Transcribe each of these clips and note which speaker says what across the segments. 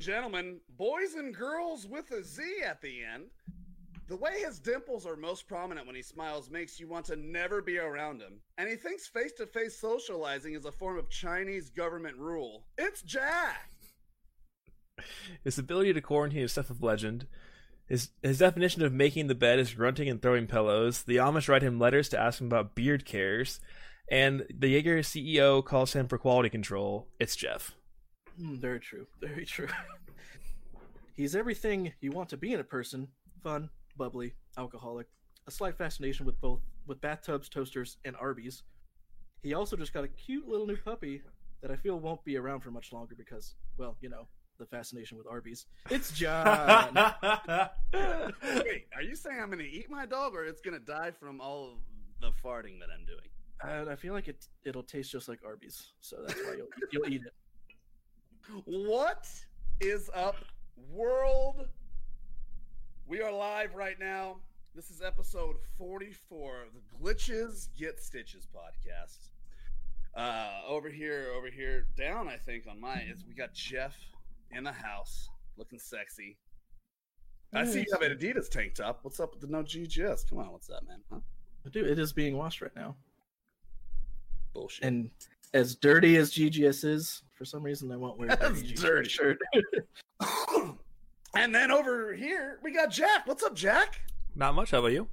Speaker 1: And gentlemen, boys and girls with a Z at the end. The way his dimples are most prominent when he smiles makes you want to never be around him. And he thinks face to face socializing is a form of Chinese government rule. It's Jack!
Speaker 2: His ability to quarantine is stuff of legend. His his definition of making the bed is grunting and throwing pillows. The Amish write him letters to ask him about beard cares, and the Jaeger CEO calls him for quality control. It's Jeff.
Speaker 3: Mm, very true. Very true. He's everything you want to be in a person: fun, bubbly, alcoholic, a slight fascination with both with bathtubs, toasters, and Arby's. He also just got a cute little new puppy that I feel won't be around for much longer because, well, you know, the fascination with Arby's. It's John.
Speaker 1: Wait, are you saying I'm gonna eat my dog or it's gonna die from all of the farting that I'm doing?
Speaker 3: and I feel like it it'll taste just like Arby's, so that's why you'll you'll eat it.
Speaker 1: What is up, world? We are live right now. This is episode 44 of the Glitches Get Stitches podcast. Uh, over here, over here, down, I think, on mine is we got Jeff in the house looking sexy. I see you have an Adidas tank top. What's up with the no GGS? Come on, what's up, man? Huh?
Speaker 3: Dude, it is being washed right now,
Speaker 1: Bullshit.
Speaker 3: and as dirty as GGS is, for some reason I won't wear a
Speaker 1: That's dirty.
Speaker 3: shirt.
Speaker 1: and then over here, we got Jack. What's up, Jack?
Speaker 2: Not much. How about you?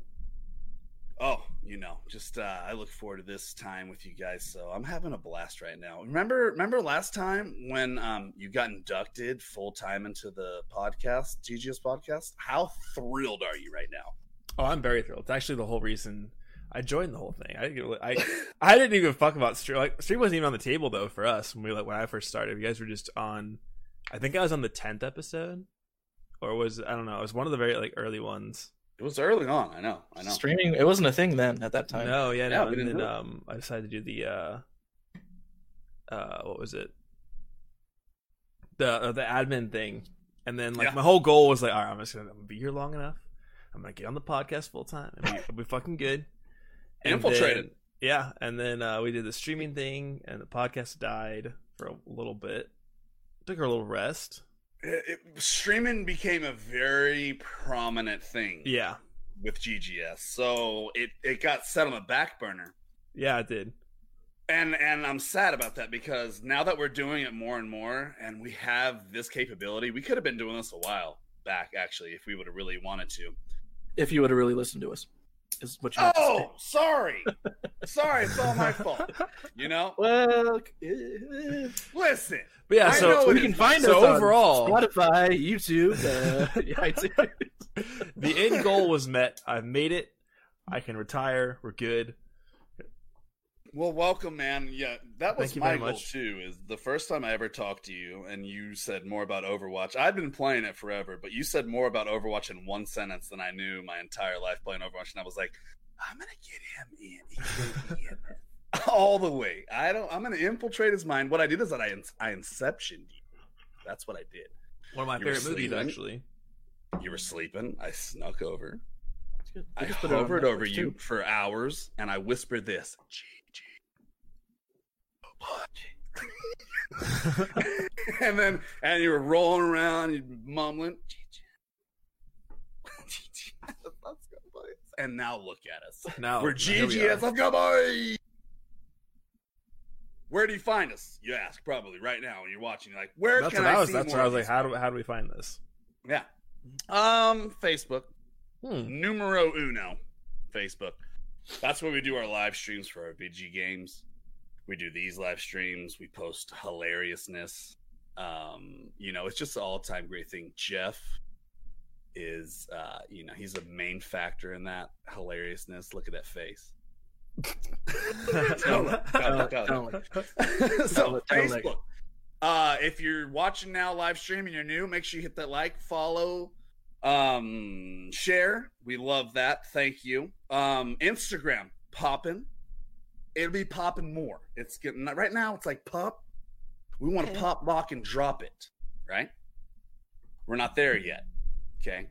Speaker 1: Oh, you know, just uh, I look forward to this time with you guys. So I'm having a blast right now. Remember, remember last time when um, you got inducted full time into the podcast, GGS podcast? How thrilled are you right now?
Speaker 2: Oh, I'm very thrilled. It's actually the whole reason I joined the whole thing. I didn't- I I didn't even fuck about stream. Like stream wasn't even on the table though for us when we like when I first started. You guys were just on. I think I was on the tenth episode, or was I don't know. It was one of the very like early ones.
Speaker 1: It was early on. I know. I know.
Speaker 3: Streaming, it wasn't a thing then at that time.
Speaker 2: No, yeah,
Speaker 1: Yeah,
Speaker 2: no.
Speaker 1: we
Speaker 2: and then um, I decided to do the uh, uh, what was it? The uh, the admin thing, and then like
Speaker 1: Yeah.
Speaker 2: my whole goal was like, all right, I'm just gonna, I'm gonna be here long enough. I'm gonna get on the podcast full time. and be, I'll be fucking good. And
Speaker 1: Infiltrated.
Speaker 2: then- yeah, and then uh, we did the streaming thing, and the podcast died for a little bit. Took her a little rest.
Speaker 1: It, it- streaming became a very prominent thing
Speaker 2: Yeah,
Speaker 1: with GGS, so it it got set on the back burner.
Speaker 2: yeah, it did.
Speaker 1: and and I'm sad about that because now that we're doing it more and more, and we have this capability, we could have been doing this a while back, actually, if we would have really wanted to.
Speaker 3: If you would have really listened to us, is what you.
Speaker 1: Oh, sorry, sorry, it's all my fault. You know,
Speaker 3: well, eh,
Speaker 1: listen,
Speaker 2: But yeah,
Speaker 1: I
Speaker 2: so
Speaker 1: know
Speaker 3: we can find
Speaker 2: So
Speaker 3: us on
Speaker 2: overall-
Speaker 3: Spotify, YouTube, uh, iTunes.
Speaker 2: the end goal was met. I've made it. I can retire. We're good.
Speaker 1: Well, welcome, man. Yeah, that was my goal
Speaker 2: much.
Speaker 1: too. Is the first time I ever talked to you, and you said more about Overwatch. I'd been playing it forever, but you said more about Overwatch in one sentence than I knew my entire life playing Overwatch, and I was like, I'm gonna get him in, He's gonna be in all the way. I don't. I'm gonna infiltrate his mind. What I did is that I I inceptioned you. That's what I did.
Speaker 2: One of my
Speaker 1: You
Speaker 2: favorite movies, actually.
Speaker 1: You were sleeping. I snuck over. I
Speaker 3: just put it on
Speaker 1: hovered over
Speaker 3: Netflix,
Speaker 1: you
Speaker 3: too.
Speaker 1: for hours, and I whispered this. GG. and then, and you were rolling around, you mumbling. Let's go, boys. And now look at us.
Speaker 2: Now
Speaker 1: We're
Speaker 2: we
Speaker 1: GGS.
Speaker 2: are.
Speaker 1: Let's go, boys. Where do you find us? You ask probably right now when you're watching. You're like, where
Speaker 2: That's
Speaker 1: can
Speaker 2: what I was.
Speaker 1: see
Speaker 2: That's
Speaker 1: more
Speaker 2: what I was like. How do how do we find this?
Speaker 1: yeah. Um, Facebook.
Speaker 2: Hmm.
Speaker 1: Numero uno. Facebook. That's where we do our live streams for our VG games. We do these live streams. We post hilariousness. Um, you know, it's just an all time great thing. Jeff is uh, you know, he's a main factor in that hilariousness. Look at that face. Totally, totally,
Speaker 3: Don't-
Speaker 1: totally.
Speaker 3: don't
Speaker 1: so Facebook. Uh, if you're watching now live stream and you're new, make sure you hit that like, follow, um, share. We love that. Thank you. Um, Instagram popping. It'll be popping more. It's getting right now. It's like pop. We want to
Speaker 3: Okay.
Speaker 1: pop, lock, and drop it. Right? We're not there yet. Okay.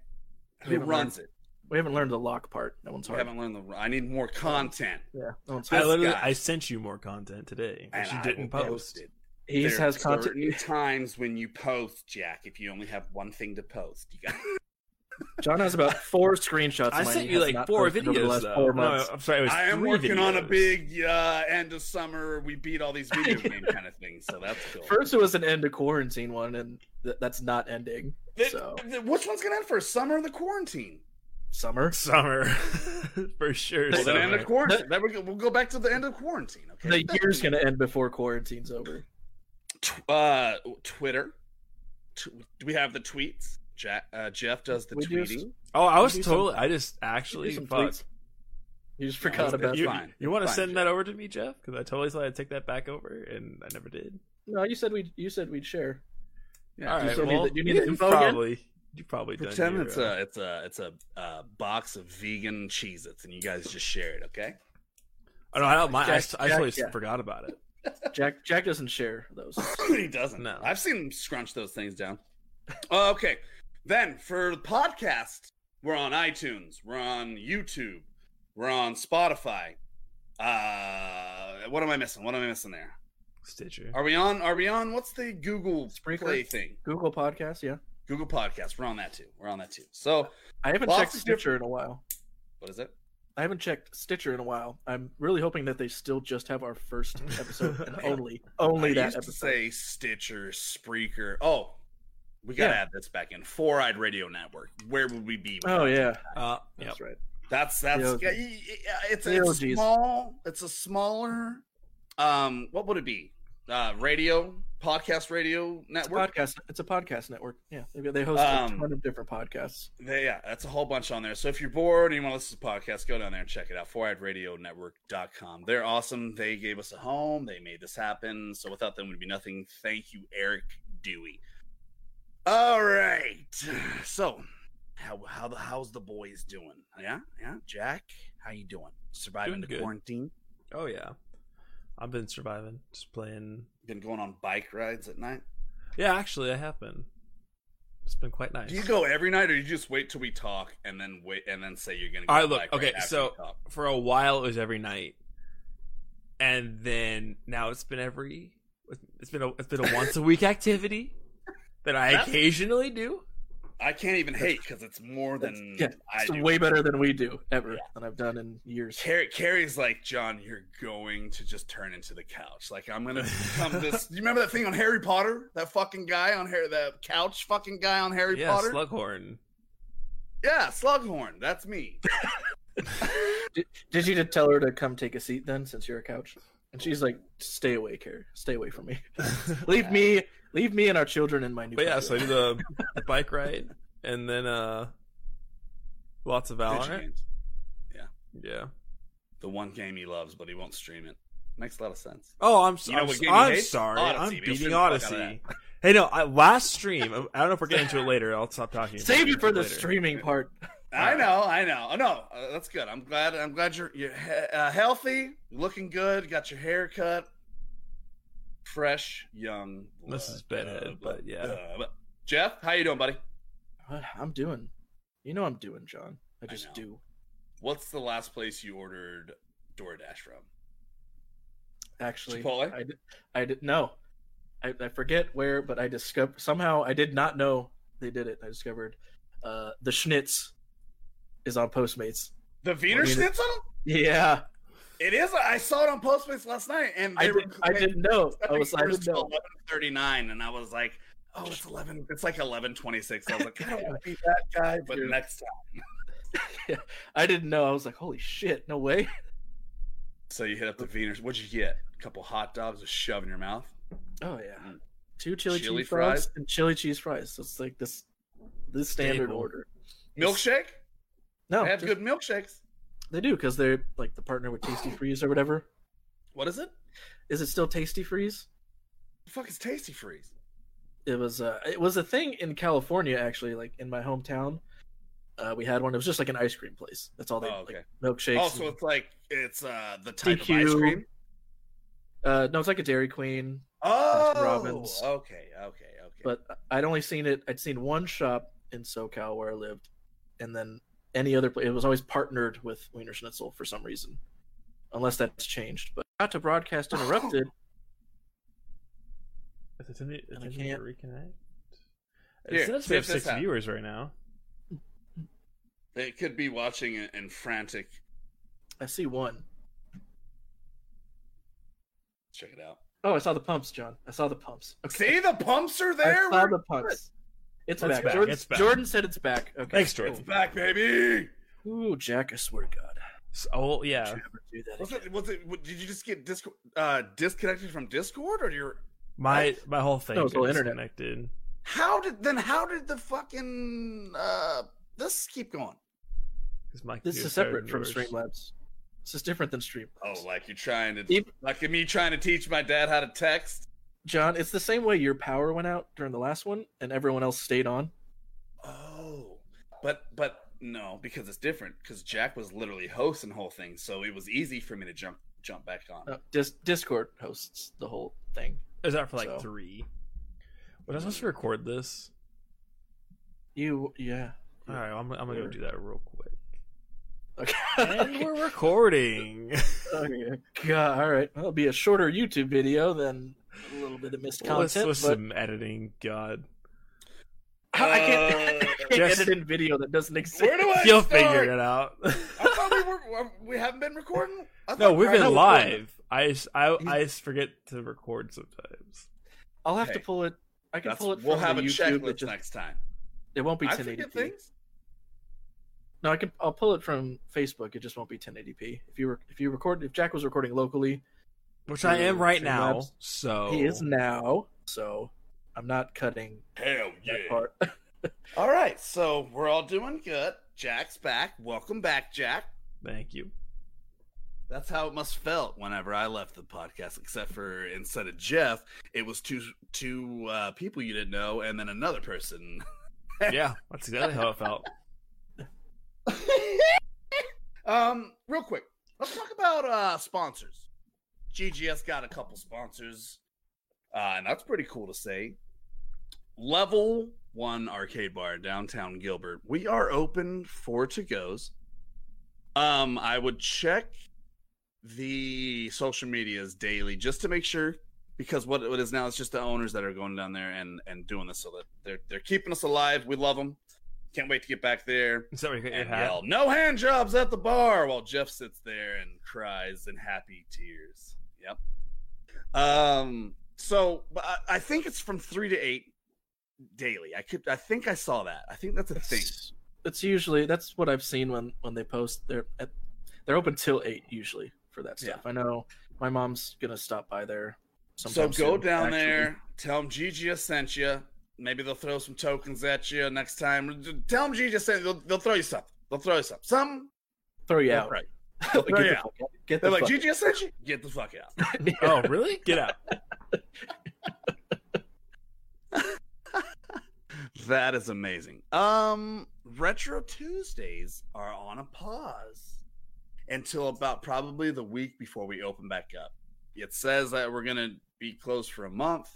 Speaker 3: We
Speaker 1: Who
Speaker 3: haven't
Speaker 1: runs it?
Speaker 3: We haven't learned the lock part. That one's
Speaker 1: We
Speaker 3: hard.
Speaker 1: haven't learned the. I need more content.
Speaker 3: Yeah, that one's
Speaker 2: I literally
Speaker 1: guy.
Speaker 2: I sent you more content today,
Speaker 1: And
Speaker 2: you
Speaker 1: I
Speaker 2: didn't
Speaker 1: will
Speaker 2: post.
Speaker 1: it.
Speaker 3: He
Speaker 1: There
Speaker 3: has
Speaker 1: are
Speaker 3: content.
Speaker 1: certain times when you post, Jack. If you only have one thing to post, you got.
Speaker 3: John has about four screenshots.
Speaker 2: I sent you like four videos.
Speaker 3: The last four months.
Speaker 2: No, I'm sorry, it was
Speaker 1: I am
Speaker 2: three
Speaker 1: working on a big uh, end of summer. We beat all these video game kind of things, so that's cool.
Speaker 3: First, it was an end of quarantine one, and th- that's not ending.
Speaker 1: Th-
Speaker 3: so
Speaker 1: th- which one's gonna end first? Summer or the quarantine?
Speaker 3: summer.
Speaker 2: summer for sure.
Speaker 1: Well, then end of quarantine. Then we go, we'll go back to the end of quarantine. Okay.
Speaker 3: The year's gonna end before quarantine's over.
Speaker 1: Tw- uh, Twitter. Tw- do we have the tweets? Jack, uh, Jeff does the
Speaker 3: We do
Speaker 1: tweeting.
Speaker 2: Oh, I was
Speaker 3: do some-
Speaker 2: totally. I just actually
Speaker 3: some
Speaker 2: fuck.
Speaker 3: You just forgot
Speaker 1: it's-
Speaker 3: about
Speaker 1: it's
Speaker 2: You,
Speaker 3: it.
Speaker 1: fine.
Speaker 2: you want to send
Speaker 1: Jeff.
Speaker 2: that over to me, Jeff? Because I totally thought I'd take that back over, and I never did.
Speaker 3: No, you said we. You said we'd share.
Speaker 1: Yeah,
Speaker 2: All
Speaker 3: you
Speaker 2: right,
Speaker 3: still need
Speaker 2: well,
Speaker 3: the- you need
Speaker 2: you
Speaker 3: the info again?
Speaker 2: probably you probably done
Speaker 1: Pretend
Speaker 2: your,
Speaker 1: it's
Speaker 2: uh,
Speaker 1: a it's a it's a uh, box of vegan Cheez-Its and you guys just share it, okay?
Speaker 2: Oh no, I don't mind. I,
Speaker 3: Jack-
Speaker 2: s- I
Speaker 3: Jack,
Speaker 2: totally
Speaker 3: yeah.
Speaker 2: forgot about it.
Speaker 3: Jack. Jack doesn't share those.
Speaker 1: he doesn't.
Speaker 2: No.
Speaker 1: I've seen him scrunch those things down. Uh, okay, then for the podcast, we're on iTunes, we're on YouTube, we're on Spotify. Uh, what am I missing? What am I missing there?
Speaker 2: Stitcher.
Speaker 1: Are we on? Are we on? What's the Google
Speaker 3: Spreaker?
Speaker 1: Play thing?
Speaker 3: Google Podcast. Yeah,
Speaker 1: Google Podcast. We're on that too. We're on that too. So
Speaker 3: I haven't checked Stitcher in a while.
Speaker 1: what is it?
Speaker 3: I haven't checked Stitcher in a while. I'm really hoping that they still just have our first episode and only only
Speaker 1: I
Speaker 3: that
Speaker 1: used
Speaker 3: episode.
Speaker 1: to say Stitcher, Spreaker. Oh, we gotta
Speaker 3: Yeah.
Speaker 1: add this back in. Four Eyed Radio Network. Where would we be?
Speaker 3: oh yeah,
Speaker 2: Uh, yep.
Speaker 3: that's right.
Speaker 1: That's that's yeah, y- y- it's,
Speaker 3: The
Speaker 1: it's small. It's a smaller. Um, what would it be? Uh, radio podcast radio
Speaker 3: It's
Speaker 1: network.
Speaker 3: podcast. It's a podcast network. Yeah, they, they host a
Speaker 1: Um,
Speaker 3: ton of different podcasts.
Speaker 1: They, yeah, that's a whole bunch on there. So if you're bored and you want to listen to podcasts, go down there and check it out. Four Eyed Radio Network.com. They're awesome. They gave us a home. They made this happen. So without them, would be nothing. Thank you, Eric Dewey. All right. So how how the how's the boys doing? Yeah, yeah. Jack, how you doing? Surviving
Speaker 2: Doing
Speaker 1: the
Speaker 2: good.
Speaker 1: quarantine?
Speaker 2: Oh yeah. I've been surviving, just playing.
Speaker 1: Been going on bike rides at night?
Speaker 2: Yeah, actually, I have been. It's been quite nice.
Speaker 1: Do you go every night, or you just wait till we talk and then wait and then say you're gonna go
Speaker 2: All right, look, okay,
Speaker 1: after
Speaker 2: so- For a while, it was every night, and then now it's been every. It's been a it's been a once a week activity that I
Speaker 1: That's-
Speaker 2: occasionally do.
Speaker 1: I can't even hate because it's more than
Speaker 3: yeah,
Speaker 1: I
Speaker 3: it's
Speaker 1: do.
Speaker 3: way better than we do ever
Speaker 1: Yeah.
Speaker 3: than I've done in years.
Speaker 1: Carrie, Carrie's like, John, you're going to just turn into the couch. Like, I'm gonna become this. You remember that thing on Harry Potter? That fucking guy on Harry, that couch fucking guy on Harry
Speaker 2: yeah,
Speaker 1: Potter.
Speaker 2: Slughorn.
Speaker 1: yeah, Slughorn. That's me.
Speaker 3: Did, did you just tell her to come take a seat then, since you're a couch? And she's like, "Stay away, Carrie. Stay away from me. leave me, leave me and our children in my new."
Speaker 2: But yeah, so I do the, the bike ride, and then uh, lots of
Speaker 1: Video
Speaker 2: Valorant.
Speaker 1: games.
Speaker 2: Yeah.
Speaker 1: The one game he loves, but he won't stream it. Makes a lot of sense.
Speaker 2: Oh, I'm,
Speaker 1: You know
Speaker 2: I'm,
Speaker 1: what game
Speaker 2: I'm sorry.
Speaker 1: Odyssey.
Speaker 2: I'm beating
Speaker 1: stream the fuck out of
Speaker 2: Odyssey. Hey, no, I, last stream. I don't know if we're getting into it later. I'll stop talking. about
Speaker 3: save it for the
Speaker 2: later.
Speaker 3: streaming part.
Speaker 1: I know, I know, I know. Uh, that's good. I'm glad. I'm glad you're you're he- uh, healthy, looking good. Got your hair cut, fresh, young.
Speaker 2: This is
Speaker 1: blood,
Speaker 2: bedhead,
Speaker 1: uh,
Speaker 2: but yeah.
Speaker 1: uh, but- Jeff, how you doing, buddy?
Speaker 3: Uh, I'm doing. You know I'm doing, John. I
Speaker 1: I
Speaker 3: just
Speaker 1: know.
Speaker 3: do.
Speaker 1: What's the last place you ordered DoorDash from?
Speaker 3: Actually,
Speaker 1: Chipotle?
Speaker 3: I did. I did no. I, I forget where, but I discovered somehow I did not know they did it. I discovered uh, the Schnitz is on Postmates.
Speaker 1: The Wiener
Speaker 3: mean,
Speaker 1: Schnitzel?
Speaker 3: Yeah,
Speaker 1: It is. I saw it on Postmates last night, and
Speaker 3: I did. I didn't know. I was. Know.
Speaker 1: Eleven thirty nine, and I was like, "Oh, it's eleven. It's like eleven twenty six. I was like, I don't want to be that guy, but
Speaker 3: You're-
Speaker 1: next time.
Speaker 3: I didn't know. I was like, holy shit, no way.
Speaker 1: So you hit up the Wiener. What'd you get? A couple hot dogs a shove in your mouth.
Speaker 3: Oh yeah,
Speaker 1: Mm.
Speaker 3: two chili,
Speaker 1: Chili
Speaker 3: cheese fries
Speaker 1: fries?
Speaker 3: and chili cheese fries. So it's like this, this standard
Speaker 2: Staple.
Speaker 3: order.
Speaker 1: Milkshake.
Speaker 3: No,
Speaker 1: they have
Speaker 3: just-
Speaker 1: good milkshakes.
Speaker 3: They do because they're like the partner with Tastee-Freez or whatever.
Speaker 1: What is it?
Speaker 3: Is it still Tastee-Freez?
Speaker 1: The fuck is Tastee-Freez?
Speaker 3: It was uh it was a thing in California actually, like in my hometown. Uh, we had one. It was just like an ice cream place. That's all they
Speaker 1: Oh, okay.
Speaker 3: like milkshakes.
Speaker 1: Oh, so
Speaker 3: and-
Speaker 1: it's like it's uh the type of ice cream.
Speaker 3: uh, no, it's like a Dairy Queen.
Speaker 1: Oh,
Speaker 3: Robbins.
Speaker 1: okay, okay, okay.
Speaker 3: but I'd only seen it. I'd seen one shop in SoCal where I lived, and then any other place. It was always partnered with Wienerschnitzel for some reason, unless that's changed. But not to broadcast interrupted.
Speaker 2: Is it in the,
Speaker 3: And I
Speaker 2: is it in the
Speaker 3: can't-
Speaker 2: reconnect?
Speaker 1: Here,
Speaker 2: It says we have six
Speaker 1: happens.
Speaker 2: viewers right now.
Speaker 1: they could be watching it in frantic.
Speaker 3: I see one.
Speaker 1: Check it out.
Speaker 3: Oh, I saw the pumps, John. I saw the pumps. Okay.
Speaker 1: See the pumps are there.
Speaker 3: I
Speaker 1: there.
Speaker 3: saw
Speaker 1: We're-
Speaker 3: the pumps. It's,
Speaker 2: It's
Speaker 3: back.
Speaker 2: back,
Speaker 3: Jordan,
Speaker 2: it's back.
Speaker 3: Jordan said it's back. Okay.
Speaker 2: Thanks, Jordan.
Speaker 1: It's back, baby.
Speaker 3: Ooh, Jack! I swear to God.
Speaker 2: So, oh
Speaker 3: Don't
Speaker 2: yeah,
Speaker 3: you ever do that
Speaker 1: Was it? Was it? what- Did you just get disco- uh, disconnected from Discord, or your?
Speaker 2: my my whole thing
Speaker 3: No, it's all internet.
Speaker 2: disconnected.
Speaker 1: How did then? How did the fucking uh this keep going?
Speaker 2: my
Speaker 3: This is separate from
Speaker 2: yours.
Speaker 3: Streamlabs. This is different than Streamlabs.
Speaker 1: Oh, like you're trying to,
Speaker 3: Deep-
Speaker 1: like me trying to teach my dad how to text.
Speaker 3: John, it's the same way your power went out during the last one and everyone else stayed on.
Speaker 1: Oh, but but no, because it's different. Because Jack was literally hosting the whole thing, so it was easy for me to jump jump back on.
Speaker 3: Uh, Dis- Discord hosts the whole thing.
Speaker 2: Is that for like
Speaker 3: So-
Speaker 2: three? Was I supposed to record this?
Speaker 3: You, yeah.
Speaker 2: All right, I'm, I'm gonna go do that real quick.
Speaker 3: Okay.
Speaker 2: And we're recording.
Speaker 3: okay. God, all right. Well, it'll be a shorter YouTube video than a little bit of missed
Speaker 2: Let's
Speaker 3: content.
Speaker 2: with
Speaker 3: but
Speaker 2: some editing. God,
Speaker 3: I can't,
Speaker 1: Uh,
Speaker 3: I can't
Speaker 2: Just-
Speaker 3: edit in video that doesn't exist.
Speaker 1: Where do I
Speaker 2: you'll
Speaker 1: start?
Speaker 2: figure it out.
Speaker 1: I thought we were. We haven't been recording. I
Speaker 2: no, we've been
Speaker 1: know
Speaker 2: live. I I I forget to record sometimes.
Speaker 3: I'll have
Speaker 1: Hey,
Speaker 3: to pull it. I can
Speaker 1: That's,
Speaker 3: pull it.
Speaker 1: we'll
Speaker 3: from
Speaker 1: have
Speaker 3: the
Speaker 1: a
Speaker 3: YouTube.
Speaker 1: Checklist
Speaker 3: just,
Speaker 1: next time.
Speaker 3: it won't be 1080p. No, I can. I'll pull it from Facebook. It just won't be 1080p. If you were, if you record, if Jack was recording locally,
Speaker 2: Which I am right now.
Speaker 3: Streamlabs.
Speaker 2: So
Speaker 3: he is now. So I'm not cutting
Speaker 1: Hell
Speaker 3: that part.
Speaker 1: All right, so we're all doing good. Jack's back. Welcome back, Jack.
Speaker 2: Thank you.
Speaker 1: That's how it must felt whenever I left the podcast. Except for instead of Jeff, it was two two uh, people you didn't know, and then another person.
Speaker 2: Yeah, that's exactly how it felt.
Speaker 1: um, real quick, let's talk about uh sponsors. GGS got a couple sponsors, uh, and that's pretty cool to say. Level One Arcade Bar downtown Gilbert. We are open for to goes. Um, I would check the social medias daily just to make sure because what it is now is just the owners that are going down there and and doing this so that they're they're keeping us alive. We love them. Can't wait to get back there.
Speaker 2: you got
Speaker 1: and yell, "No hand jobs at the bar!" while Jeff sits there and cries in happy tears. Yep. Um. So, but I, I think it's from three to eight daily. I could. I think I saw that. I think that's a thing.
Speaker 3: It's, usually that's what I've seen when when they post. They're at, they're open till eight usually for that stuff. I know my mom's gonna stop by there.
Speaker 1: So go
Speaker 3: soon,
Speaker 1: down
Speaker 3: actually.
Speaker 1: there. Tell them Gigi sent you. Maybe they'll throw some tokens at you next time. Tell them Gigi sent. They'll, they'll throw you something. They'll throw you something. Some.
Speaker 3: Throw you out.
Speaker 1: Right.
Speaker 3: Get
Speaker 1: throw you
Speaker 3: the
Speaker 1: out.
Speaker 3: fuck out. Get
Speaker 1: They're
Speaker 3: the
Speaker 1: like
Speaker 3: fuck
Speaker 1: Gigi sent you. Get the fuck out.
Speaker 2: Oh, really? Get out.
Speaker 1: That is amazing. Um, Retro Tuesdays are on a pause until about probably the week before we open back up. It says that we're gonna be closed for a month.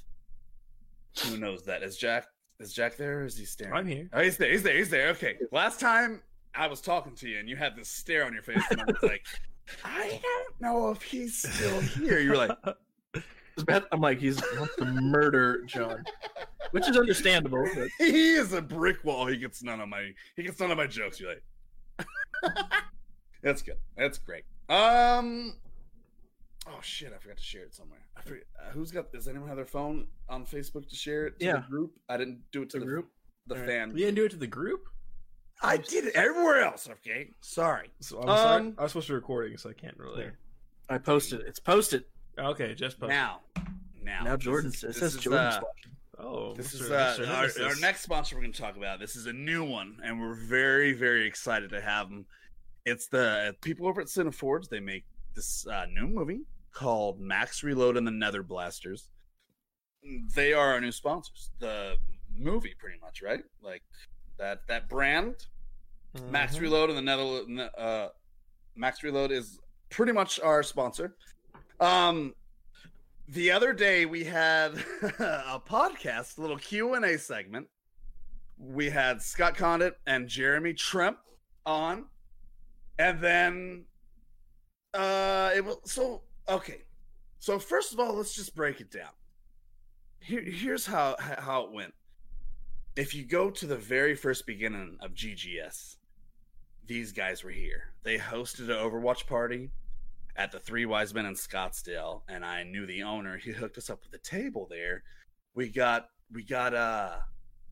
Speaker 1: Who knows that? Is Jack is Jack there? Or is he staring?
Speaker 2: I'm here.
Speaker 1: Oh, he's there. He's there. He's there. Okay. Last time I was talking to you, and you had this stare on your face, and I was like, I don't know if he's still here. You were like,
Speaker 3: I'm like he's wants to murder John, which is understandable. But
Speaker 1: he is a brick wall. He gets none of my he gets none of my jokes. You're like, that's good. That's great. Um, oh shit, I forgot to share it somewhere. I forget uh, who's got. Does anyone have their phone on Facebook to share it to
Speaker 3: Yeah.
Speaker 1: the group? I didn't do it to
Speaker 3: the
Speaker 1: the,
Speaker 3: group.
Speaker 1: the
Speaker 3: Alright.
Speaker 1: fan.
Speaker 2: You didn't do it to the group?
Speaker 1: I did it everywhere else. Okay, sorry.
Speaker 2: So I'm sorry.
Speaker 1: Um,
Speaker 2: I was supposed to be recording, so I can't really.
Speaker 3: I posted it. It's posted
Speaker 2: Okay, just post.
Speaker 1: Now, now,
Speaker 3: now. Jordan says it
Speaker 1: this is,
Speaker 3: Jordan's
Speaker 1: uh,
Speaker 3: watching.
Speaker 2: Oh,
Speaker 1: This
Speaker 2: Mr.
Speaker 1: is uh,
Speaker 2: Mr.
Speaker 1: our,
Speaker 2: Nemesis.
Speaker 1: our next sponsor we're going to talk about. This is a new one, and we're very, very excited to have them. It's the people over at Cineforge. They make this uh, new movie called Max Reload and the Nether Blasters. They are our new sponsors. The movie, pretty much, right? Like that that brand, Max
Speaker 2: Mhm.
Speaker 1: Reload and the Nether uh, Max Reload is pretty much our sponsor. Um, the other day we had a podcast, a little Q and A segment. We had Scott Conditt and Jeremy Tremp on, and then uh, it was so okay. So first of all, let's just break it down. Here, here's how how it went. If you go to the very first beginning of GGS, these guys were here. They hosted an Overwatch party at the Three Wise Men in Scottsdale, and I knew the owner. He hooked us up with a table there. We got we got uh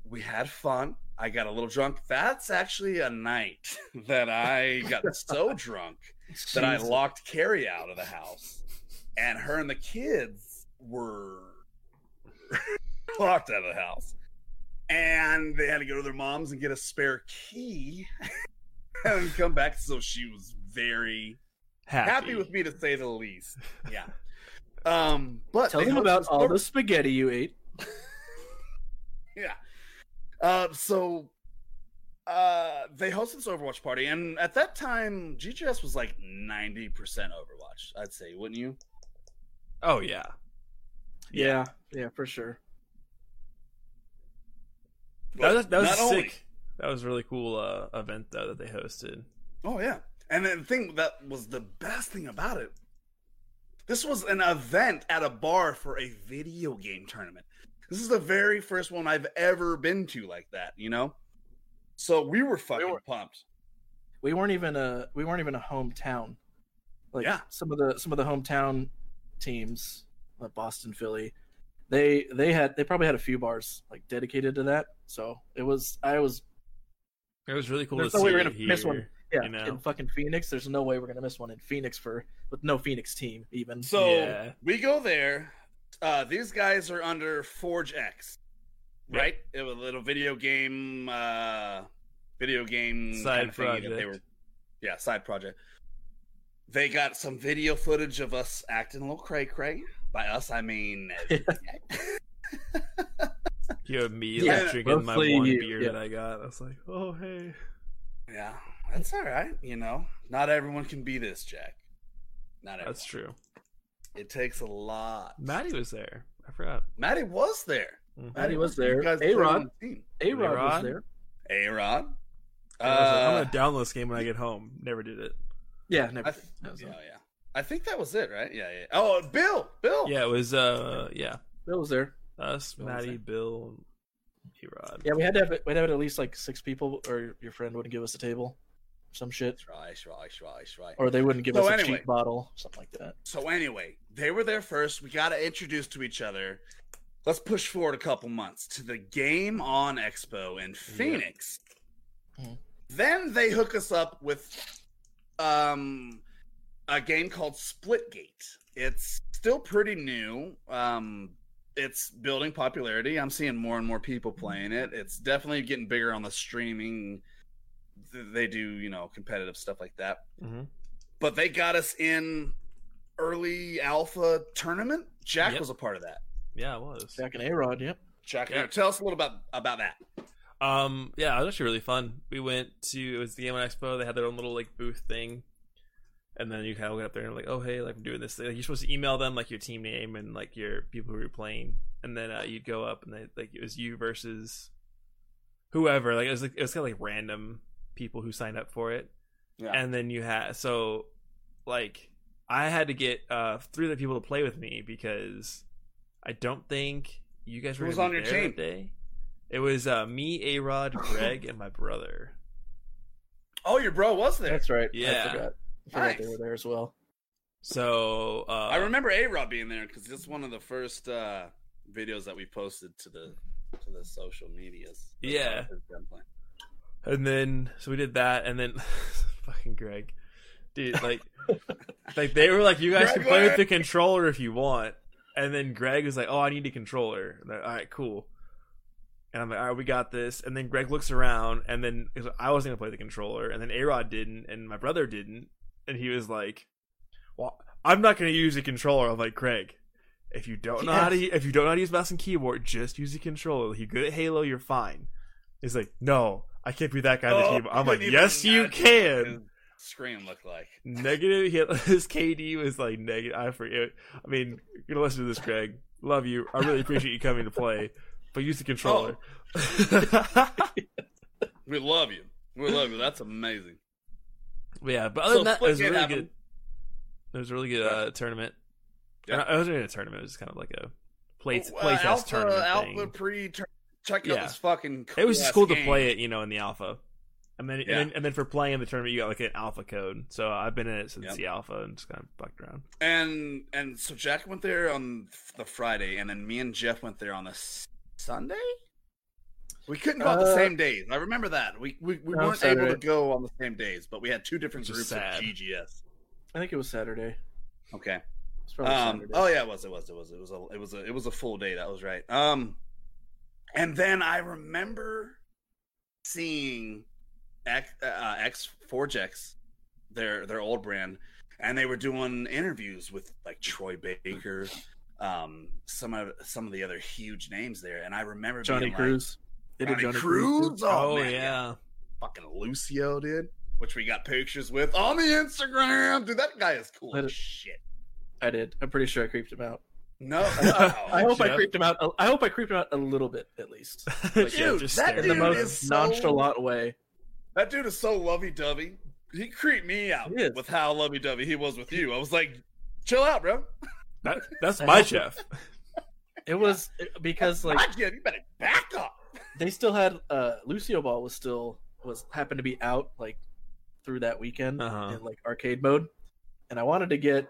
Speaker 1: we had fun. I got a little drunk. That's actually a night that I got so drunk that I locked Carrie out of the house, and her and the kids were locked out of the house, and they had to go to their moms and get a spare key and come back. So she was very
Speaker 2: happy.
Speaker 1: happy with me to say the least. Yeah. Um, but
Speaker 3: Tell
Speaker 1: they
Speaker 3: them about all
Speaker 1: over-
Speaker 3: the spaghetti you ate.
Speaker 1: Yeah. Uh, so uh, they hosted this Overwatch party, and at that time, GGS was like ninety percent Overwatch. I'd say, wouldn't you?
Speaker 2: Oh yeah.
Speaker 3: Yeah, yeah, for sure.
Speaker 2: That was that was sick.
Speaker 1: only-
Speaker 2: That was a really cool uh, event though that they hosted.
Speaker 1: Oh yeah, and then the thing that was the best thing about it, this was an event at a bar for a video game tournament. This is the very first one I've ever been to like that. You know, so we were fucking
Speaker 3: were-
Speaker 1: pumped.
Speaker 3: We weren't even a we weren't even a hometown. Like
Speaker 1: Yeah.
Speaker 3: some of the some of the hometown teams, like Boston, Philly, they they had they probably had a few bars like dedicated to that. So it was I was
Speaker 2: It was really cool
Speaker 3: There's
Speaker 2: to
Speaker 3: no
Speaker 2: see
Speaker 3: way we're gonna
Speaker 2: here.
Speaker 3: miss one. yeah
Speaker 2: You know?
Speaker 3: in fucking Phoenix. There's no way we're gonna miss one in Phoenix for with no Phoenix team even.
Speaker 1: So
Speaker 2: Yeah.
Speaker 1: we go there. Uh, these guys are under Forge X,
Speaker 2: Yep.
Speaker 1: right? It was a little video game, uh, video game
Speaker 2: Side
Speaker 1: project. of that they were, yeah, side project. They got some video footage of us acting a little cray cray. By us, I mean,
Speaker 2: You have me
Speaker 1: Yeah,
Speaker 2: like drinking my one
Speaker 3: you,
Speaker 2: beer
Speaker 3: yeah.
Speaker 2: that I got. I was like, oh hey.
Speaker 1: yeah, that's all right. You know, not everyone can be this, Jack. Not everyone.
Speaker 2: That's true.
Speaker 1: It takes a lot.
Speaker 2: Maddie was there. I forgot.
Speaker 1: Maddie was there.
Speaker 2: Mhm.
Speaker 3: Maddie was there.
Speaker 1: guys
Speaker 3: A Rod,
Speaker 1: on the team.
Speaker 3: A Rod was there.
Speaker 1: A Rod.
Speaker 2: I was like, I'm
Speaker 1: Uh,
Speaker 2: gonna download this game when I get home. Never did it.
Speaker 3: Yeah, never.
Speaker 1: I th- yeah, yeah. I think that was it, right? Yeah, yeah. Oh, Bill, Bill.
Speaker 2: Yeah, it was. Uh, yeah,
Speaker 3: Bill was there.
Speaker 2: Us,
Speaker 1: What was
Speaker 2: Maddie,
Speaker 1: that?
Speaker 2: Bill, Erod.
Speaker 3: Yeah, we had to have we had to have at least like six people, or your friend wouldn't give us a table, some shit,
Speaker 1: That's right, that's right, that's right, right.
Speaker 3: or they wouldn't give
Speaker 1: So
Speaker 3: us a cheap bottle, something like that.
Speaker 1: So anyway, they were there first. We got to introduce to each other. Let's push forward a couple months to the Game On Expo in Phoenix.
Speaker 3: Mhm.
Speaker 1: Then they hook us up with um a game called Splitgate. It's still pretty new. Um it's building popularity. I'm seeing more and more people playing it. It's definitely getting bigger on the streaming. They do, you know, competitive stuff like that
Speaker 2: hmm
Speaker 1: but they got us in early alpha tournament. Jack
Speaker 2: Yep.
Speaker 1: was a part of that.
Speaker 2: Yeah, it was.
Speaker 3: Jack and A Rod, yep.
Speaker 1: Jack,
Speaker 2: Yeah.
Speaker 1: tell us a little about about that.
Speaker 2: Um, yeah, it was actually really fun. We went to it was the Game On Expo. They had their own little like booth thing, and then you kind of went up there and like, oh hey, like I'm doing this. Thing. Like, you're supposed to email them like your team name and like your people who you're playing, and then uh, you'd go up and they like it was you versus whoever. Like it was like it was kind of like random people who signed up for it,
Speaker 1: Yeah.
Speaker 2: and then you had so like I had to get uh three other people to play with me because I don't think you guys were
Speaker 1: was on your
Speaker 2: there
Speaker 1: team?
Speaker 2: that day. It was uh, me, A Rod, Greg, and my brother.
Speaker 1: oh, your bro was there.
Speaker 3: That's right.
Speaker 2: Yeah.
Speaker 3: I forgot. I forgot they were there as well.
Speaker 2: So uh,
Speaker 1: I remember A Rod being there because it's one of the first uh, videos that we posted to the to the social medias.
Speaker 2: Yeah. And then so we did that, and then fucking Greg, dude, like, like they were like, you guys can play with the controller if you want, and then Greg was like, oh, I need a controller. And they're, All right, cool. And I'm like, all right, we got this. And then Greg looks around, and then I wasn't gonna play the controller, and then Arod didn't, and my brother didn't, and he was like, "Well, I'm not gonna use the controller." I'm like, Craig, if you don't know how to, if you don't know how to use mouse and keyboard, just use the controller. You're good at Halo, you're fine. He's like, no, I can't be that guy on the
Speaker 1: Oh,
Speaker 2: keyboard. I'm like, yes, you can.
Speaker 1: Scream look like.
Speaker 2: Negative. He, his KD was like negative. I forget. I mean, you're gonna listen to this, Craig. Love you. I really appreciate you coming to play, but use the controller. Oh.
Speaker 1: We love you. We love you. That's amazing.
Speaker 2: But yeah, but other
Speaker 1: So
Speaker 2: than that, it was really
Speaker 1: happened.
Speaker 2: good. It was a really good uh, tournament.
Speaker 1: Yeah.
Speaker 2: Yeah. It wasn't even a tournament. It was kind of like a play
Speaker 1: Uh,
Speaker 2: play test
Speaker 1: alpha,
Speaker 2: tournament
Speaker 1: alpha
Speaker 2: thing.
Speaker 1: pre. Check out
Speaker 2: Yeah.
Speaker 1: this fucking.
Speaker 2: It was just cool to play it, you know, in the alpha. And then,
Speaker 1: Yeah.
Speaker 2: and then, and then for playing in the tournament, you got like an alpha code. So I've been in it since
Speaker 1: Yep.
Speaker 2: the alpha and just kind of fucked around.
Speaker 1: And and so Jack went there on the Friday, and then me and Jeff went there on the Sunday. We couldn't go on the
Speaker 3: Uh,
Speaker 1: same days. I remember that. We we, we
Speaker 3: No,
Speaker 1: weren't able to go on the same days, but we had two different
Speaker 2: Which is
Speaker 1: groups of. GGS.
Speaker 3: I think it was Saturday.
Speaker 1: Okay.
Speaker 3: It's probably
Speaker 1: Um,
Speaker 3: Saturday.
Speaker 1: oh yeah, it was. It was. It was. It was a. It was a. It was a full day. That was right. Um, and then I remember seeing X uh, X Forge X, their their old brand, and they were doing interviews with like Troy Baker, um, some of some of the other huge names there, and I remember
Speaker 3: Johnny
Speaker 1: being like,
Speaker 3: Cruz. They did
Speaker 1: Johnny,
Speaker 3: Jonny
Speaker 1: Cruz. Oh,
Speaker 2: Oh,
Speaker 1: man,
Speaker 2: yeah.
Speaker 1: fucking Lucio dude. which we got pictures with on the Instagram. Dude, that guy is cool as shit.
Speaker 3: I did. I'm pretty sure I creeped him out.
Speaker 1: No, oh,
Speaker 3: I hope I creeped him out. I hope I creeped him out a little bit at least,
Speaker 2: Jeff
Speaker 1: Dude,
Speaker 2: just
Speaker 1: that
Speaker 2: stared
Speaker 3: in the
Speaker 1: dude
Speaker 3: most
Speaker 2: him.
Speaker 1: is so-
Speaker 3: nonchalant way.
Speaker 1: That dude is so lovey dovey. He creeped me out with how lovey dovey he was with you. I was like, chill out, bro.
Speaker 2: That, that's my
Speaker 3: hope-
Speaker 2: Jeff.
Speaker 3: It was because like
Speaker 1: I get you better back up.
Speaker 3: They still had uh Lucio Ball was still was happened to be out like through that weekend
Speaker 2: Uh-huh.
Speaker 3: in like arcade mode, and I wanted to get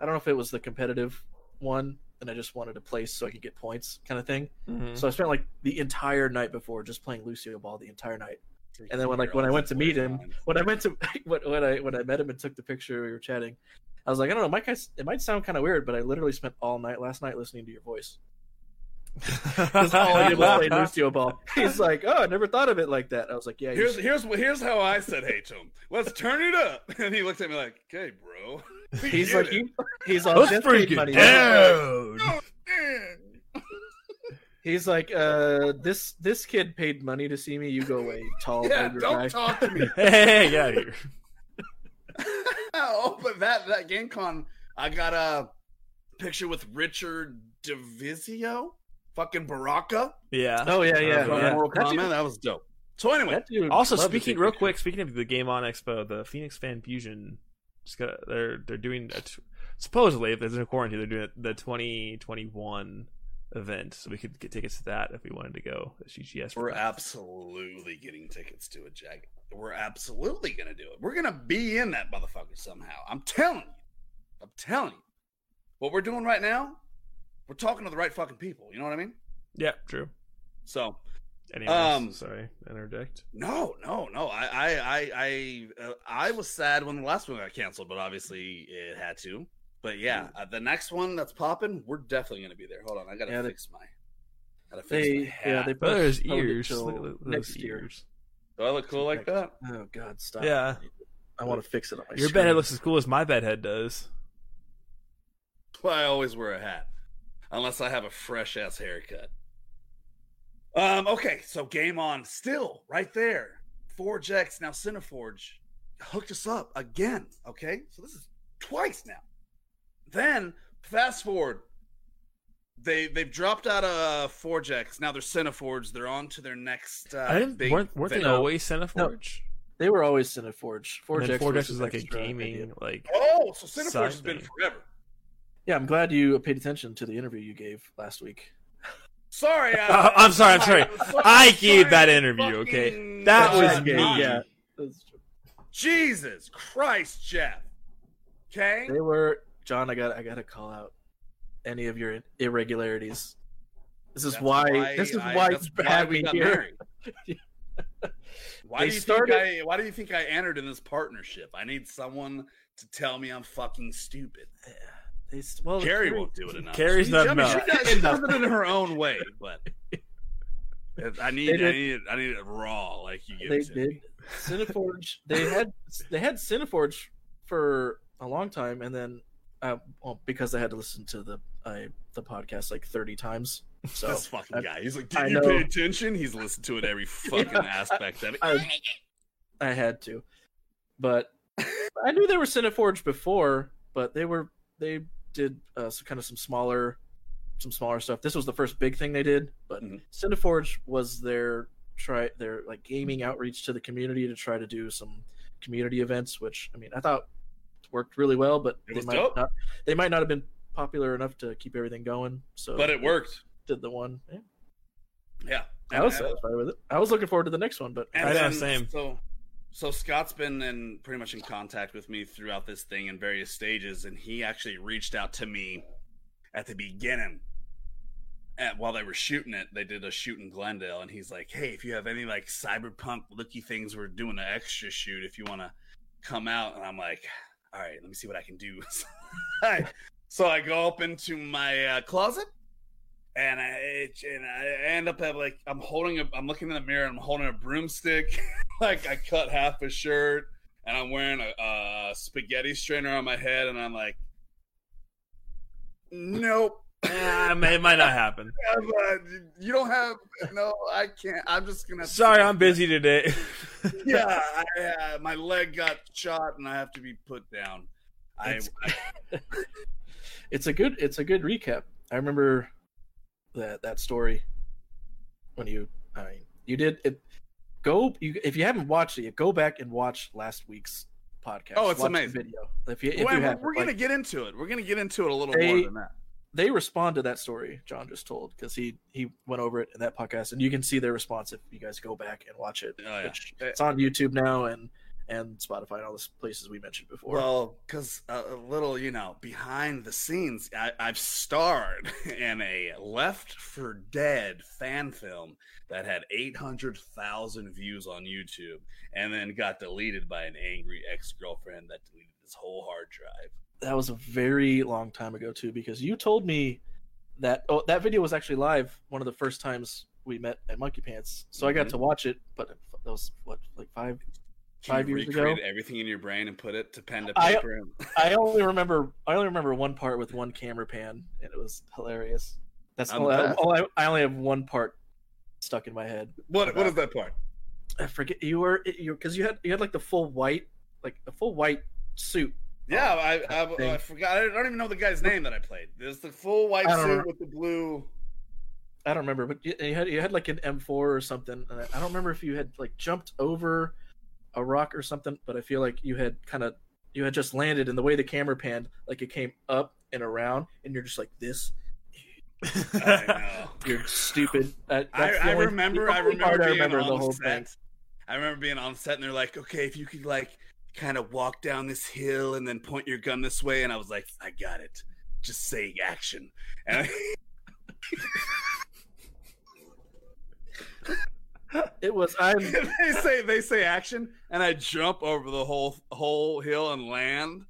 Speaker 3: I don't know if it was the competitive one, and I just wanted to place so I could get points kind of thing.
Speaker 2: Mhm.
Speaker 3: So I spent like the entire night before just playing Lucio Ball the entire night. And then when like when I went to meet him, when I went to when, when I when I met him and took the picture, we were chatting. I was like, I don't know, Mike. It might sound kind of weird, but I literally spent all night last night listening to your voice. That's all I did was play Lucio Ball. He's like, oh, I never thought of it like that. I was like, yeah.
Speaker 1: here's
Speaker 3: should-
Speaker 1: here's here's how I said hey to him. Let's turn it up. And he looked at me like, okay, bro. We
Speaker 3: He's like,
Speaker 1: it."
Speaker 3: he, he's all
Speaker 2: Let's bring
Speaker 3: paid money.
Speaker 2: down.
Speaker 1: Oh, man.
Speaker 3: He's like, uh, this this kid paid money to see me. You go away, tall
Speaker 1: Yeah, don't
Speaker 3: guy.
Speaker 1: talk to me.
Speaker 2: Hey, get out of here.
Speaker 1: oh, but that that GameCon, I got a picture with Richard Divizio, fucking Baraka
Speaker 2: Yeah.
Speaker 3: Oh yeah, yeah,
Speaker 1: from
Speaker 3: yeah.
Speaker 1: Mortal
Speaker 3: That
Speaker 1: Kombat.
Speaker 3: dude-
Speaker 1: That was dope. So anyway,
Speaker 3: dude
Speaker 2: Also, speaking real
Speaker 3: pictures.
Speaker 2: quick, speaking of the Game On Expo, the Phoenix Fan Fusion, just got, they're they're doing a t- supposedly if there's no quarantine, they're doing the 2021 event, so we could get tickets to that if we wanted to go. at GGS.
Speaker 1: We're
Speaker 2: that.
Speaker 1: absolutely getting tickets to it, Jack. We're absolutely gonna do it. We're gonna be in that motherfucker somehow. I'm telling you. I'm telling you. What we're doing right now, we're talking to the right fucking people. You know what I mean?
Speaker 2: Yeah, true.
Speaker 1: So
Speaker 2: Anyways,
Speaker 1: Um,
Speaker 2: sorry, interject.
Speaker 1: no, no, no. I, I, I, I, uh, I was sad when the last one got canceled, but obviously it had to. But yeah, uh, the next one that's popping, we're definitely gonna be there. Hold on, I gotta
Speaker 3: Yeah, they-
Speaker 1: fix my. Gotta fix my
Speaker 3: They
Speaker 1: hat.
Speaker 3: yeah they
Speaker 2: Oh, there's
Speaker 3: postponed it
Speaker 2: ears.
Speaker 3: till
Speaker 2: Look at those
Speaker 3: next year.
Speaker 2: ears.
Speaker 1: Do I look cool like that?
Speaker 3: Oh God, stop!
Speaker 2: Yeah.
Speaker 3: I want to fix it on my
Speaker 2: Your
Speaker 3: screen.
Speaker 2: bedhead looks as cool as my bedhead does.
Speaker 1: Well, I always wear a hat, unless I have a fresh ass haircut. Um. Okay, so game on, still right there. Forge X now Cineforge hooked us up again. Okay, so this is twice now. Then fast forward, they they've dropped out of Forge X. Now they're Cineforge. They're on to their next. Uh,
Speaker 2: I didn't.
Speaker 1: big
Speaker 2: weren't weren't they always Cineforge?
Speaker 3: They were always Cineforge. Forge X
Speaker 2: Forge
Speaker 3: was
Speaker 2: X is
Speaker 3: an
Speaker 2: like a gaming
Speaker 3: idea.
Speaker 2: like.
Speaker 1: Oh, so Cineforge has been forever.
Speaker 3: Yeah, I'm glad you paid attention to the interview you gave last week.
Speaker 1: Sorry, I,
Speaker 2: Uh, I'm sorry, I'm sorry.
Speaker 1: I'm
Speaker 2: I
Speaker 1: sorry,
Speaker 2: gave that interview, okay? That
Speaker 3: was
Speaker 2: was
Speaker 3: me.
Speaker 2: me.
Speaker 3: Yeah. That's true.
Speaker 1: Jesus Christ, Jeff. Okay.
Speaker 3: They were John. I got. I got to call out any of your irregularities. This is
Speaker 1: That's
Speaker 3: why, This is
Speaker 1: I-
Speaker 3: why
Speaker 1: that's
Speaker 3: you
Speaker 1: why we got
Speaker 3: here.
Speaker 1: married. Why
Speaker 3: They
Speaker 1: do you
Speaker 3: started-
Speaker 1: think I? Why do you think I entered in this partnership? I need someone to tell me I'm fucking stupid.
Speaker 3: They, s- well,
Speaker 1: Carrie
Speaker 3: Carrie-
Speaker 1: won't do it enough.
Speaker 2: Carrie's
Speaker 1: She-
Speaker 2: not
Speaker 1: I mean, she
Speaker 2: enough.
Speaker 1: does, she does it in her own way, but I need,
Speaker 3: They
Speaker 1: I need, it, I need it raw, like you give
Speaker 3: they
Speaker 1: it to
Speaker 3: did Cineforge. They had they had Cineforge for a long time, and then uh, well, because I had to listen to the I the podcast like thirty times. So
Speaker 1: this fucking
Speaker 3: I-
Speaker 1: guy. He's like,
Speaker 3: I
Speaker 1: did you
Speaker 3: know.
Speaker 1: pay attention? He's listened to it every fucking
Speaker 3: Yeah,
Speaker 1: aspect of it.
Speaker 3: I, I had to, but I knew they were Cineforge before, but they were they did uh, some kind of some smaller some smaller stuff. This was the first big thing they did, but
Speaker 1: Mhm.
Speaker 3: Cineforge was their try their like gaming outreach to the community to try to do some community events, which I mean I thought worked really well, but
Speaker 1: It
Speaker 3: they might
Speaker 1: dope.
Speaker 3: not they might not have been popular enough to keep everything going. So
Speaker 1: but it worked.
Speaker 3: Did the one? Yeah,
Speaker 1: Yeah.
Speaker 3: I was satisfied with it. I was looking forward to the next one, but
Speaker 1: And
Speaker 2: I know,
Speaker 1: then,
Speaker 2: same.
Speaker 1: So, so Scott's been in pretty much in contact with me throughout this thing in various stages, and he actually reached out to me at the beginning. And while they were shooting it, they did a shoot in Glendale, and he's like, "Hey, if you have any like cyberpunk looky things, we're doing an extra shoot. If you want to come out," and I'm like, "All right, let me see what I can do." So I go up into my uh, closet, and I and I end up at like I'm holding a I'm looking in the mirror I'm holding a broomstick, like I cut half a shirt and I'm wearing a, a spaghetti strainer on my head and I'm like, nope,
Speaker 2: Eh, it may- it might not happen.
Speaker 1: You don't have no, I can't. I'm just gonna.
Speaker 2: Sorry, I'm busy today.
Speaker 1: Yeah, I, uh, my leg got shot and I have to be put down. I,
Speaker 3: It's-
Speaker 1: I
Speaker 3: it's a good it's a good recap. I remember that that story when you I mean, you did it. Go you if you haven't watched it, yet, go back and watch last week's podcast.
Speaker 1: Oh, it's
Speaker 3: Watch
Speaker 1: amazing.
Speaker 3: video. If you if
Speaker 1: Well,
Speaker 3: you haven't,
Speaker 1: we're gonna get into it. We're gonna get into it a little
Speaker 3: They-
Speaker 1: more than that.
Speaker 3: they respond to that story John just told because he he went over it in that podcast, and you can see their response if you guys go back and watch it.
Speaker 1: Oh, yeah.
Speaker 3: it's on YouTube now and and Spotify and all the places we mentioned before.
Speaker 1: Well, because a, a little, you know, behind the scenes, I, I've starred in a Left 4 Dead fan film that had 800,000 views on YouTube and then got deleted by an angry ex girlfriend that deleted his whole hard drive.
Speaker 3: that was a very long time ago too because you told me that oh that video was actually live one of the first times we met at monkey pants so i got
Speaker 1: Mhm.
Speaker 3: to watch it but that was what like five Five
Speaker 1: you
Speaker 3: years ago?
Speaker 1: everything in your brain and put it to pen to
Speaker 3: I-
Speaker 1: paper? and-
Speaker 3: i only remember i only remember one part with one camera pan and it was hilarious that's all, I, all I, I only have one part stuck in my head
Speaker 1: what, what is that part?
Speaker 3: i forget you were you because you had you had like the full white like a full white suit
Speaker 1: Yeah, oh, I, I,
Speaker 3: thing.
Speaker 1: I forgot. I don't even know the guy's name that I played. There's the full white suit
Speaker 3: know.
Speaker 1: with the blue.
Speaker 3: I don't remember, but you, you had you had like an M4 or something. I I don't remember if you had like jumped over a rock or something, but I feel like you had kind of you had just landed, and the way the camera panned, like it came up and around, and you're just like this.
Speaker 1: I know.
Speaker 3: You're stupid. That,
Speaker 1: I, I
Speaker 3: only-
Speaker 1: remember. I remember being
Speaker 3: remember
Speaker 1: on
Speaker 3: the whole
Speaker 1: set.
Speaker 3: thing.
Speaker 1: I remember being on set, and they're like, "Okay, if you could like kind of walk down this hill and then point your gun this way," and I was like, "I got it. Just say action." And
Speaker 3: It was I'm
Speaker 1: they say they say action, and I jump over the whole whole hill and land,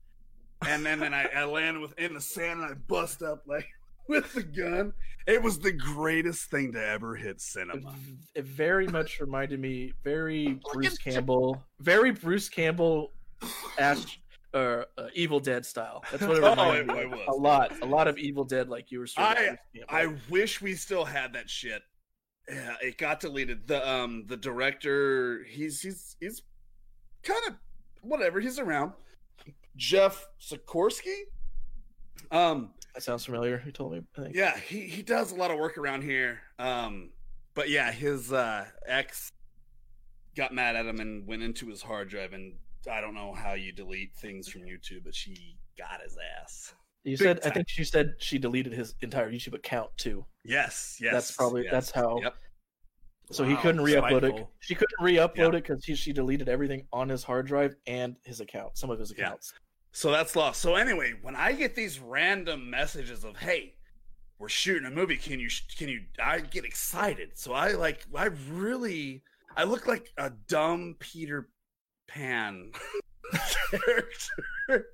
Speaker 1: and then then I, I land within the sand and I bust up like with the gun. It was the greatest thing to ever hit cinema.
Speaker 3: it very much reminded me very Bruce Campbell, very Bruce Campbell, Ash, uh, uh, Evil Dead style. That's what it
Speaker 1: Oh,
Speaker 3: reminded
Speaker 1: it-
Speaker 3: me.
Speaker 1: it
Speaker 3: of.
Speaker 1: was.
Speaker 3: A lot, a lot of Evil Dead, like you were.
Speaker 1: I- I wish we still had that shit. Yeah, it got deleted. The um the director, he's he's he's kind of whatever. He's around. Jeff Sikorsky. Um
Speaker 3: That sounds familiar. You told me. I think.
Speaker 1: yeah, he he does a lot of work around here. Um but yeah, his uh ex got mad at him and went into his hard drive and I don't know how you delete things from YouTube, but she got his ass.
Speaker 3: You
Speaker 1: Big
Speaker 3: said. I think she said she deleted his entire YouTube account too.
Speaker 1: Yes, yes.
Speaker 3: That's probably-
Speaker 1: yes.
Speaker 3: that's how-
Speaker 1: Yep.
Speaker 3: So he couldn't re-upload it. She couldn't re-upload
Speaker 1: Yeah.
Speaker 3: it because she deleted everything on his hard drive and his account, some of his
Speaker 1: Yeah.
Speaker 3: accounts.
Speaker 1: So that's lost. So anyway, when I get these random messages of "Hey, we're shooting a movie. Can you? Can you?" I get excited. So I like. I really. I look like a dumb Peter Pan character,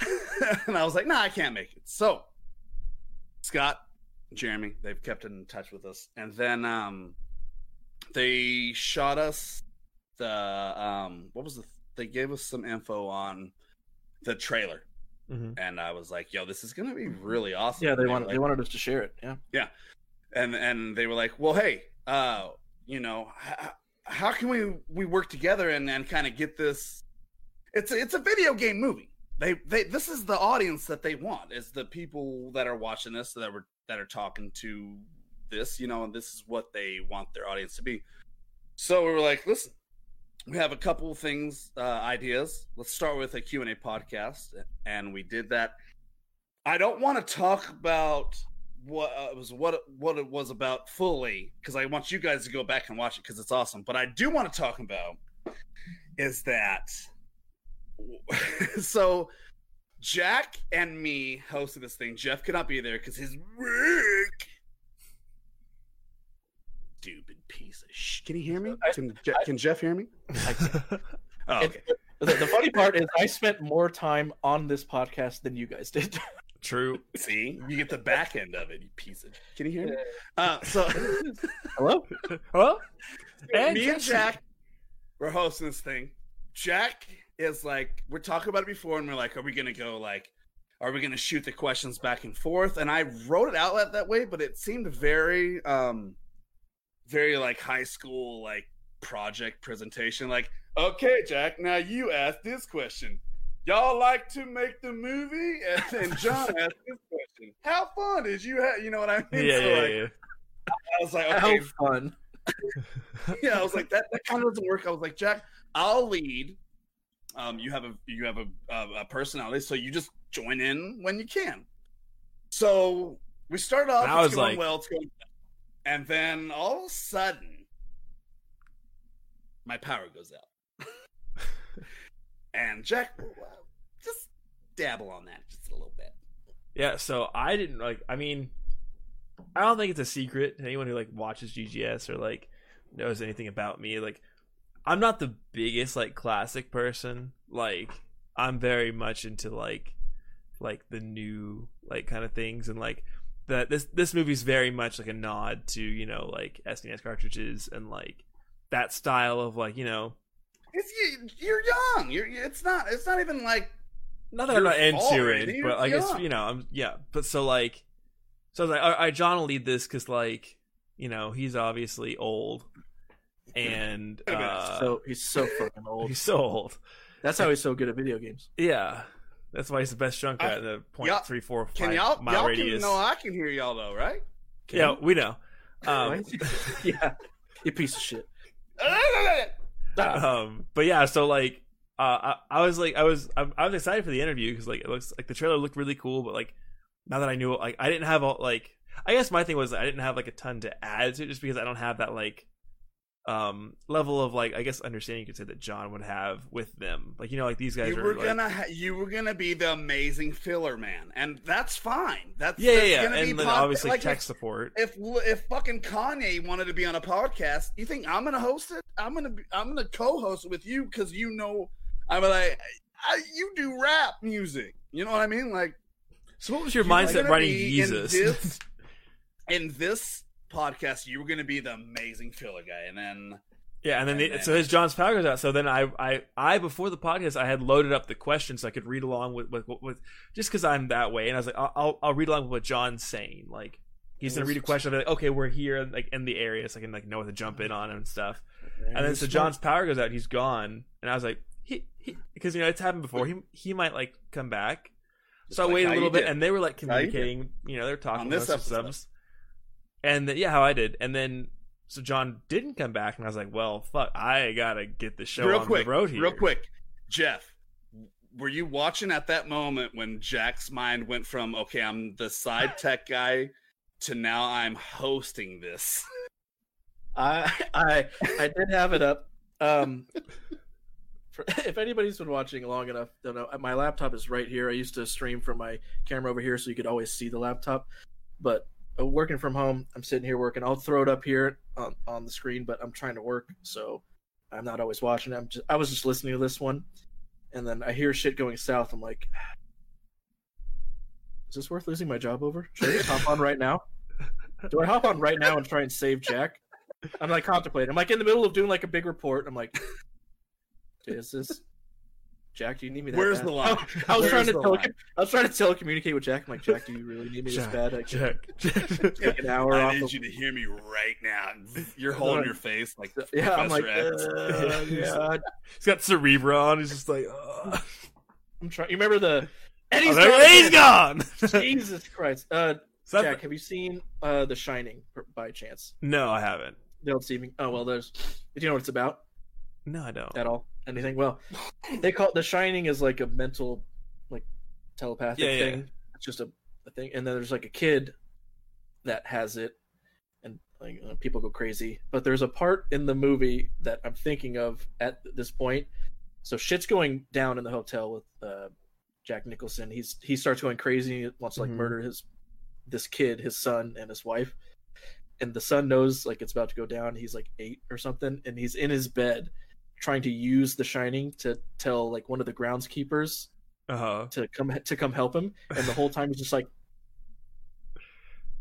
Speaker 1: and I was like, "Nah, I can't make it." So Scott, Jeremy, they've kept in touch with us, and then um, they shot us the um what was the they gave us some info on the trailer
Speaker 2: Mhm.
Speaker 1: and I was like, "Yo, this is gonna be really awesome."
Speaker 3: Yeah, they wanted
Speaker 1: like,
Speaker 3: they wanted us to share it. Yeah. Yeah.
Speaker 1: And and they were like, "Well, hey, uh, you know, h- how can we we work together and and kind of get this? It's a, it's a video game movie. They they this is the audience that they want is the people that are watching this that were that are talking to this. You know, and this is what they want their audience to be. So we were like, listen, we have a couple things uh, ideas. Let's start with a Q and A podcast, and we did that. I don't want to talk about what uh, was what what it was about fully because I want you guys to go back and watch it because it's awesome. But I do want to talk about is that so Jack and me hosted this thing. Jeff could not be there because his work. Stupid piece of sh. Can he hear me?
Speaker 3: I-
Speaker 1: Can, Je- can Jeff hear me? Oh, okay.
Speaker 3: The, the funny part is, I spent more time on this podcast than you guys did.
Speaker 2: True.
Speaker 1: See, you get the back end of it. You piece of. Can you hear me? Uh, so.
Speaker 3: Hello.
Speaker 2: Well, and
Speaker 1: me and Jack we're hosting this thing. Jack is like, we're talking about it before, and we're like, are we gonna go like, are we gonna shoot the questions back and forth? And I wrote it out that, that way, but it seemed very, um, very like high school like project presentation. Like, okay, Jack, now you ask this question. Y'all like to make the movie, and then John asked this question. How fun did you have? You know what I mean?
Speaker 2: Yeah,
Speaker 1: So,
Speaker 2: yeah,
Speaker 1: like,
Speaker 2: yeah.
Speaker 1: I was like,
Speaker 3: How
Speaker 1: okay,
Speaker 3: fun.
Speaker 1: yeah, I was like that. That kind of doesn't work. I was like, Jack, I'll lead. Um, you have a you have a, a, a personality, so you just join in when you can. So we started off.
Speaker 2: And I
Speaker 1: it's
Speaker 2: was
Speaker 1: going
Speaker 2: like-
Speaker 1: well, it's going, and then all of a sudden, my power goes out, and Jack, just dabble on that just a little bit.
Speaker 2: Yeah, so I didn't like. I mean, I don't think it's a secret to anyone who like watches GGS or like knows anything about me. Like, I'm not the biggest like classic person. Like, I'm very much into like like the new like kind of things and like the this this movie's very much like a nod to you know like SNES cartridges and like that style of like you know
Speaker 1: It's you, you're young. You're it's not it's not even like
Speaker 2: not that I'm not into it,
Speaker 1: you're
Speaker 2: but I guess you know, I'm yeah. But so like, so I was like, all right, John will lead this because like, you know, he's obviously old, and
Speaker 1: Wait
Speaker 2: uh,
Speaker 3: So he's so fucking old.
Speaker 2: he's so old.
Speaker 3: That's how he's so good at video games.
Speaker 2: Yeah, that's why he's the best Junkrat
Speaker 1: I-
Speaker 2: in the point
Speaker 1: y'all-
Speaker 2: three four
Speaker 1: can y'all
Speaker 2: mile
Speaker 1: y'all
Speaker 2: radius.
Speaker 1: can know I can hear y'all though, right? Can
Speaker 2: yeah,
Speaker 1: you?
Speaker 2: we know. Um,
Speaker 3: yeah. You piece of shit.
Speaker 2: um, but yeah, so like, uh, I, I was like, I was, I, I was excited for the interview because like it looks like the trailer looked really cool, but like now that I knew, it, like I didn't have all like, I guess my thing was I didn't have like a ton to add to it just because I don't have that like, um, level of like I guess understanding you could say that John would have with them, like you know, like these guys
Speaker 1: you
Speaker 2: are
Speaker 1: were
Speaker 2: like,
Speaker 1: gonna ha- you were gonna be the amazing filler man, and that's fine. That's
Speaker 2: yeah, yeah,
Speaker 1: that's
Speaker 2: yeah,
Speaker 1: gonna be
Speaker 2: and then
Speaker 1: pod-
Speaker 2: obviously
Speaker 1: like,
Speaker 2: tech support.
Speaker 1: If, if if fucking Kanye wanted to be on a podcast, you think I'm gonna host it? I'm gonna be, I'm gonna co-host with you because you know I'm like I, you do rap music. You know what I mean? Like
Speaker 2: So what was your mindset writing
Speaker 1: be in
Speaker 2: Jesus?
Speaker 1: this- In this podcast, you were gonna be the amazing filler guy, and then
Speaker 2: Yeah, and then,
Speaker 1: And
Speaker 2: the,
Speaker 1: then-
Speaker 2: so his John's power goes out. So then I, I, I before the podcast, I had loaded up the questions so I could read along with, with, with just because I'm that way, and I was like, I'll, I'll, I'll read along with what John's saying. Like he's gonna read a question, I'll be like, okay, we're here, like in the area, so I can like know what to jump in on and stuff. And then so John's power goes out, he's gone, and I was like, he, he, because you know it's happened before. He, he might like come back. So I
Speaker 1: like
Speaker 2: waited
Speaker 1: how
Speaker 2: a little bit,
Speaker 1: did.
Speaker 2: and they were like
Speaker 1: How you
Speaker 2: communicating. You know, they're talking
Speaker 1: On this
Speaker 2: amongst
Speaker 1: episode.
Speaker 2: themselves. And then, yeah, how I did, and then so John didn't come back, and I was like, well, fuck, I gotta get the show
Speaker 1: real
Speaker 2: on
Speaker 1: quick,
Speaker 2: the road here.
Speaker 1: real quick, Jeff. Were you watching at that moment when Jack's mind went from okay, I'm the side tech guy to now I'm hosting this?
Speaker 3: I I I did have it up. Um, for, if anybody's been watching long enough, don't know my laptop is right here. I used to stream from my camera over here, so you could always see the laptop. But Uh, working from home, I'm sitting here working. I'll throw it up here on, on the screen, but I'm trying to work, so I'm not always watching. I'm just I was just listening to this one, and then I hear shit going south. I'm like, is this worth losing my job over? Should I hop on right now? Do I hop on right now and try and save Jack? I'm like contemplating. I'm like in the middle of doing like a big report. I'm like, is this Jack? Do you need me that
Speaker 1: Where's
Speaker 3: bad?
Speaker 1: the line?
Speaker 3: I was
Speaker 1: Where's
Speaker 3: trying to
Speaker 1: the
Speaker 3: tele-
Speaker 1: line?
Speaker 3: I was trying to telecommunicate with Jack. I'm like, Jack, do you really need me
Speaker 2: Jack,
Speaker 3: this bad? I can
Speaker 2: Jack.
Speaker 3: take an hour
Speaker 1: I
Speaker 3: off.
Speaker 1: need
Speaker 3: of-
Speaker 1: you to hear me right now. You're holding your face like
Speaker 3: yeah, I'm like,
Speaker 1: Professor X.
Speaker 3: uh, yeah.
Speaker 2: He's got Cerebro on. He's just like, Ugh.
Speaker 3: I'm trying. You remember the? And
Speaker 2: Oh,
Speaker 3: he's
Speaker 2: there-
Speaker 3: gone
Speaker 2: he's
Speaker 3: again.
Speaker 2: gone.
Speaker 3: Jesus Christ. Uh,
Speaker 2: So
Speaker 3: Jack, have you seen uh The Shining by chance?
Speaker 2: no, I haven't.
Speaker 3: The see me. Oh well, there's. Do you know what it's about
Speaker 2: No, I don't.
Speaker 3: at all? Anything? Well, they call The Shining is like a mental, like telepathic
Speaker 2: Yeah, yeah.
Speaker 3: thing. It's just a, a thing, and then there's like a kid that has it, and like uh, people go crazy. But there's a part in the movie that I'm thinking of at this point. So shit's going down in the hotel with uh, Jack Nicholson. He's he starts going crazy. He wants to like
Speaker 2: Mhm.
Speaker 3: murder his this kid, his son, and his wife. And the son knows like it's about to go down. He's like eight or something, and he's in his bed trying to use The Shining to tell like one of the groundskeepers
Speaker 2: Uh huh.
Speaker 3: to come to come help him. And the whole time he's just like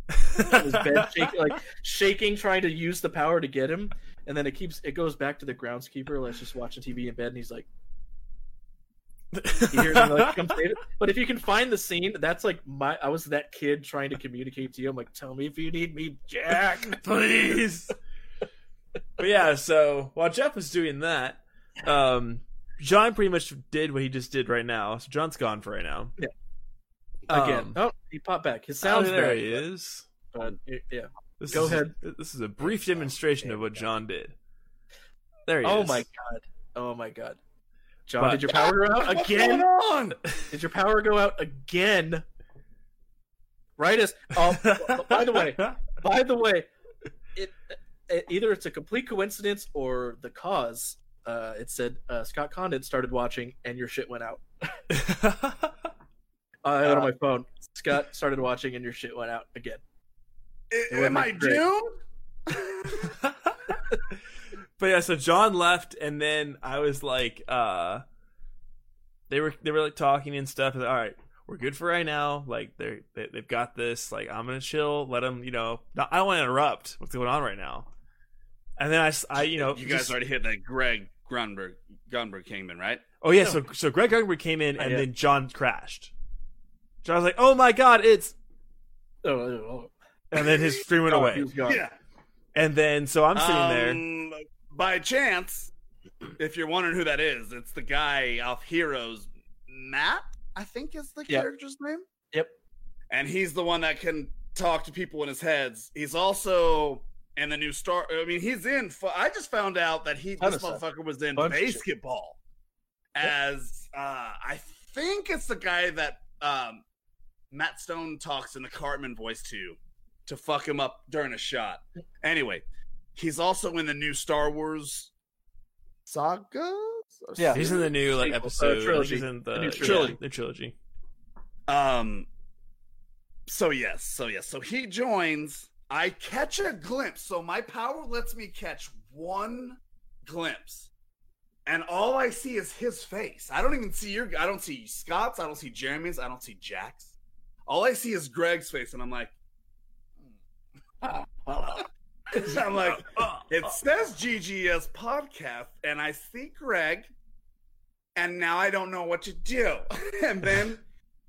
Speaker 3: his bed, shaking, like shaking, trying to use the power to get him. And then it keeps it goes back to the groundskeeper, like just watching TV in bed, and he's like, he hears him like come save it. But if you can find the scene, that's like my I was that kid trying to communicate to you. I'm like, tell me if you need me, Jack.
Speaker 2: please. But yeah, so while Jeff was doing that, um, John pretty much did what he just did right now. So John's gone for right now.
Speaker 3: Yeah. Again,
Speaker 2: Um,
Speaker 3: oh, he popped back. His
Speaker 2: oh,
Speaker 3: sounds
Speaker 2: there he is.
Speaker 3: But, but yeah.
Speaker 2: This
Speaker 3: Go
Speaker 2: is,
Speaker 3: ahead.
Speaker 2: This is a brief demonstration of what John did. There he
Speaker 3: Oh
Speaker 2: is.
Speaker 3: Oh my god. Oh my god. John,
Speaker 2: But-
Speaker 3: did your power go out again? Did your power go out again? Right as oh, by the way, by the way, it either it's a complete coincidence or the cause. Uh, it said uh, Scott Conditt started watching and your shit went out. I had it on my phone. Scott started watching and your shit went out again.
Speaker 1: I-
Speaker 3: would
Speaker 1: Am I doomed?
Speaker 2: but yeah, so John left, and then I was like, uh, they were they were like talking and stuff. And all right, we're good for right now. Like they're they, they've got this. Like I'm gonna chill. Let them, you know. Not, I don't want to interrupt what's going on right now. And then I, I you know,
Speaker 1: you guys
Speaker 2: just-
Speaker 1: already hit that Greg Grunberg Gunberg came in, right?
Speaker 2: Oh yeah, so so Greg Grunberg came in, and then John crashed. So I was like, oh my god, it's.
Speaker 3: Oh, oh,
Speaker 2: And then his screen went
Speaker 3: oh,
Speaker 2: away.
Speaker 3: he was gone.
Speaker 2: And then so I'm sitting there.
Speaker 1: Um, By chance, if you're wondering who that is, it's the guy off Heroes, Matt. I think is the
Speaker 3: Yep.
Speaker 1: character's name.
Speaker 3: Yep.
Speaker 1: And he's the one that can talk to people in his heads. He's also in the new Star. I mean, he's in. fu- I just found out that he this motherfucker was in
Speaker 3: Bunch
Speaker 1: basketball. As uh, I think it's the guy that um, Matt Stone talks in the Cartman voice to, to fuck him up during a shot. Anyway, he's also in the new Star Wars saga.
Speaker 3: Yeah.
Speaker 2: He's in the new like
Speaker 3: Sequel, uh,
Speaker 2: episode.
Speaker 3: trilogy.
Speaker 2: He's in the,
Speaker 3: The new
Speaker 2: yeah,
Speaker 3: trilogy.
Speaker 2: the trilogy.
Speaker 1: Um. So yes, so yes, so he joins. I catch a glimpse. So my power lets me catch one glimpse, and all I see is his face. I don't even see your. I don't see Scott's. I don't see Jeremy's. I don't see Jack's. All I see is Greg's face, and I'm like, I'm like, it says GGS podcast, and I see Greg, and now I don't know what to do. and then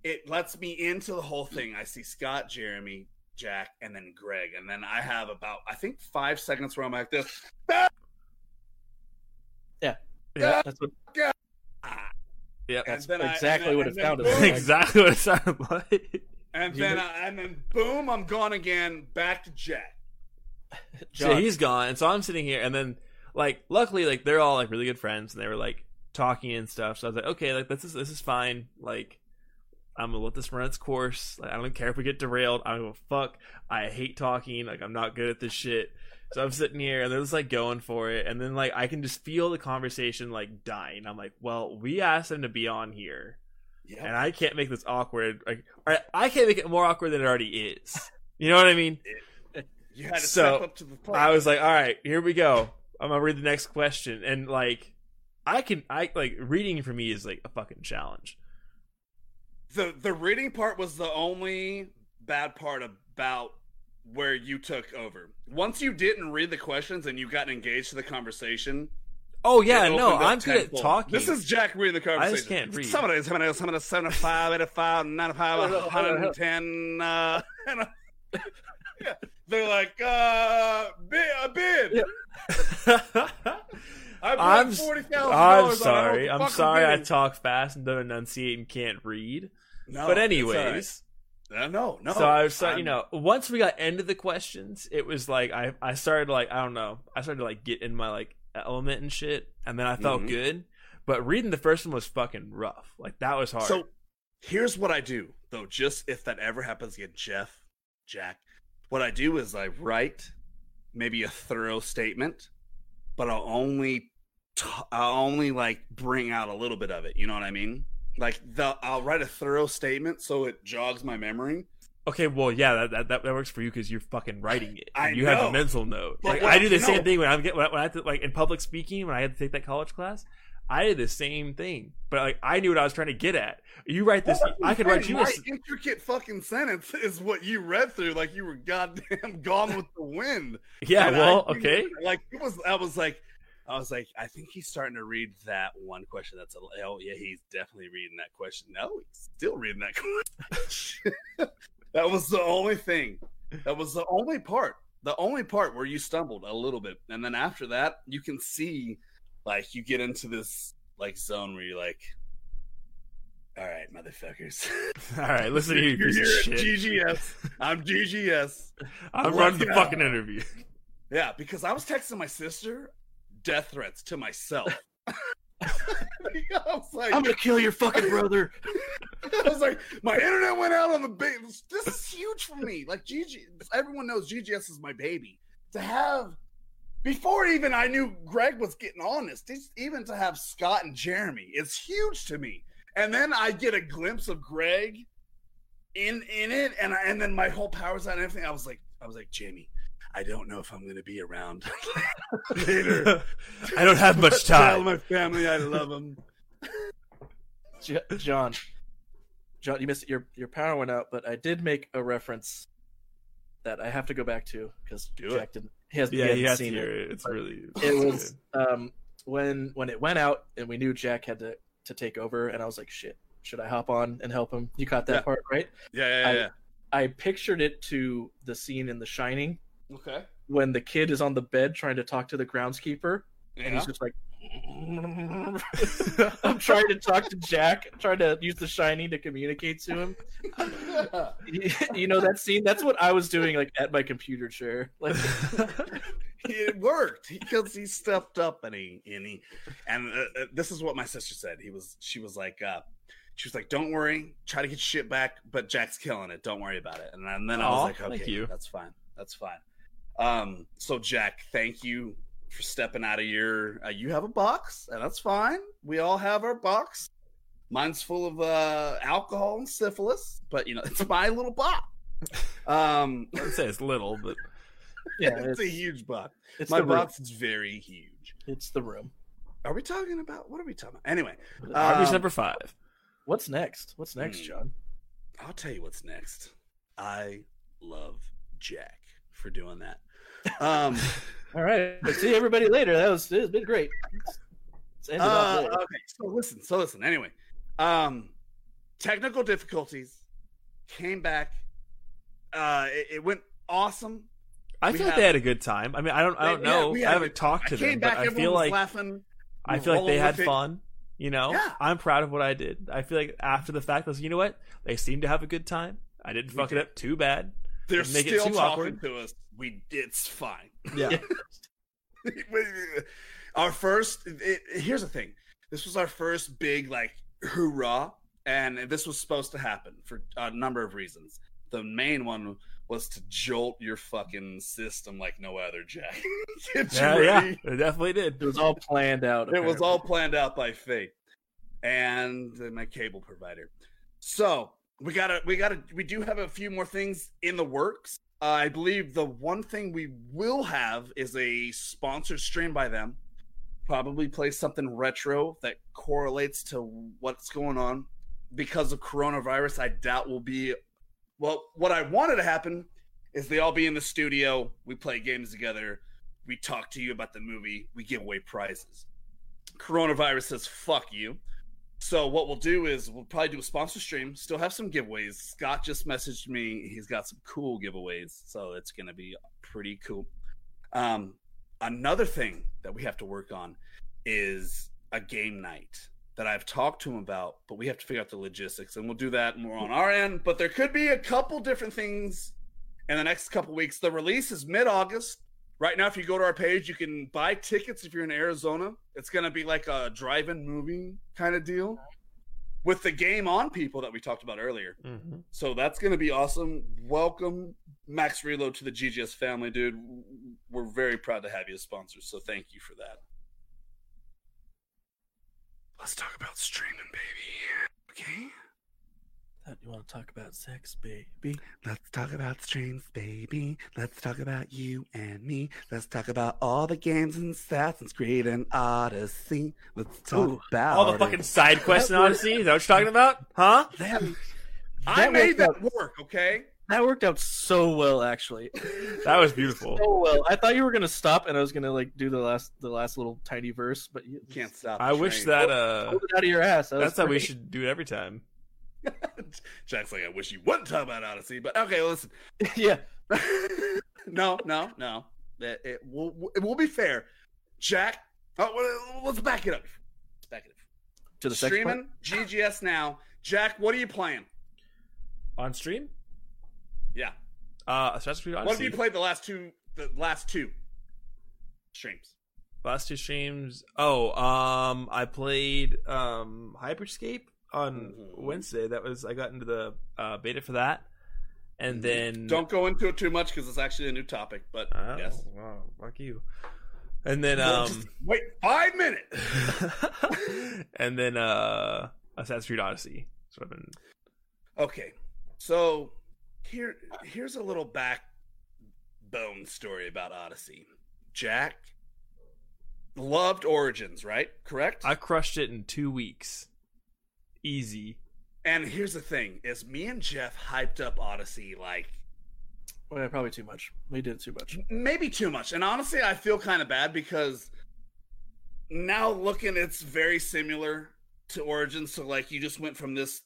Speaker 1: it lets me into the whole thing. I see Scott, Jeremy, Jack, and then Greg, and then I have about I think five seconds where I'm like this.
Speaker 2: Yeah,
Speaker 3: That's what
Speaker 1: Ah.
Speaker 2: yeah.
Speaker 3: That's
Speaker 1: then I-
Speaker 3: exactly what it sounded
Speaker 1: and
Speaker 3: like.
Speaker 2: exactly what it sounded like.
Speaker 1: And
Speaker 3: You
Speaker 1: then
Speaker 3: know-
Speaker 1: I, and then boom, I'm gone again. Back to Jack.
Speaker 2: So he's gone, and so I'm sitting here, and then like luckily like they're all like really good friends, and they were like talking and stuff. So I was like, okay, like this is this is fine. Like I'm gonna let this run its course. Like, I don't care if we get derailed. I don't give a fuck. I hate talking. Like I'm not good at this shit. So I'm sitting here, and they're just like going for it, and then like I can just feel the conversation like dying. I'm like, well, we asked them to be on here,
Speaker 1: Yeah.
Speaker 2: and I can't make this awkward. Like I can't make it more awkward than it already is. You know what I mean?
Speaker 1: You had to
Speaker 2: So,
Speaker 1: step up to the plate.
Speaker 2: I was like, all right, here we go. I'm gonna read the next question, and like, I can, I like reading for me is like a fucking challenge.
Speaker 1: The the reading part was the only bad part about where you took over. Once you didn't read the questions and you got engaged to the conversation.
Speaker 2: Oh yeah, no, I'm good at talking.
Speaker 1: This is Jack reading the conversation.
Speaker 2: I just can't read.
Speaker 1: Some of it, some of it, some of it, 75, 85, 95,
Speaker 3: Hold on, hold on, hold on.
Speaker 1: 110. Uh, and, uh, yeah. They're like, uh, bid. A bid.
Speaker 3: Yeah.
Speaker 1: I put
Speaker 2: I'm,
Speaker 1: forty thousand
Speaker 2: I'm sorry. I'm sorry. I
Speaker 1: talk.
Speaker 2: talk fast and don't enunciate and can't read.
Speaker 1: No,
Speaker 2: but anyways.
Speaker 1: Uh, no, no.
Speaker 2: so I was,
Speaker 1: I'm-
Speaker 2: you know, once we got into the questions, it was like I, I started like I don't know, I started to like get in my like element and shit, and then I felt
Speaker 1: Mhm.
Speaker 2: good. But reading the first one was fucking rough. Like that was hard.
Speaker 1: So here's what I do, though, just if that ever happens again, Jeff, Jack, what I do is I write maybe a thorough statement, but I'll only t- I'll only like bring out a little bit of it. You know what I mean? Like the I'll write a thorough statement so it jogs my memory.
Speaker 2: okay, well, yeah, that that, that, that works for you because you're fucking writing it.
Speaker 1: I
Speaker 2: you have
Speaker 1: know.
Speaker 2: a mental note.
Speaker 1: But
Speaker 2: Like I do the
Speaker 1: no.
Speaker 2: same thing when I'm get when I, when I had to like in public speaking when I had to take that college class. I did the same thing, but like I knew what I was trying to get at. You write this, I could write you. a
Speaker 1: my
Speaker 2: s-
Speaker 1: intricate fucking sentence is what you read through, like you were goddamn gone with the wind.
Speaker 2: Yeah,
Speaker 1: And
Speaker 2: well,
Speaker 1: I-
Speaker 2: okay.
Speaker 1: Like it was, I was like, I was like, I think he's starting to read that one question. That's a, oh yeah, he's definitely reading that question. No, he's still reading that question. that was the only thing. That was the only part. The only part where you stumbled a little bit, and then after that, you can see, like, you get into this like zone where you're like, all right, motherfuckers.
Speaker 2: All right, listen to you, you
Speaker 1: You're
Speaker 2: piece shit.
Speaker 1: GGS. I'm GGS.
Speaker 2: I'm running the fucking interview.
Speaker 1: Yeah, because I was texting my sister death threats to myself. I was like,
Speaker 3: I'm gonna kill your fucking brother.
Speaker 1: I was like, my internet went out on the base. This is huge for me. Like GG, everyone knows GGS is my baby. To have before even I knew Greg was getting on this, even to have Scott and Jeremy, it's huge to me. And then I get a glimpse of Greg in in it, and I, and then my whole powers out and everything. I was like, I was like, Jamie, I don't know if I'm gonna be around later.
Speaker 2: I don't have much time.
Speaker 1: Tell
Speaker 2: time.
Speaker 1: my family I love them.
Speaker 3: John, John, you missed it. Your your power went out, but I did make a reference that I have to go back to because
Speaker 1: Do
Speaker 3: Jack didn't. He has
Speaker 2: Yeah,
Speaker 3: he
Speaker 2: you
Speaker 3: hasn't seen
Speaker 2: hear
Speaker 3: it.
Speaker 2: it. It's really.
Speaker 3: It was um when when it went out and we knew Jack had to to take over, and I was like, shit, should I hop on and help him? You caught that
Speaker 1: Yeah.
Speaker 3: part, right?
Speaker 1: Yeah, yeah,
Speaker 3: I-
Speaker 1: yeah.
Speaker 3: I pictured it to the scene in The Shining
Speaker 1: Okay.
Speaker 3: when the kid is on the bed trying to talk to the groundskeeper, and he's just like. I'm trying to talk to Jack, trying to use the Shining to communicate to him. You- you know that scene? That's what I was doing, like at my computer chair. Like,
Speaker 1: it worked because he stepped up and he and he and uh, uh, this is what my sister said. He was she was like uh she was like, "Don't worry, try to get shit back, but Jack's killing it. Don't worry about it." And, then- then I was
Speaker 2: Aw,
Speaker 1: like,
Speaker 2: thank
Speaker 1: "Okay,
Speaker 2: you.
Speaker 1: that's fine. That's fine." Um, so Jack, thank you for stepping out of your. Uh, you have a box, and that's fine. We all have our box. Mine's full of uh, alcohol and syphilis, but you know it's my little box. Um,
Speaker 2: I would say it's little, but
Speaker 3: yeah,
Speaker 1: it's,
Speaker 3: it's,
Speaker 1: a huge box.
Speaker 3: it's
Speaker 1: My
Speaker 3: the room.
Speaker 1: box is very huge.
Speaker 3: It's the room.
Speaker 1: Are we talking about what are we talking about? Anyway,
Speaker 2: Arby's
Speaker 1: Um,
Speaker 2: number five.
Speaker 3: What's next? What's next,
Speaker 1: Hmm.
Speaker 3: John?
Speaker 1: I'll tell you what's next. I love Jack for doing that. Um,
Speaker 3: All right, but see everybody later. That was it's been great. It's ended
Speaker 1: uh, okay, so listen, so listen. Anyway, um, technical difficulties came back. Uh, it, it went awesome.
Speaker 2: I
Speaker 1: we
Speaker 2: feel like they had a good time. I mean, I don't, I don't know.
Speaker 1: we
Speaker 2: I haven't
Speaker 1: good-
Speaker 2: talked
Speaker 1: I
Speaker 2: to
Speaker 1: came
Speaker 2: them,
Speaker 1: back.
Speaker 2: but I feel
Speaker 1: was
Speaker 2: like
Speaker 1: laughing.
Speaker 2: I feel like they had
Speaker 1: it.
Speaker 2: fun. You know,
Speaker 1: Yeah.
Speaker 2: I'm proud of what I did. I feel like after the fact, I was, you know what? They seemed to have a good time. I didn't
Speaker 1: We
Speaker 2: fuck
Speaker 1: did.
Speaker 2: it up too bad.
Speaker 1: They're
Speaker 2: Didn't make it
Speaker 1: still
Speaker 2: too
Speaker 1: talking
Speaker 2: awkward.
Speaker 1: to us. We it's fine.
Speaker 2: Yeah.
Speaker 1: our first it, here's the thing this was our first big like hoorah and this was supposed to happen for a number of reasons the main one was to jolt your fucking system like no other jack Get you
Speaker 2: yeah, yeah, it definitely did.
Speaker 3: It was all planned out.
Speaker 1: it was all planned out by fate and my cable provider so we gotta we gotta we do have a few more things in the works uh, i believe the one thing we will have is a sponsored stream by them probably play something retro that correlates to what's going on because of coronavirus i doubt will be well what i wanted to happen is they all be in the studio. We play games together. We talk to you about the movie. We give away prizes. Coronavirus says fuck you. So what we'll do is we'll probably do a sponsor stream. Still have some giveaways. Scott just messaged me. He's got some cool giveaways, so it's gonna be pretty cool. Um, another thing that we have to work on is a game night that I've talked to him about, but we have to figure out the logistics, and we'll do that more on our end. But there could be a couple different things in the next couple weeks. The release is mid August. Right now, if you go to our page, you can buy tickets if you're in Arizona. It's going to be like a drive-in movie kind of deal with the game on people that we talked about earlier.
Speaker 2: Mm-hmm.
Speaker 1: So that's going to be awesome. Welcome Max Reload to the GGS family, dude. We're very proud to have you as sponsors. So thank you for that. Let's talk about streaming, baby. Okay?
Speaker 3: That you want to talk about sex, baby?
Speaker 1: Let's talk about streams, baby. Let's talk about you and me. Let's talk about all the games in Assassin's Creed and Odyssey. Let's talk
Speaker 3: Ooh,
Speaker 1: about
Speaker 2: All the
Speaker 1: it.
Speaker 2: fucking side quests in Odyssey. Is that what you're talking about? Huh?
Speaker 3: That,
Speaker 1: I made that work, okay?
Speaker 3: that worked out so well, actually.
Speaker 2: That was beautiful.
Speaker 3: So well. I thought you were gonna stop, and I was gonna like do the last the last little tiny verse, but you
Speaker 1: Can't stop.
Speaker 2: I wish
Speaker 1: train.
Speaker 2: that uh
Speaker 3: out of your ass. That
Speaker 2: that's how we should do it every time.
Speaker 1: Jack's like, I wish you wouldn't talk about Odyssey, but okay, listen.
Speaker 3: yeah.
Speaker 1: no, no, no. It, it will it will be fair. Jack, oh, let's back it up. Let's back it up.
Speaker 3: To the?
Speaker 1: Streaming GGS now. Jack, what are you playing?
Speaker 2: On stream?
Speaker 1: Yeah.
Speaker 2: Uh Assassin's Creed
Speaker 1: What have you played the last two the last two streams?
Speaker 2: Last two streams. Oh, um I played um Hyperscape on
Speaker 1: Mhm.
Speaker 2: Wednesday. That was I got into the uh beta for that. And then
Speaker 1: Mm-hmm. Don't go into it too much because it's actually a new topic. But
Speaker 2: Oh,
Speaker 1: yes,
Speaker 2: wow, fuck you. And then
Speaker 1: Well,
Speaker 2: um
Speaker 1: wait five minutes.
Speaker 2: and then uh Assassin's Creed Odyssey. So I've been
Speaker 1: Okay, so here here's a little backbone story about Odyssey. Jack loved Origins, right? Correct.
Speaker 2: I crushed it in two weeks. Easy.
Speaker 1: and here's the thing: is me and Jeff hyped up Odyssey like
Speaker 3: Well, yeah, probably too much. We did too much.
Speaker 1: maybe too much. And honestly, I feel kind of bad because now looking, it's very similar to Origins. So like, you just went from this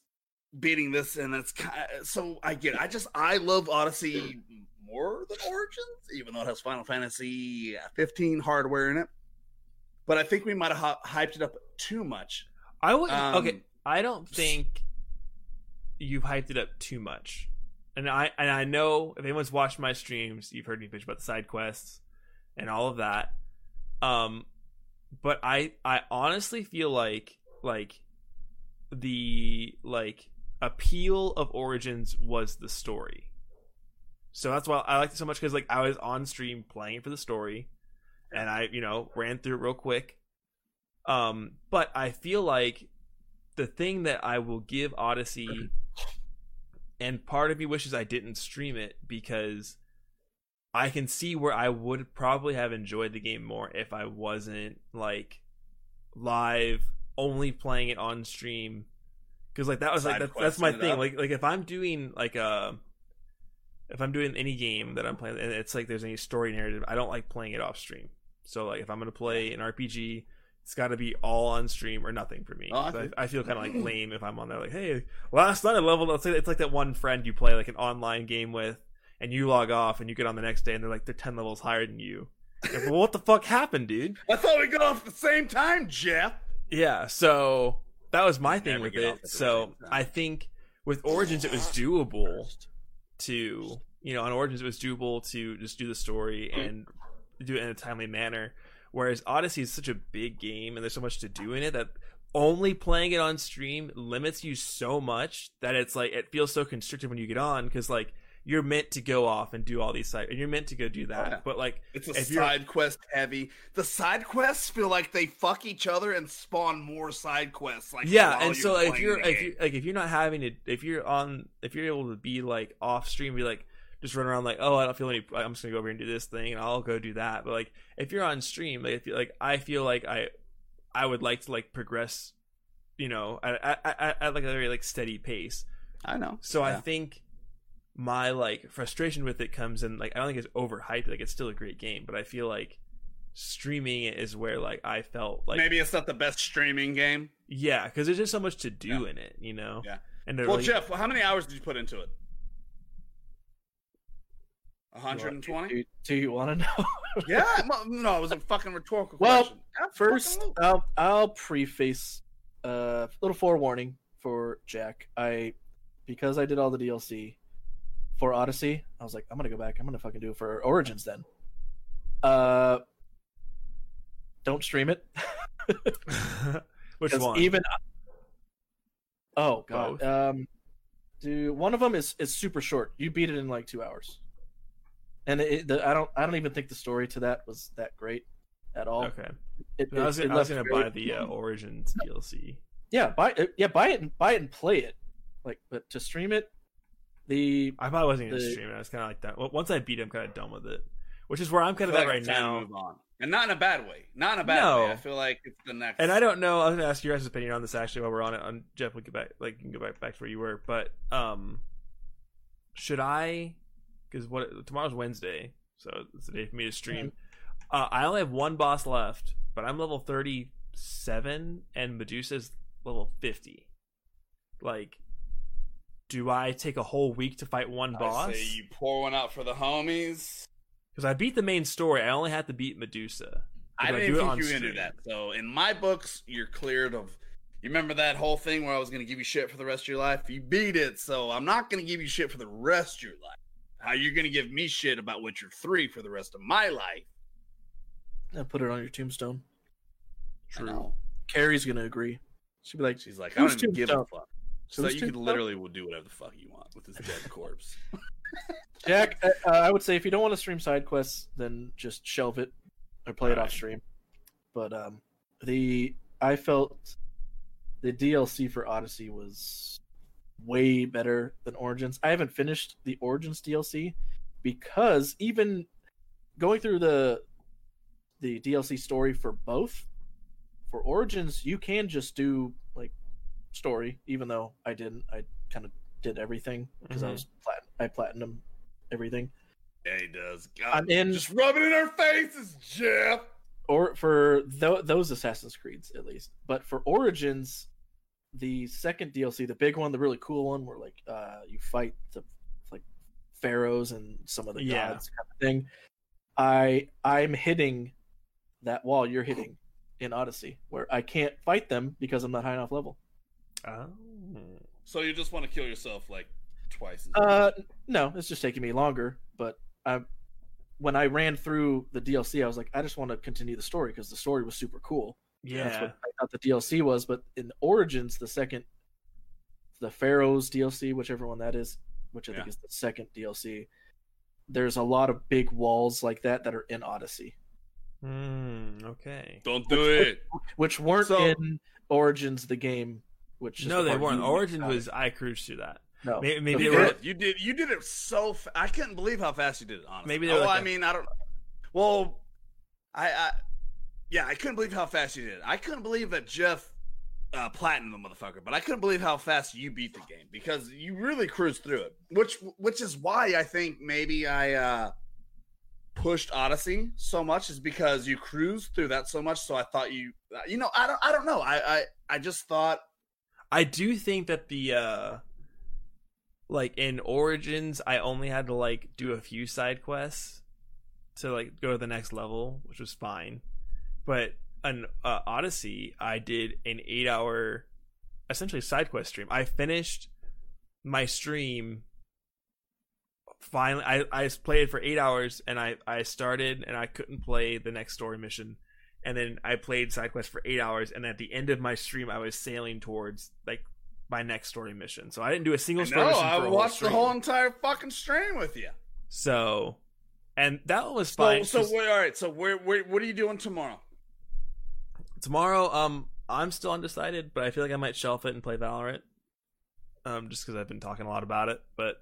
Speaker 1: beating this, and it's kind so I get. It. I just I love Odyssey more than Origins, even though it has Final Fantasy 15 hardware in it. But I think we might have hyped it up too much.
Speaker 2: I would
Speaker 1: Um,
Speaker 2: okay. I don't think you've hyped it up too much. And I and I know if anyone's watched my streams, you've heard me bitch about the side quests and all of that. Um but I I honestly feel like like the like appeal of Origins was the story. So that's why I liked it so much because like I was on stream playing for the story, and I you know ran through it real quick. Um, but I feel like the thing that I will give Odyssey, and part of me wishes I didn't stream it because I can see where I would probably have enjoyed the game more if I wasn't like live only playing it on stream. Because like that was like that's, that's my thing. like like if i'm doing like a if i'm doing any game that i'm playing and it's like there's any story narrative i don't like playing it off stream. So like if i'm gonna play an rpg it's got to be all on stream or nothing for me
Speaker 1: Oh, I
Speaker 2: I,
Speaker 1: feel-
Speaker 2: kind of like lame if i'm on there like hey last night i leveled it's like, it's like that one friend you play like an online game with and you log off and you get on the next day and they're like they're 10 levels higher than you Like, well, what the fuck happened dude
Speaker 1: I thought we got off at the same time, Jeff.
Speaker 2: yeah, so that was my thing
Speaker 1: Never
Speaker 2: with it. So. I think with Origins it was doable to you know on Origins it was doable to just do the story and do it in a timely manner. Whereas Odyssey is such a big game and there's so much to do in it that only playing it on stream limits you so much that it's like it feels so constricted when you get on because like you're meant to go off and do all these side and you're meant to go do that.
Speaker 1: yeah.
Speaker 2: But like
Speaker 1: It's a
Speaker 2: you're-
Speaker 1: side quest heavy. The side quests feel like they fuck each other and spawn more side quests. Like
Speaker 2: yeah and so like, if you're if you like if you're not having to if you're on if you're able to be like off stream be like just run around like oh i don't feel any i'm just gonna go over here and do this thing and i'll go do that but like if you're on stream like if you like i feel like i i would like to like progress you know at, at, at, at like a very like steady pace
Speaker 1: I know.
Speaker 2: so i think my like frustration with it comes in like I don't think it's overhyped. Like it's still a great game, but I feel like streaming it is where like I felt like
Speaker 1: Maybe it's not the best streaming game.
Speaker 2: yeah, because there's just so much to do
Speaker 1: Yeah.
Speaker 2: in it, you know.
Speaker 1: Yeah.
Speaker 2: And to
Speaker 1: Well,
Speaker 2: really-
Speaker 1: Jeff, how many hours did you put into it? 120?
Speaker 3: Do, do you want to know?
Speaker 1: yeah, no, it was a fucking rhetorical
Speaker 3: Well,
Speaker 1: question. Yeah,
Speaker 3: First. I'll I'll preface a uh, little forewarning for Jack. I because I did all the DLC for Odyssey. I was like, I'm gonna go back. I'm gonna fucking do it for Origins then. Uh, don't stream it.
Speaker 2: Which one?
Speaker 3: Even oh god,
Speaker 2: Both?
Speaker 3: um, dude, one of them is is super short. You beat it in like two hours, and it, the, I don't I don't even think the story to that was that great at all.
Speaker 2: okay.
Speaker 3: It,
Speaker 2: I was,
Speaker 3: it- it
Speaker 2: I was
Speaker 3: left
Speaker 2: gonna buy the uh, Origins DLC.
Speaker 3: yeah buy it yeah buy it and buy it and play it like but to stream it the
Speaker 2: I probably wasn't gonna
Speaker 3: The-
Speaker 2: stream it. I was kind of like that. Once I beat it, I'm kind of done with it. Which is where I'm kind of at
Speaker 1: like
Speaker 2: right
Speaker 1: it's time to
Speaker 2: now.
Speaker 1: move on. And not in a bad way. Not in a bad
Speaker 2: No.
Speaker 1: way. I feel like it's the next.
Speaker 2: And I don't know. I was gonna ask your guys' opinion on this actually while we're on it. On Jeff, we get back like you can go back back to where you were. But um, should I? Because what tomorrow's Wednesday, so it's the day for me to stream. Uh, I only have one boss left, but I'm level thirty seven, and Medusa's level fifty. Like, do I take a whole week to fight one boss?
Speaker 1: I say you pour one out for the homies.
Speaker 2: Because I beat the main story. I only had to beat Medusa.
Speaker 1: I
Speaker 2: Did I
Speaker 1: didn't
Speaker 2: do
Speaker 1: think you were gonna do that. So in my books, you're cleared of. You remember that whole thing where I was gonna give you shit for the rest of your life? You beat it, so I'm not gonna give you shit for the rest of your life. How you're gonna give me shit about Witcher Three for the rest of my life?
Speaker 3: uh, put it on your tombstone
Speaker 2: True.
Speaker 3: carrie's gonna agree she'd be like
Speaker 1: She's like, I don't even give a fuck. So
Speaker 3: Whose
Speaker 1: you
Speaker 3: can
Speaker 1: literally will do whatever the fuck you want with this dead corpse.
Speaker 3: jack uh, uh, i would say if you don't want to stream side quests then just shelve it or play it off stream but um the i felt the dlc for odyssey was way better than origins i haven't finished the origins dlc because even going through the the dlc story for both for origins you can just do like story even though i didn't i kind of did everything because i
Speaker 2: Mhm.
Speaker 3: was plat- i platinum everything
Speaker 1: Yeah, he does. God,
Speaker 3: I'm in-
Speaker 1: Just rub it in our faces, Jeff.
Speaker 3: or for th- those Assassin's Creeds at least. But for Origins, the second DLC, the big one, the really cool one, where like uh, you fight the like pharaohs and some of the
Speaker 2: Yeah.
Speaker 3: gods kind of thing. I I'm hitting that wall you're hitting in Odyssey, where I can't fight them because I'm not high enough level.
Speaker 2: Oh.
Speaker 1: So you just want to kill yourself like twice. As
Speaker 3: Uh, no, it's just taking me longer. But I, when I ran through the DLC, I was like, I just want to continue the story because the story was super cool. That's
Speaker 2: Yeah.
Speaker 3: what I thought the DLC was. But in Origins, the second, the Pharaohs DLC, whichever one that is, which I think is the second DLC, there's a lot of big walls like that that are in Odyssey,
Speaker 2: Hmm. okay.
Speaker 1: Don't do it.
Speaker 3: which weren't
Speaker 1: So-
Speaker 3: in Origins, the game. Which
Speaker 2: No,
Speaker 3: the
Speaker 2: they weren't.
Speaker 3: you-
Speaker 2: Origin was I cruised through that.
Speaker 3: no.
Speaker 2: Maybe, maybe
Speaker 1: You did,
Speaker 2: were.
Speaker 1: it. you did. You did it so. Fa- I couldn't believe how fast you did it. Honestly.
Speaker 2: Maybe they
Speaker 1: Oh,
Speaker 2: were like
Speaker 1: I
Speaker 2: a-
Speaker 1: mean, I don't. Well, I, I, yeah, I couldn't believe how fast you did. I couldn't believe that Jeff uh, platinum the motherfucker, but I couldn't believe how fast you beat the game because you really cruised through it. Which, which is why I think maybe I uh, pushed Odyssey so much is because you cruised through that so much. So I thought you, uh, you know, I don't, I don't know. I, I, I just thought.
Speaker 2: I do think that the uh like in Origins I only had to like do a few side quests to like go to the next level, which was fine. But an uh, Odyssey, I did an 8-hour essentially side quest stream. I finished my stream finally I I played for 8 hours and I I started and I couldn't play the next story mission and then I played side quest for eight hours, and at the end of my stream, I was sailing towards like my next story mission. So I didn't do a single story
Speaker 1: No,
Speaker 2: mission.
Speaker 1: I watched the whole entire fucking stream with you.
Speaker 2: So, and that was fun.
Speaker 1: So,
Speaker 2: fine.
Speaker 1: so
Speaker 2: 'cause
Speaker 1: wait, all right. So, where, where, what are you doing tomorrow?
Speaker 2: Tomorrow, um, I'm still undecided, but I feel like I might shelf it and play Valorant. Um, just because I've been talking a lot about it, but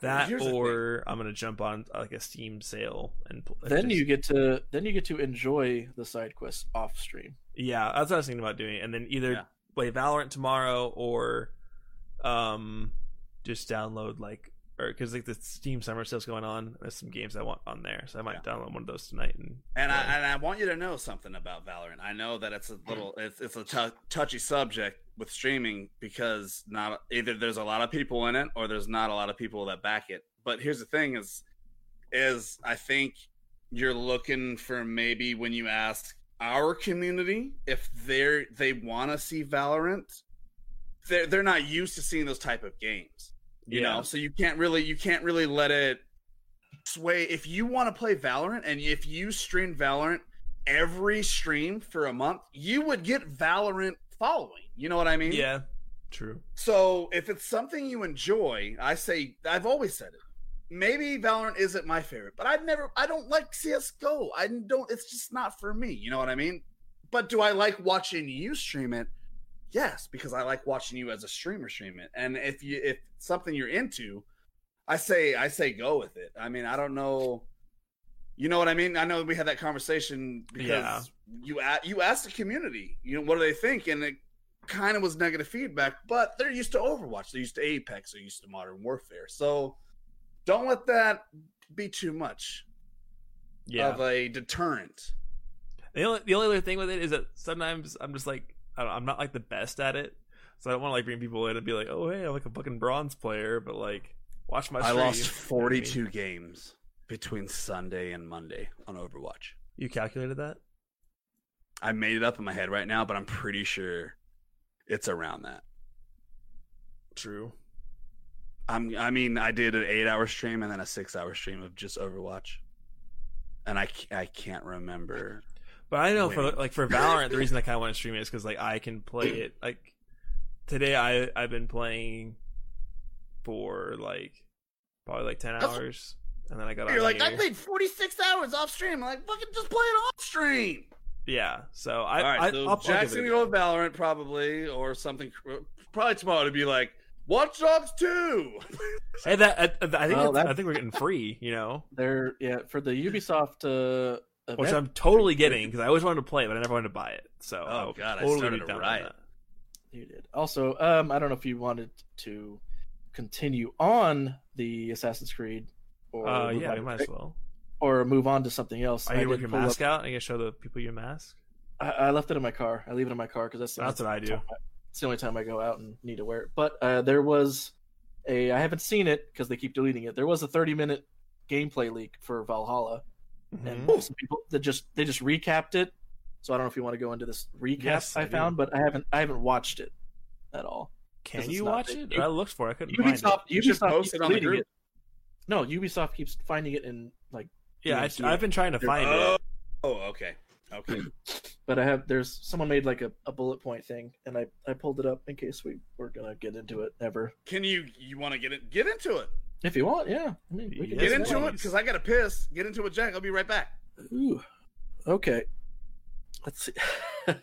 Speaker 2: that
Speaker 1: Here's
Speaker 2: or I'm gonna jump on like a Steam sale and
Speaker 3: Then
Speaker 2: just-
Speaker 3: you get to then you get to enjoy the side quests off stream.
Speaker 2: Yeah, that's what I was thinking about doing, and then either
Speaker 1: Yeah.
Speaker 2: play Valorant tomorrow or um just download like or because like the Steam Summer Sale's going on. There's some games I want on there, so I might download one of those tonight. And
Speaker 1: And I, and I want you to know something about Valorant. I know that it's a little mm. it's it's a touchy subject with streaming because not either there's a lot of people in it or there's not a lot of people that back it. But here's the thing is is I think you're looking for maybe when you ask our community if they're they want to see Valorant, they're they're not used to seeing those type of games. You
Speaker 2: Yeah.
Speaker 1: know, so you can't really you can't really let it sway if you want to play Valorant and if you stream Valorant every stream for a month, you would get Valorant following. You know what I mean?
Speaker 2: yeah, true.
Speaker 1: So if it's something you enjoy, I say I've always said it. Maybe Valorant isn't my favorite, but I've never I don't like CS:GO. I don't it's just not for me, you know what I mean? But do I like watching you stream it? Yes, because I like watching you as a streamer stream it. And if you if something you're into, I say I say go with it. I mean, I don't know you know what I mean? I know we had that conversation because
Speaker 2: Yeah.
Speaker 1: you a- you asked the community, you know, what do they think? And it kind of was negative feedback, but they're used to Overwatch, they're used to Apex, they're used to Modern Warfare. So don't let that be too much
Speaker 2: Yeah.
Speaker 1: of a deterrent.
Speaker 2: The only the only other thing with it is that sometimes I'm just like I I'm not like the best at it, so I don't want to like bring people in and be like, oh hey, I'm like a fucking bronze player, but like watch my.
Speaker 1: I
Speaker 2: stream.
Speaker 1: lost
Speaker 2: You know I mean?
Speaker 1: 42 games between Sunday and Monday on Overwatch.
Speaker 2: You calculated that?
Speaker 1: I made it up in my head right now, but I'm pretty sure it's around that.
Speaker 2: True.
Speaker 1: I'm, I mean, I did an eight hour stream and then a six hour stream of just Overwatch. And I, I can't remember.
Speaker 2: But I know for
Speaker 1: Wait.
Speaker 2: like for Valorant, the reason I kind of want to stream it is because like I can play it. Like today, I I've been playing for like probably like ten
Speaker 1: That's-
Speaker 2: hours, and then I got
Speaker 1: You're
Speaker 2: on
Speaker 1: like, I played 46 hours off stream. I'm like, fucking just play it off stream.
Speaker 2: yeah. So I,
Speaker 1: All right,
Speaker 2: I
Speaker 1: so
Speaker 2: I'll, I'll
Speaker 1: Jack's gonna go with Valorant probably, or something. Probably tomorrow to be like, Watch Dogs 2.
Speaker 2: Hey, that I, I think
Speaker 3: Well,
Speaker 2: I think we're getting free. You know,
Speaker 3: They're yeah for the Ubisoft uh,
Speaker 2: which I'm totally getting because I always wanted to play it, but I never wanted to buy it. So
Speaker 1: Oh,
Speaker 2: I'll
Speaker 1: God, I
Speaker 2: totally
Speaker 1: started
Speaker 2: be
Speaker 1: to
Speaker 2: down
Speaker 1: riot.
Speaker 3: You did. Also, um, I don't know if you wanted to continue on the Assassin's Creed, or
Speaker 2: Uh, yeah, we might as well.
Speaker 3: or move on to something else.
Speaker 2: Are
Speaker 3: I
Speaker 2: you with your
Speaker 3: pull up-
Speaker 2: mask out? Are you gonna show the people your mask?
Speaker 3: I, I left it in my car. I leave it in my car because that's the
Speaker 2: That's what I do.
Speaker 3: time It's the only time I go out and need to wear it. But uh, there was a. I haven't seen it because they keep deleting it. There was a 30 minute gameplay leak for Valhalla,
Speaker 2: Mhm.
Speaker 3: and some people that just they just recapped it. So I don't know if you want to go into this recap
Speaker 2: Yes,
Speaker 3: I,
Speaker 2: I
Speaker 3: found, but I haven't I haven't watched it at all.
Speaker 2: Can you watch
Speaker 3: big.
Speaker 2: it? I looked for it. I couldn't find it.
Speaker 3: Ubisoft,
Speaker 1: You should
Speaker 3: Ubisoft keeps
Speaker 1: it on the group.
Speaker 3: it. No, Ubisoft keeps finding it in like,
Speaker 2: Yeah, I, I've been trying to find
Speaker 1: oh,
Speaker 2: it.
Speaker 1: oh, okay. Okay.
Speaker 3: but I have there's someone made like a, a bullet point thing, and I I pulled it up in case we were gonna get into it ever.
Speaker 1: Can you you want to get it? Get into it.
Speaker 3: If you want, yeah. I mean, we can
Speaker 2: Yes,
Speaker 1: Get into
Speaker 3: that.
Speaker 1: it because I got to piss. Get into it, Jack. I'll be right back.
Speaker 3: Ooh. Okay. Let's see.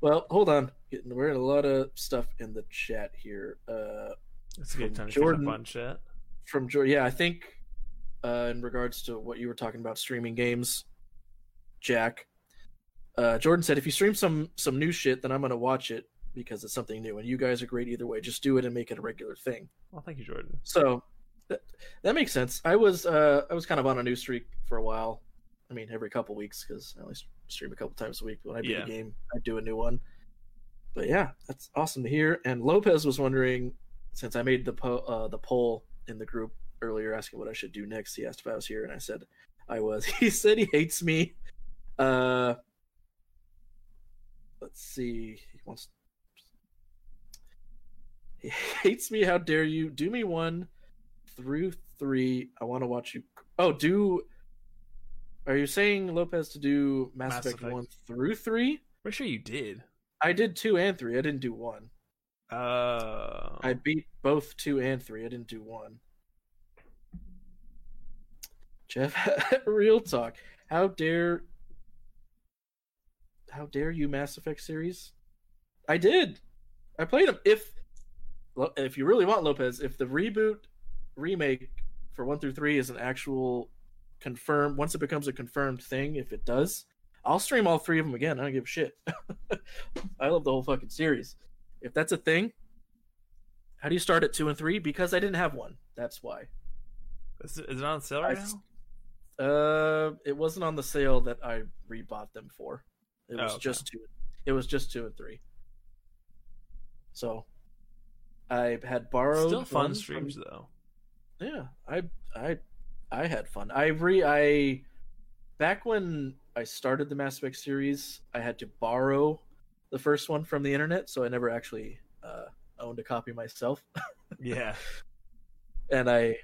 Speaker 3: well, hold on. Getting- We're in a lot of stuff in the chat here. Uh,
Speaker 2: It's a good time to
Speaker 3: Jordan-
Speaker 2: Jordan. catch up chat.
Speaker 3: from George. Yeah, I think uh, in regards to what you were talking about streaming games, Jack. Uh, Jordan said, if you stream some some new shit, then I'm gonna watch it because it's something new, and you guys are great either way. Just do it and make it a regular thing.
Speaker 2: Well, thank you, Jordan.
Speaker 3: So that, that makes sense. I was uh, I was kind of on a new streak for a while. I mean, every couple weeks because I only stream a couple times a week. When I beat
Speaker 2: Yeah.
Speaker 3: a game, I do a new one. But yeah, that's awesome to hear. And Lopez was wondering, since I made the po- uh, the poll in the group earlier, asking what I should do next. He asked if I was here, and I said I was. He said he hates me. Uh, let's see. He wants. He hates me. How dare you? Do me one through three. I want to watch you. Oh, do. Are you saying Lopez to do Mass,
Speaker 2: Mass
Speaker 3: Effect,
Speaker 2: Effect.
Speaker 3: one through three?
Speaker 2: Pretty sure you did.
Speaker 3: I did two and three. I didn't do one.
Speaker 2: Uh,
Speaker 3: I beat both two and three. I didn't do one. Jeff, real talk. How dare how dare you Mass Effect series? I did. I played them. If if you really want Lopez, if the reboot remake for one through three is an actual confirmed, once it becomes a confirmed thing, if it does, I'll stream all three of them again. I don't give a shit. I love the whole fucking series. If that's a thing, How do you start at two and three? Because I didn't have one. That's why.
Speaker 2: Is, it- is it on sale right
Speaker 3: I-
Speaker 2: now?
Speaker 3: Uh, it wasn't on the sale that I rebought them for. It
Speaker 2: Oh,
Speaker 3: was
Speaker 2: okay.
Speaker 3: just two. It was just two and three. So, I had borrowed.
Speaker 2: Still fun streams
Speaker 3: from-
Speaker 2: though.
Speaker 3: Yeah, I, I, I had fun. I re I, back when I started the Mass Effect series, I had to borrow the first one from the internet, so I never actually uh, owned a copy myself.
Speaker 2: Yeah.
Speaker 3: and I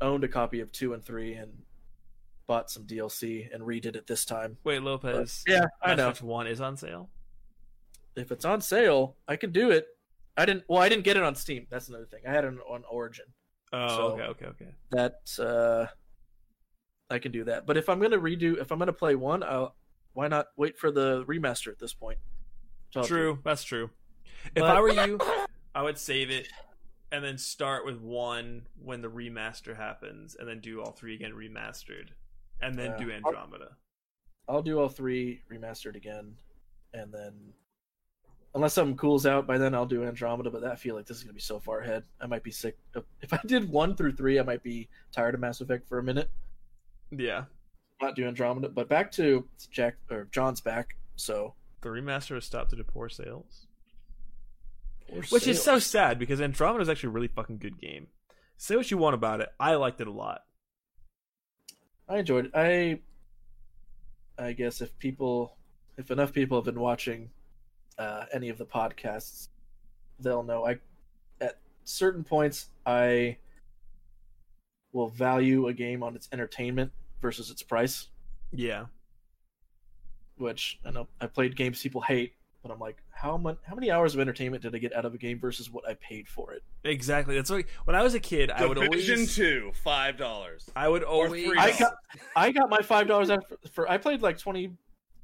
Speaker 3: owned a copy of two and three and bought some DLC and redid it this time.
Speaker 2: Wait, Lopez.
Speaker 3: yeah, I know.
Speaker 2: One is on sale.
Speaker 3: If it's on sale, I can do it. I didn't. Well, I didn't get it on Steam. That's another thing. I had it on Origin.
Speaker 2: Oh,
Speaker 3: So-
Speaker 2: okay, okay, okay.
Speaker 3: That uh, I can do that. But if I'm gonna redo, if I'm gonna play one, I'll, why not wait for the remaster at this point? I'll
Speaker 2: True, that's true. If
Speaker 3: But-
Speaker 2: I were you, I would save it and then start with one when the remaster happens, and then do all three again remastered, and then do Andromeda.
Speaker 3: I'll do all three remastered again, and then unless something cools out by then, I'll do Andromeda. But that I feel like this is gonna be so far ahead. I might be sick. If I did one through three, I might be tired of Mass Effect for a minute.
Speaker 2: Yeah,
Speaker 3: Not do Andromeda, but back to Jack or John's back. So
Speaker 2: the remaster has stopped to poor sales,
Speaker 3: Poor
Speaker 2: which is so sad because Andromeda is actually a really fucking good game. Say what you want about it, I liked it a lot.
Speaker 3: I enjoyed it. I I guess if people if enough people have been watching uh, any of the podcasts, they'll know I at certain points I will value a game on its entertainment versus its price,
Speaker 2: Yeah,
Speaker 3: which I know I played games people hate, but I'm like, how much how many hours of entertainment did I get out of a game versus what I paid for it?
Speaker 2: exactly. That's like when I was a kid, I would always Division
Speaker 1: two, five dollars.
Speaker 2: I would always,
Speaker 3: I got I got my five dollars for, for I played like 20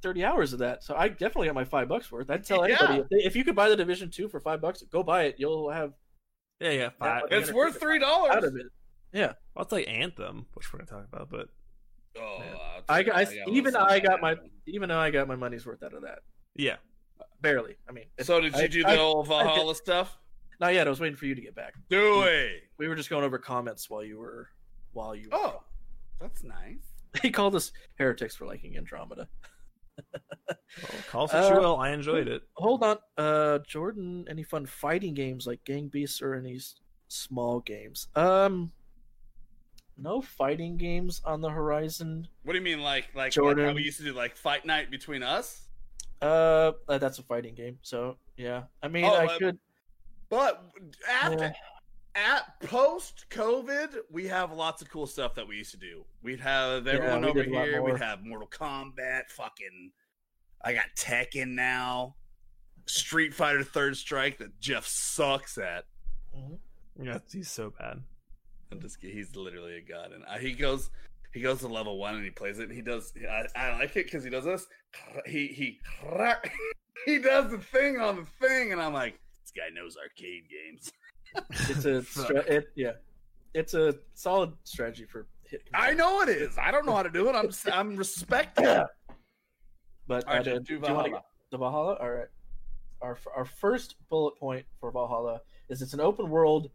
Speaker 3: 30 hours of that. So I definitely got my 5 bucks worth. I'd tell
Speaker 1: Yeah.
Speaker 3: anybody if, they- if you could buy the Division 2 for 5 bucks, go buy it. You'll have
Speaker 2: yeah, yeah, five.
Speaker 3: much
Speaker 1: It's worth three dollars
Speaker 3: out
Speaker 1: dollars.
Speaker 3: of it. Yeah.
Speaker 2: Well, it's like Anthem, which we're gonna talk about, but
Speaker 1: Oh, I'll
Speaker 3: I
Speaker 1: tell
Speaker 3: got
Speaker 1: you,
Speaker 3: I, even
Speaker 1: one
Speaker 3: I got my even though I got my money's worth out of that.
Speaker 2: yeah,
Speaker 3: Barely. I mean,
Speaker 1: So did you
Speaker 3: I-
Speaker 1: do the
Speaker 3: I-
Speaker 1: old Valhalla stuff?
Speaker 3: not yet. I was waiting for you to get back.
Speaker 1: Do it.
Speaker 3: We were just going over comments while you were while you
Speaker 1: Oh, that's nice.
Speaker 3: He called us heretics for liking Andromeda.
Speaker 2: well, call for
Speaker 3: Uh,
Speaker 2: true. Well, I enjoyed it.
Speaker 3: Hold on. Uh Jordan, any fun fighting games like Gang Beasts or any small games? Um no fighting games on the horizon.
Speaker 1: What do you mean, like like, like
Speaker 3: Jordan.
Speaker 1: how we used to do like fight night between us?
Speaker 3: Uh, uh, that's a fighting game. So, yeah. I mean,
Speaker 1: Oh,
Speaker 3: I
Speaker 1: uh,
Speaker 3: could
Speaker 1: But after
Speaker 3: Yeah.
Speaker 1: At post COVID, we have lots of cool stuff that we used to do. We'd have everyone
Speaker 3: we
Speaker 1: over
Speaker 3: did a lot
Speaker 1: here. We'd have Mortal Kombat. Fucking, I got Tekken now. Street Fighter Third Strike that Jeff sucks at.
Speaker 3: Mhm.
Speaker 2: Yeah, he's so bad.
Speaker 1: I'm just. He's literally a god, and he goes he goes to level one and he plays it. And he does. I, I like it because he does this. He he he does the thing on the thing, and I'm like, this guy knows arcade games.
Speaker 3: it's a stra- it yeah. It's a solid strategy for hit.
Speaker 1: I know it is. I don't know how to do it. I'm I'm respecting. it.
Speaker 3: But
Speaker 1: right,
Speaker 3: uh,
Speaker 1: Jeff,
Speaker 3: do
Speaker 1: do
Speaker 3: you want to
Speaker 1: Valhalla.
Speaker 3: the Valhalla? All right. Our our first bullet point for Valhalla is it's an open world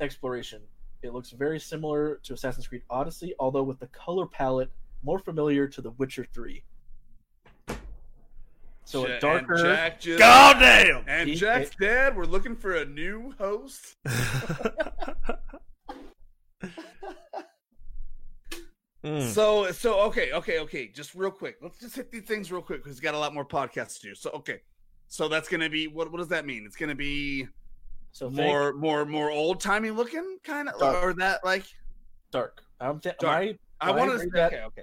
Speaker 3: exploration. It looks very similar to Assassin's Creed Odyssey, although with the color palette more familiar to The Witcher Three. So
Speaker 1: Ja-
Speaker 3: a darker.
Speaker 1: And Jack just,
Speaker 2: God damn!
Speaker 1: and
Speaker 3: He-
Speaker 1: Jack's dead. We're looking for a new host.
Speaker 2: Mm.
Speaker 1: So so okay okay okay. Just real quick. Let's just hit these things real quick because we got a lot more podcasts to do. So okay. So that's gonna be what? What does that mean? It's gonna be
Speaker 3: so think
Speaker 1: more more more old timey looking kind of or that like
Speaker 3: dark. I'm th-
Speaker 1: Dark.
Speaker 3: my-
Speaker 1: I
Speaker 3: When I
Speaker 1: wanted to say,
Speaker 3: that-
Speaker 1: okay okay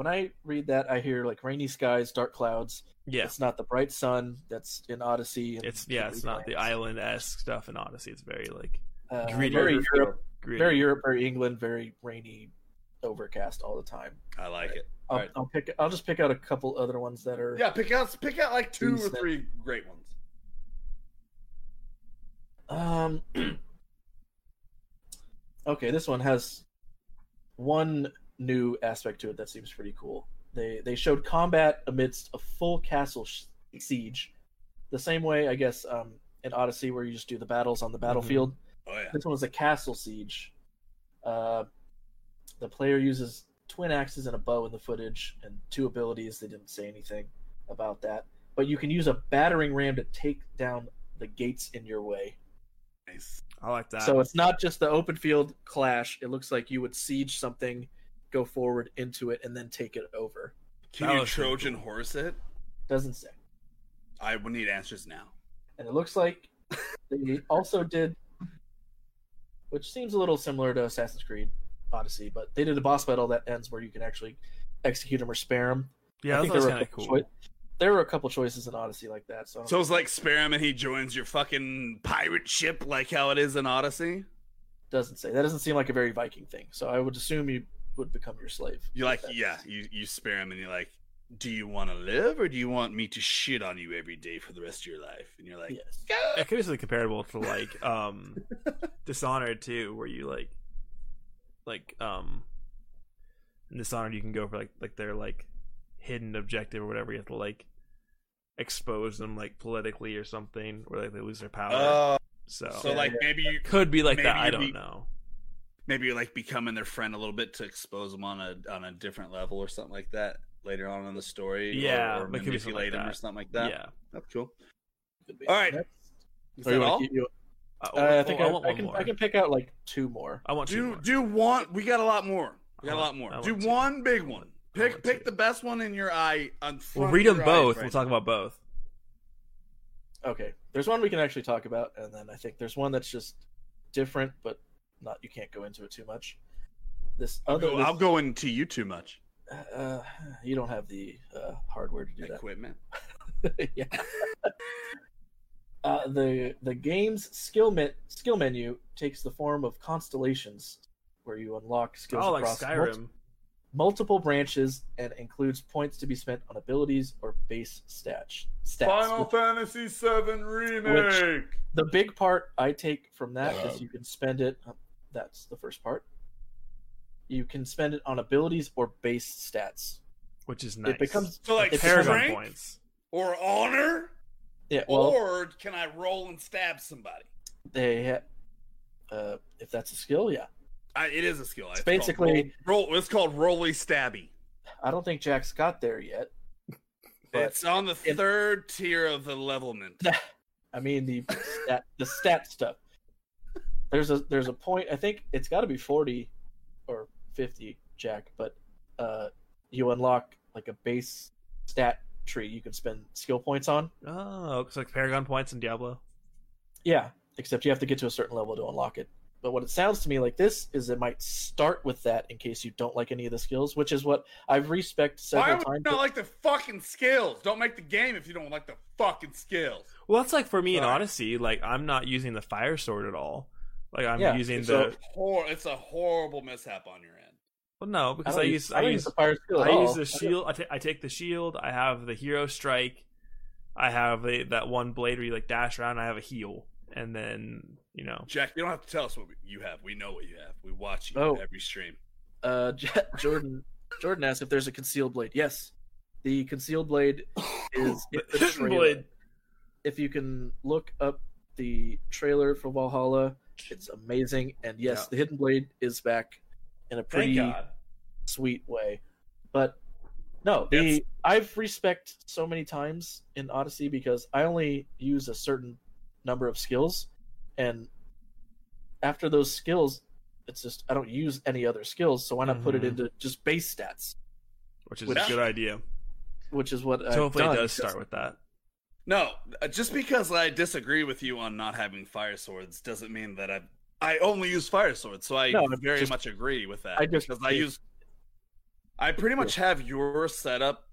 Speaker 3: when I read that, I hear like rainy skies, dark clouds.
Speaker 2: yeah,
Speaker 3: It's not the bright sun that's in Odyssey. And
Speaker 2: it's yeah, it's not the island esque stuff in Odyssey. It's very like
Speaker 3: Uh,
Speaker 2: gritty.
Speaker 3: very Europe,
Speaker 2: gritty.
Speaker 3: very Europe, very England, very rainy, overcast all the time.
Speaker 1: I like it.
Speaker 3: I'll,
Speaker 1: Alright.
Speaker 3: I'll pick. I'll just pick out a couple other ones that are.
Speaker 1: Yeah, pick out pick out like two or three great ones.
Speaker 3: Um. okay, this one has one new aspect to it that seems pretty cool. They they showed combat amidst a full castle sh- siege, the same way I guess um, in Odyssey where you just do the battles on the battlefield.
Speaker 1: Oh yeah.
Speaker 3: This one was a castle siege. Uh, the player uses twin axes and a bow in the footage, and two abilities. They didn't say anything about that, but you can use a battering ram to take down the gates in your way.
Speaker 1: Nice.
Speaker 2: I like that.
Speaker 3: So it's not just the open field clash. It looks like you would siege something, go forward into it, and then take it over.
Speaker 1: Can
Speaker 2: That
Speaker 1: you Trojan
Speaker 2: cool.
Speaker 1: horse it?
Speaker 3: Doesn't say.
Speaker 1: I would need answers now.
Speaker 3: And it looks like they also did, which seems a little similar to Assassin's Creed Odyssey, but they did a boss battle that ends where you can actually execute them or spare them.
Speaker 2: yeah,
Speaker 3: I think
Speaker 2: was
Speaker 3: there were
Speaker 2: kind of cool.
Speaker 3: choi- there were a couple choices in Odyssey like that. So,
Speaker 1: So it's like spare him and he joins your fucking pirate ship like how it is in Odyssey.
Speaker 3: doesn't say that doesn't seem like a very Viking thing. So I would assume you would become your slave.
Speaker 1: You're like
Speaker 3: That's-
Speaker 1: yeah, you you spare him and you're like, do you want to live or do you want me to shit on you every day for the rest of your life? And you're like,
Speaker 3: Yes.
Speaker 2: It could be something comparable to like um Dishonored too, where you like like um in Dishonored you can go for like like their like hidden objective or whatever. You have to like expose them like politically or something, where like they lose their power.
Speaker 1: oh,
Speaker 2: so
Speaker 1: so like maybe you
Speaker 2: could be like that. I don't
Speaker 1: be-
Speaker 2: know.
Speaker 1: Maybe you're like becoming their friend a little bit to expose them on a on a different level or something like that later on in the story.
Speaker 2: Yeah,
Speaker 1: or,
Speaker 2: it could be
Speaker 1: manipulate
Speaker 2: like
Speaker 1: them or something like that.
Speaker 2: Yeah.
Speaker 1: that's cool. All right.
Speaker 3: That's-
Speaker 1: Is
Speaker 3: or you
Speaker 1: that all?
Speaker 3: you-
Speaker 2: Uh,
Speaker 3: uh, I think
Speaker 2: oh,
Speaker 3: I,
Speaker 2: want
Speaker 3: I can
Speaker 2: more.
Speaker 3: I can pick out like two more.
Speaker 2: I want two
Speaker 1: Do
Speaker 2: more.
Speaker 1: do want? We got a lot more. We got a lot more. Do
Speaker 2: two.
Speaker 1: one big one. Pick pick
Speaker 2: two.
Speaker 1: the best one in your eye. On
Speaker 2: We'll read them both.
Speaker 1: right
Speaker 2: we'll talk
Speaker 1: now.
Speaker 2: about both.
Speaker 3: Okay, there's one we can actually talk about, and then I think there's one that's just different, but not you can't go into it too much. This
Speaker 1: I'll go,
Speaker 3: this-
Speaker 1: I'll go into you too much.
Speaker 3: uh, you don't have the uh, hardware to do that.
Speaker 1: Equipment.
Speaker 3: yeah. Uh, the the game's skill me- skill menu takes the form of constellations, where you unlock skills
Speaker 2: Oh, like
Speaker 3: across
Speaker 2: Skyrim.
Speaker 3: multi- multiple branches and includes points to be spent on abilities or base stats. stats. With-
Speaker 1: Fantasy VII Remake.
Speaker 3: the big part I take from that is
Speaker 1: Uh.
Speaker 3: you can spend it. That's the first part. You can spend it on abilities or base stats.
Speaker 2: which is nice.
Speaker 3: It becomes
Speaker 1: So like
Speaker 2: Paragon
Speaker 1: strength
Speaker 2: points.
Speaker 1: or honor,
Speaker 3: yeah. Well,
Speaker 1: or can I roll and stab somebody?
Speaker 3: they ha- uh, if that's a skill, yeah.
Speaker 1: I, it is a skill.
Speaker 3: It's
Speaker 1: called
Speaker 3: basically-
Speaker 1: roll, roll. It's called Rolly Stabby.
Speaker 3: I don't think Jack's got there yet. But
Speaker 1: it's on the
Speaker 3: it-
Speaker 1: third tier of the levelment.
Speaker 3: I mean the stat, the stat stuff. There's a there's a point. I think it's got to be forty or fifty, Jack. But uh, you unlock like a base stat tree you can spend skill points on.
Speaker 2: Oh, it's like Paragon points in Diablo.
Speaker 3: Yeah, except you have to get to a certain level to unlock it. But what it sounds to me like this is it might start with that in case you don't like any of the skills, which is what I've respec
Speaker 1: Why
Speaker 3: several
Speaker 1: would you
Speaker 3: times.
Speaker 1: not like the fucking skills? Don't make the game if you don't like the fucking skills.
Speaker 2: Well, that's like for me in Odyssey. Like I'm not using the fire sword at all. Like I'm
Speaker 3: Yeah,
Speaker 2: using
Speaker 1: So
Speaker 2: the
Speaker 1: hor- it's a horrible mishap on your end.
Speaker 2: well, no, because
Speaker 3: don't
Speaker 2: I,
Speaker 3: use,
Speaker 2: use
Speaker 3: I
Speaker 2: I use
Speaker 3: use the fire skill at
Speaker 2: I use the shield. I I take the shield. I have the hero strike. I have the, that one blade where you like dash around. I have a heal, and then you know.
Speaker 1: Jack, you don't have to tell us what you have. We know what you have. We watch you
Speaker 3: Oh.
Speaker 1: every stream.
Speaker 3: Uh, J- Jordan Jordan asked if there's a concealed blade. Yes, the concealed blade is in the
Speaker 2: Hidden
Speaker 3: trailer.
Speaker 2: blade.
Speaker 3: If you can look up the trailer for Valhalla, it's amazing. And yes,
Speaker 2: Yeah.
Speaker 3: the hidden blade is back in a pretty sweet way. But no, the
Speaker 1: That's-
Speaker 3: I've respec so many times in Odyssey because I only use a certain number of skills, and after those skills, it's just I don't use any other skills. So why not put it
Speaker 2: Mhm.
Speaker 3: into just base stats,
Speaker 2: Which is
Speaker 3: Which-
Speaker 2: a good idea.
Speaker 3: which is what
Speaker 2: So
Speaker 3: I've
Speaker 2: hopefully
Speaker 3: done
Speaker 2: it does start with that.
Speaker 1: No, uh, just because I disagree with you on not having fire swords doesn't mean that I I only use fire swords. So I
Speaker 3: No,
Speaker 1: very
Speaker 3: just-
Speaker 1: much agree with that.
Speaker 3: I just-
Speaker 1: because I use I pretty much have your setup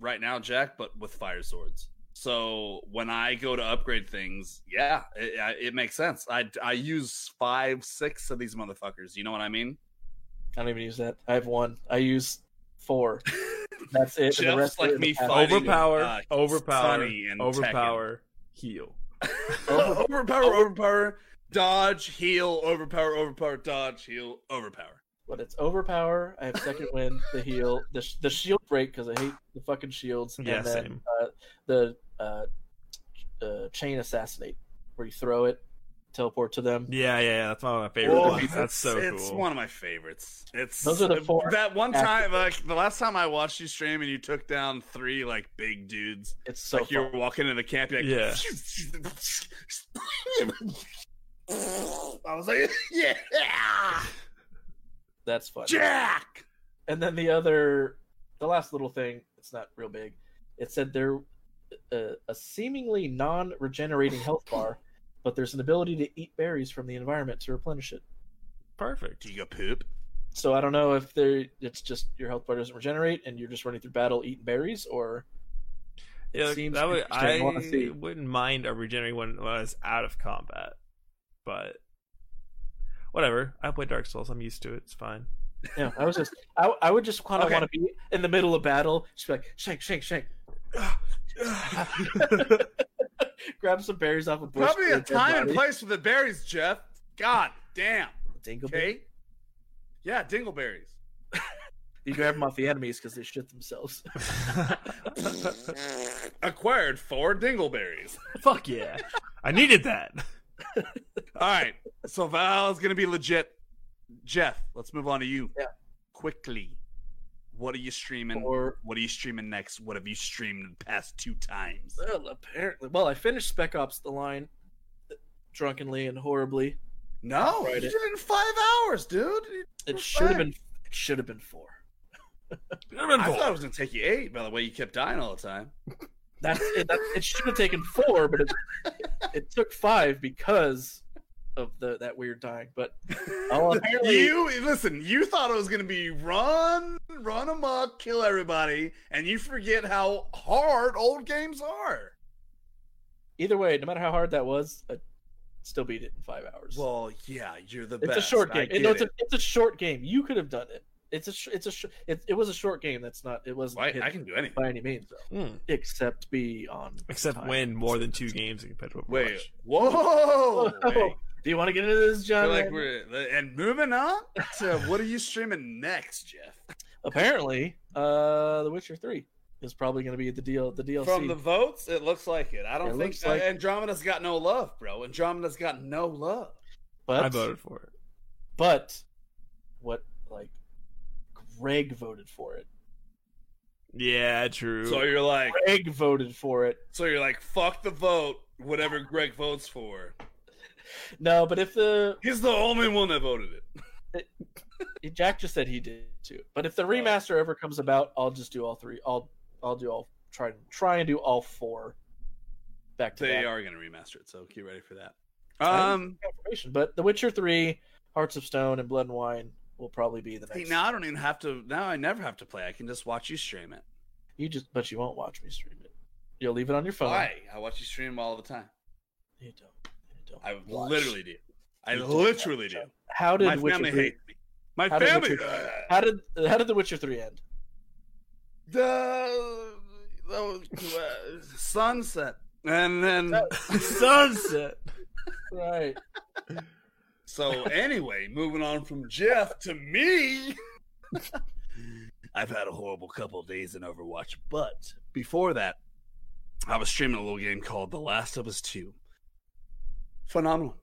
Speaker 1: right now, Jack, but with fire swords. So when I go to upgrade things, yeah, it, it makes sense. I I use five, six of these motherfuckers. You know what I mean?
Speaker 3: I don't even use that. I have one. I use four. That's it. and the rest
Speaker 1: like
Speaker 3: are in the
Speaker 1: me fighting-
Speaker 2: Overpower,
Speaker 1: uh,
Speaker 2: overpower,
Speaker 1: Sunny and
Speaker 2: overpower, heal.
Speaker 1: overpower, overpower, dodge, heal, overpower, overpower, dodge, heal, overpower.
Speaker 3: But it's overpower. I have second wind, the heal, the sh- the shield break because I hate the fucking shields,
Speaker 2: Yeah,
Speaker 3: and then
Speaker 2: same.
Speaker 3: Uh, the uh, uh, chain assassinate. where you throw it, teleport to them.
Speaker 2: Yeah, yeah, yeah, that's one of my favorite
Speaker 1: Oh,
Speaker 2: ones. That's so
Speaker 1: it's
Speaker 2: cool.
Speaker 1: one of my favorites. It's
Speaker 3: Those are the uh, four
Speaker 1: That one
Speaker 3: active-
Speaker 1: time, like the last time I watched you stream, and you took down three like big dudes.
Speaker 3: It's so
Speaker 1: like you're walking in the camp, you're like,
Speaker 2: Yeah.
Speaker 1: I was like, yeah,
Speaker 3: That's fun.
Speaker 1: Jack.
Speaker 3: And then the other, the last little thing, it's not real big. It said they're a, uh, a seemingly non-regenerating health bar, but there's an ability to eat berries from the environment to replenish it.
Speaker 2: Perfect.
Speaker 1: Do you go poop?
Speaker 3: So I don't know if they it's just your health bar doesn't regenerate and you're just running through battle eating berries, or it
Speaker 2: Yeah,
Speaker 3: seems
Speaker 2: that would,
Speaker 3: interesting.
Speaker 2: I
Speaker 3: see.
Speaker 2: wouldn't mind a regenerating one when I was out of combat, but whatever. I play Dark Souls. I'm used to it. It's fine.
Speaker 3: Yeah, I was just I, I would just kind of
Speaker 1: Okay.
Speaker 3: want to be in the middle of battle, just be like shank, shank, shank, grab some berries off a bush.
Speaker 1: Probably a time and place for the berries, Jeff. God damn.
Speaker 3: Dingleberry.
Speaker 1: Okay. Yeah, dingleberries.
Speaker 3: You grab them off the enemies because they shit themselves.
Speaker 1: Acquired four dingleberries.
Speaker 2: Fuck yeah! I needed that.
Speaker 1: All right. So Val is gonna be legit. Jeff, let's move on to you.
Speaker 3: Yeah.
Speaker 1: Quickly. What are you streaming?
Speaker 3: Or
Speaker 1: what are you streaming next? What have you streamed the past two times?
Speaker 3: well, apparently, well, I finished Spec Ops: The Line drunkenly and horribly.
Speaker 1: No, you did it in five hours, dude.
Speaker 3: It should have been. It should have been four.
Speaker 1: I thought it was gonna take you eight. By the way, you kept dying all the time.
Speaker 3: That's it. That, it should have taken four, but it it took five because of the that weird dying. But oh, apparently,
Speaker 1: You listen. You thought it was gonna be run, run amok, kill everybody, and you forget how hard old games are.
Speaker 3: either way, no matter how hard that was, I still beat it in five hours.
Speaker 1: Well, yeah, you're the
Speaker 3: it's
Speaker 1: best.
Speaker 3: a short game.
Speaker 1: get
Speaker 3: no, it's a, it's a short game. You could have done it. It's a it's a it, it was a short game. That's not. It wasn't
Speaker 1: I, I can do anything.
Speaker 3: by any means, though,
Speaker 2: Hmm.
Speaker 3: except be on.
Speaker 2: Except
Speaker 3: time.
Speaker 2: win more than two games in to Overwatch.
Speaker 1: Wait, whoa! Wait.
Speaker 3: Do you want to get into this,
Speaker 1: I
Speaker 3: John?
Speaker 1: like we're and moving on to what are you streaming next, Jeff?
Speaker 3: Apparently, uh, The Witcher Three is probably going to be the deal. The DLC.
Speaker 1: From the votes, it looks like it. I don't
Speaker 3: It
Speaker 1: think
Speaker 3: looks like-
Speaker 1: uh, Andromeda's got no love, bro. Andromeda's got no love.
Speaker 3: but
Speaker 2: I voted for it.
Speaker 3: but what like Greg voted for it.
Speaker 2: Yeah, true.
Speaker 1: So you're like,
Speaker 3: Greg voted for it.
Speaker 1: so you're like, fuck the vote. Whatever Greg votes for,
Speaker 3: No, but if the
Speaker 1: he's the only one that voted it.
Speaker 3: Jack just said he did too. But if the
Speaker 1: Oh.
Speaker 3: remaster ever comes about, I'll just do all three. I'll I'll do all try and try and do all four back to
Speaker 1: They
Speaker 3: back.
Speaker 1: are gonna remaster it, so get ready for that. Um,
Speaker 3: information. But The Witcher Three, Hearts of Stone, and Blood and Wine will probably be the next.
Speaker 1: now I don't even have to. Now I never have to play. I can just watch you stream it.
Speaker 3: You just but you won't watch me stream it. You'll leave it on your phone.
Speaker 1: Why? I watch you stream all the time.
Speaker 3: You don't. You don't.
Speaker 1: I
Speaker 3: watch.
Speaker 1: literally do. I
Speaker 3: You
Speaker 1: literally do.
Speaker 3: How did
Speaker 1: My
Speaker 3: Witcher
Speaker 1: family
Speaker 3: 3
Speaker 1: hates me. My
Speaker 3: How did
Speaker 1: family.
Speaker 3: Witcher- How did how did The Witcher Three end?
Speaker 1: the, the uh, sunset, and then
Speaker 2: Sunset.
Speaker 3: Right.
Speaker 1: so anyway, moving on from Jeff to me. I've had a horrible couple of days in Overwatch, but before that, I was streaming a little game called The Last of Us Two. Phenomenal,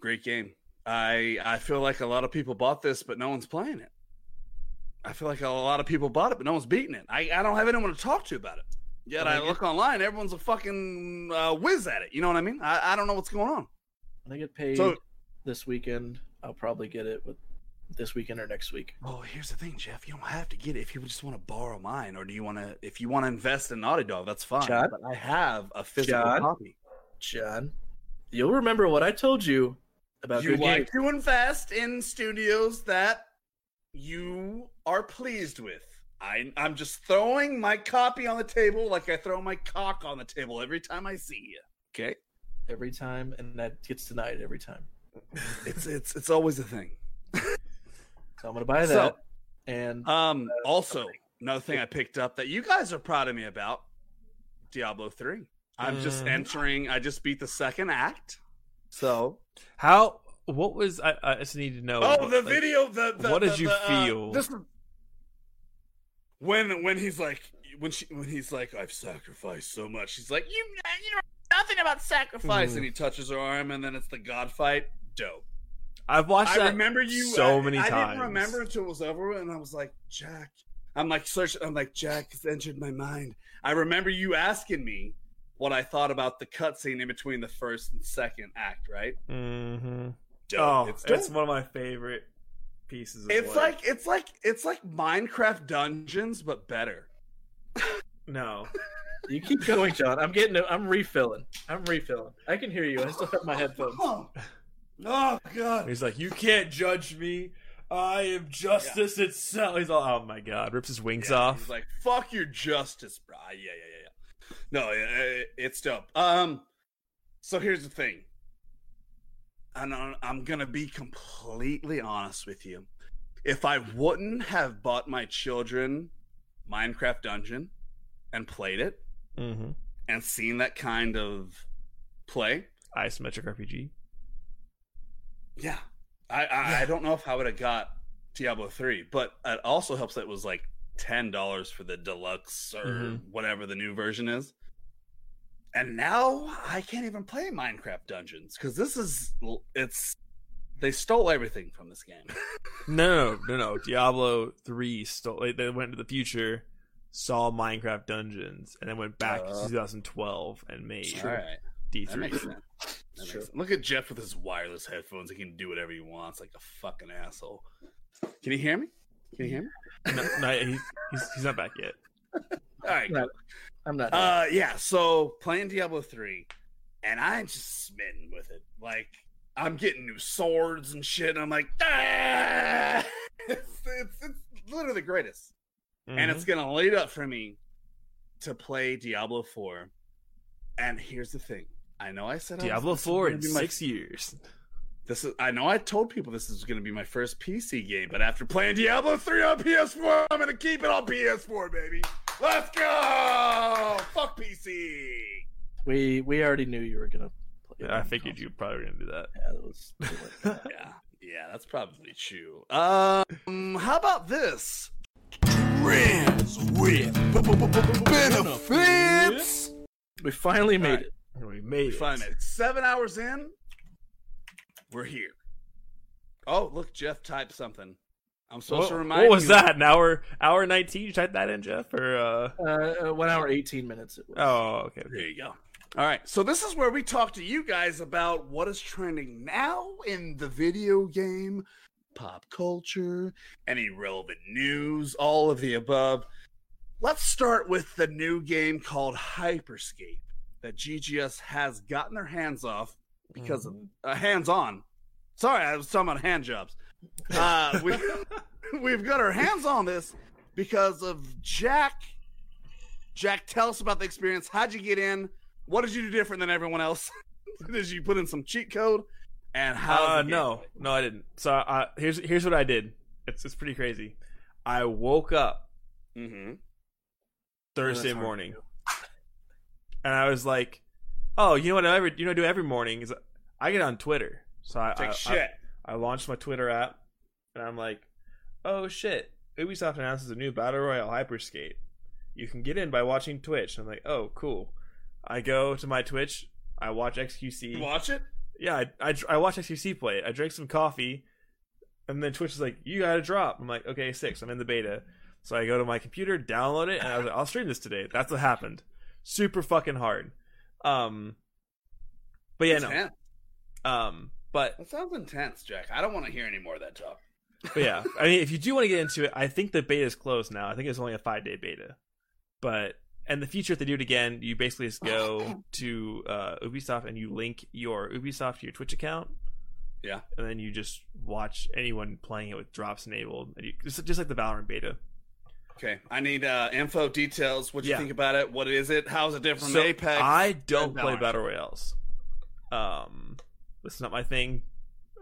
Speaker 1: great game. I I feel like a lot of people bought this, but no one's playing it. I feel like a lot of people bought it, but no one's beating it. I, I don't have anyone to talk to about it. Yet
Speaker 3: Well,
Speaker 1: I
Speaker 3: they
Speaker 1: look online, everyone's a fucking uh, whiz at it. You know what I mean? I, I don't know what's going on.
Speaker 3: When I get paid
Speaker 1: So-
Speaker 3: this weekend, I'll probably get it with this weekend or next week.
Speaker 1: Oh, here's the thing, Jeff. You don't have to get it if you just want to borrow mine, or do you want to? If you want to invest in Naughty Dog, that's fine.
Speaker 3: John?
Speaker 1: But I have a physical
Speaker 3: John?
Speaker 1: copy.
Speaker 3: John, you'll remember what I told you about
Speaker 1: You
Speaker 3: good
Speaker 1: like
Speaker 3: games.
Speaker 1: to invest in studios that you are pleased with. I, I'm just throwing my copy on the table like I throw my cock on the table every time I see you. Okay,
Speaker 3: every time, and that gets denied every time.
Speaker 1: it's it's it's always a thing.
Speaker 3: So I'm gonna buy
Speaker 1: So-
Speaker 3: that. and
Speaker 1: Um, also, another thing I picked up that you guys are proud of me about Diablo 3. I'm just
Speaker 2: Mhm.
Speaker 1: entering, I just beat the second act. So,
Speaker 2: How? What was? I, I just need to know.
Speaker 1: oh,
Speaker 2: what,
Speaker 1: the
Speaker 2: like,
Speaker 1: video, the, the
Speaker 2: what did
Speaker 1: the-
Speaker 2: you
Speaker 1: the, uh,
Speaker 2: feel?
Speaker 1: this when when he's like, when she when he's like, I've sacrificed so much. She's like, you you nothing about sacrifice,
Speaker 2: Mhm.
Speaker 1: and he touches her arm, and then it's the God fight. Dope.
Speaker 2: I've watched
Speaker 1: I
Speaker 2: that
Speaker 1: remember you
Speaker 2: so
Speaker 1: I,
Speaker 2: many
Speaker 1: I
Speaker 2: times.
Speaker 1: I didn't remember until it was over, and I was like, Jack. I'm like searching. I'm like Jack has entered my mind. I remember you asking me what I thought about the cutscene in between the first and second act. Right?
Speaker 2: Mm-hmm.
Speaker 1: Dope.
Speaker 2: Oh,
Speaker 1: it's
Speaker 2: it's, one of my favorite pieces. Of
Speaker 1: It's
Speaker 2: work.
Speaker 1: like it's like it's like Minecraft Dungeons, but better.
Speaker 2: no,
Speaker 3: You keep going, John. I'm getting. I'm refilling. I'm refilling. I can hear you. I still have my headphones.
Speaker 1: Oh, oh God!
Speaker 2: he's like, you can't judge me. I am justice itself. He's all, oh my god, rips his wings
Speaker 1: Yeah,
Speaker 2: off.
Speaker 1: He's like, "Fuck your justice, bro." Yeah, yeah, yeah, yeah. No, it- it- it's dope. Um, so here's the thing. And I'm gonna be completely honest with you. If I wouldn't have bought my children Minecraft Dungeon and played it
Speaker 2: mm-hmm.
Speaker 1: and seen that kind of play,
Speaker 2: Isometric RPG.
Speaker 1: yeah, I I, I don't know if I would have got Diablo three, but it also helps that it was like ten dollars for the deluxe or
Speaker 2: Mhm.
Speaker 1: whatever the new version is. And now I can't even play Minecraft Dungeons because this is it's they stole everything from this game.
Speaker 2: No, no, no, no. Diablo three stole. They, they went to the future, saw Minecraft Dungeons, and then went back
Speaker 1: Uh.
Speaker 2: to 2012 and made
Speaker 1: All right,
Speaker 2: D
Speaker 1: that makes
Speaker 2: three.
Speaker 1: sense. That makes
Speaker 3: True.
Speaker 1: sense. Look at Jeff with his wireless headphones. He can do whatever he wants, like a fucking asshole. Can you hear me? Can you hear me?
Speaker 2: No, no, he, he's, he's not back yet.
Speaker 1: All right,
Speaker 3: Right. I'm not.
Speaker 1: Uh, yeah. So playing Diablo three, and I'm just smitten with it. Like I'm getting new swords and shit. And I'm like, ah! it's, it's it's literally the greatest, and
Speaker 2: Mhm.
Speaker 1: it's gonna lead up for me to play Diablo four. And here's the thing. I know I said I was-
Speaker 2: Diablo four
Speaker 1: gonna
Speaker 2: in
Speaker 1: be my-
Speaker 2: six years.
Speaker 1: This is. I know I told people this is going to be my first PC game, but after playing Diablo three on PS4, I'm going to keep it on PS4, baby. Let's go! Fuck PC.
Speaker 3: we we already knew you were gonna. play
Speaker 2: I figured you probably were gonna do that.
Speaker 3: Yeah, that was.
Speaker 1: yeah, yeah, that's probably true. Um, how about this? Friends with benefits.
Speaker 3: we finally made
Speaker 1: Alright.
Speaker 3: it.
Speaker 2: We made
Speaker 1: We
Speaker 2: it.
Speaker 1: find it. Seven hours in, we're here. Oh, look, Jeff typed something. I'm supposed
Speaker 2: What,
Speaker 1: to remind
Speaker 2: what was
Speaker 1: you.
Speaker 2: that? An hour, hour nineteen? You typed that in, Jeff? Or uh?
Speaker 3: Uh, uh, one hour, eighteen minutes. It was.
Speaker 2: Oh, okay.
Speaker 1: There you go. All right, so this is where we talk to you guys about what is trending now in the video game, pop culture, any relevant news, all of the above. Let's start with the new game called Hyperscape that GGS has gotten their hands off because of uh, hands on. Sorry, I was talking about hand jobs. Uh, we, we've got our hands on this because of Jack. Jack, tell us about the experience. How'd you get in? What did you do different than everyone else? did you put in some cheat code? And how?
Speaker 2: Uh, no, no, I didn't. So uh, here's here's what I did. It's it's pretty crazy. I woke up
Speaker 1: Mm-hmm.
Speaker 2: Thursday
Speaker 3: to
Speaker 2: morning, and I was like, "Oh, you know what? I ever you know I do every morning is I get on Twitter." So I
Speaker 1: Take
Speaker 2: I,
Speaker 1: shit.
Speaker 2: I, I launched my Twitter app, and I'm like, "Oh shit! Ubisoft announces a new battle royale Hyperscape. You can get in by watching Twitch." I'm like, "Oh, cool." I go to my Twitch. I watch XQC.
Speaker 1: Watch it?
Speaker 2: yeah, I, I, I watched XQC play it. I drink some coffee, and then Twitch is like, "You got to drop." I'm like, "Okay, six. I'm in the beta." So I go to my computer, download it, and I was like, "I'll stream this today." That's what happened. Super fucking hard. Um, but yeah, no.
Speaker 1: Intense.
Speaker 2: Um, but
Speaker 1: That sounds intense, Jack. I don't want to hear any more of that talk.
Speaker 2: But yeah, I mean, if you do want to get into it, I think the beta is closed now. I think it's only a five day beta. But in the future, if they do it again, you basically just go to uh, Ubisoft and you link your Ubisoft to your Twitch account.
Speaker 1: Yeah.
Speaker 2: and then you just watch anyone playing it with drops enabled, and you, just, just like the Valorant beta.
Speaker 1: Okay, I need uh, info, details. What do you
Speaker 2: Yeah.
Speaker 1: think about it? What is it? How is it different
Speaker 2: So
Speaker 1: from Apex?
Speaker 2: I don't play battle royales. Um, that's not my thing.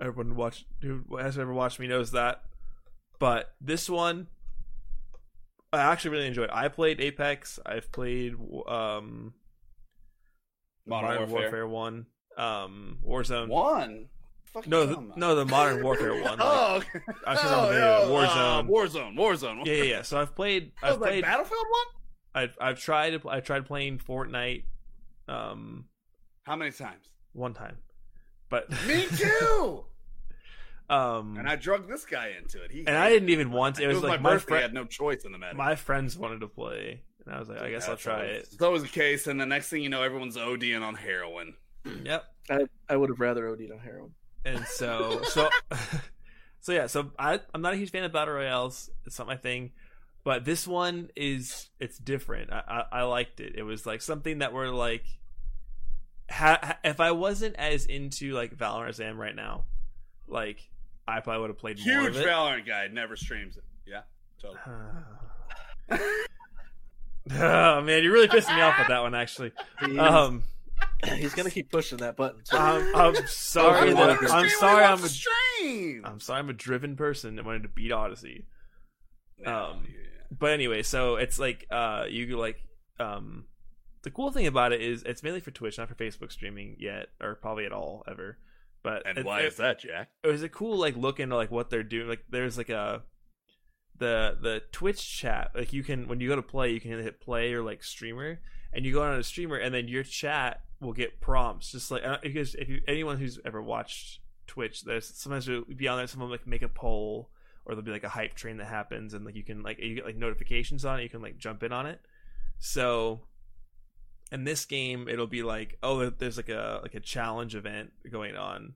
Speaker 2: Everyone watch who has ever watched me knows that. But this one, I actually really enjoyed. I played Apex. I've played um
Speaker 1: Modern, Warfare.
Speaker 2: one, um Warzone.
Speaker 1: One.
Speaker 2: No, the, no, the Modern Warfare one. Like,
Speaker 1: oh, okay.
Speaker 2: I was
Speaker 1: oh,
Speaker 2: talking
Speaker 1: yeah,
Speaker 2: about the
Speaker 1: uh,
Speaker 2: Warzone.
Speaker 1: Warzone. Warzone.
Speaker 2: yeah, yeah, yeah. So I've played.
Speaker 1: I was
Speaker 2: I've
Speaker 1: like
Speaker 2: played.
Speaker 1: Battlefield one.
Speaker 2: I've I've tried. I've tried playing Fortnite. Um,
Speaker 1: How many times?
Speaker 2: one time, but
Speaker 1: Me too.
Speaker 2: Um,
Speaker 1: and I drugged this guy into it. He
Speaker 2: and I didn't even want to. It
Speaker 1: It
Speaker 2: was,
Speaker 1: was
Speaker 2: like
Speaker 1: my
Speaker 2: my
Speaker 1: birthday. I
Speaker 2: friend,
Speaker 1: had no choice in the matter.
Speaker 2: my friends wanted to play, and I was like, I guess I'll
Speaker 1: That's
Speaker 2: try
Speaker 1: always-
Speaker 2: it.
Speaker 1: It's always the case, and the next thing you know, everyone's ODing on heroin.
Speaker 2: Yep.
Speaker 3: I, I would have rather OD'd on heroin.
Speaker 2: and so so so yeah so I, i'm not a huge fan of battle royales it's not my thing but this one is it's different i i, I liked it it was like something that we're like ha, ha- if i wasn't as into like valorant as i am right now like i probably would have played more
Speaker 1: Huge
Speaker 2: of it
Speaker 1: Valorant guy, never streams it. Yeah, totally.
Speaker 2: oh man you're really pissing me off with that one actually
Speaker 3: He's,
Speaker 2: um
Speaker 3: he's gonna keep pushing that button. too.
Speaker 2: I'm, I'm sorry that, i'm sorry i'm a,
Speaker 1: stream.
Speaker 2: i'm sorry i'm a driven person that wanted to beat odyssey
Speaker 1: Yeah,
Speaker 2: um,
Speaker 1: yeah.
Speaker 2: but anyway, so it's like uh you like um the cool thing about it is it's mainly for Twitch, not for Facebook streaming yet, or probably at all ever. But
Speaker 1: And
Speaker 2: it,
Speaker 1: why
Speaker 2: it,
Speaker 1: is that, Jack?
Speaker 2: it was a cool like look into like what they're doing. Like there's like a the the Twitch chat. Like you can when you go to play, you can hit play or like streamer, and you go on a streamer, and then your chat will get prompts. Just like uh, because if you anyone who's ever watched Twitch, there's sometimes it'll be on there. Someone like make a poll, or there'll be like a hype train that happens, and like you can like you get like notifications on it. You can like jump in on it. So in this game, it'll be like oh, there's like a like a challenge event going on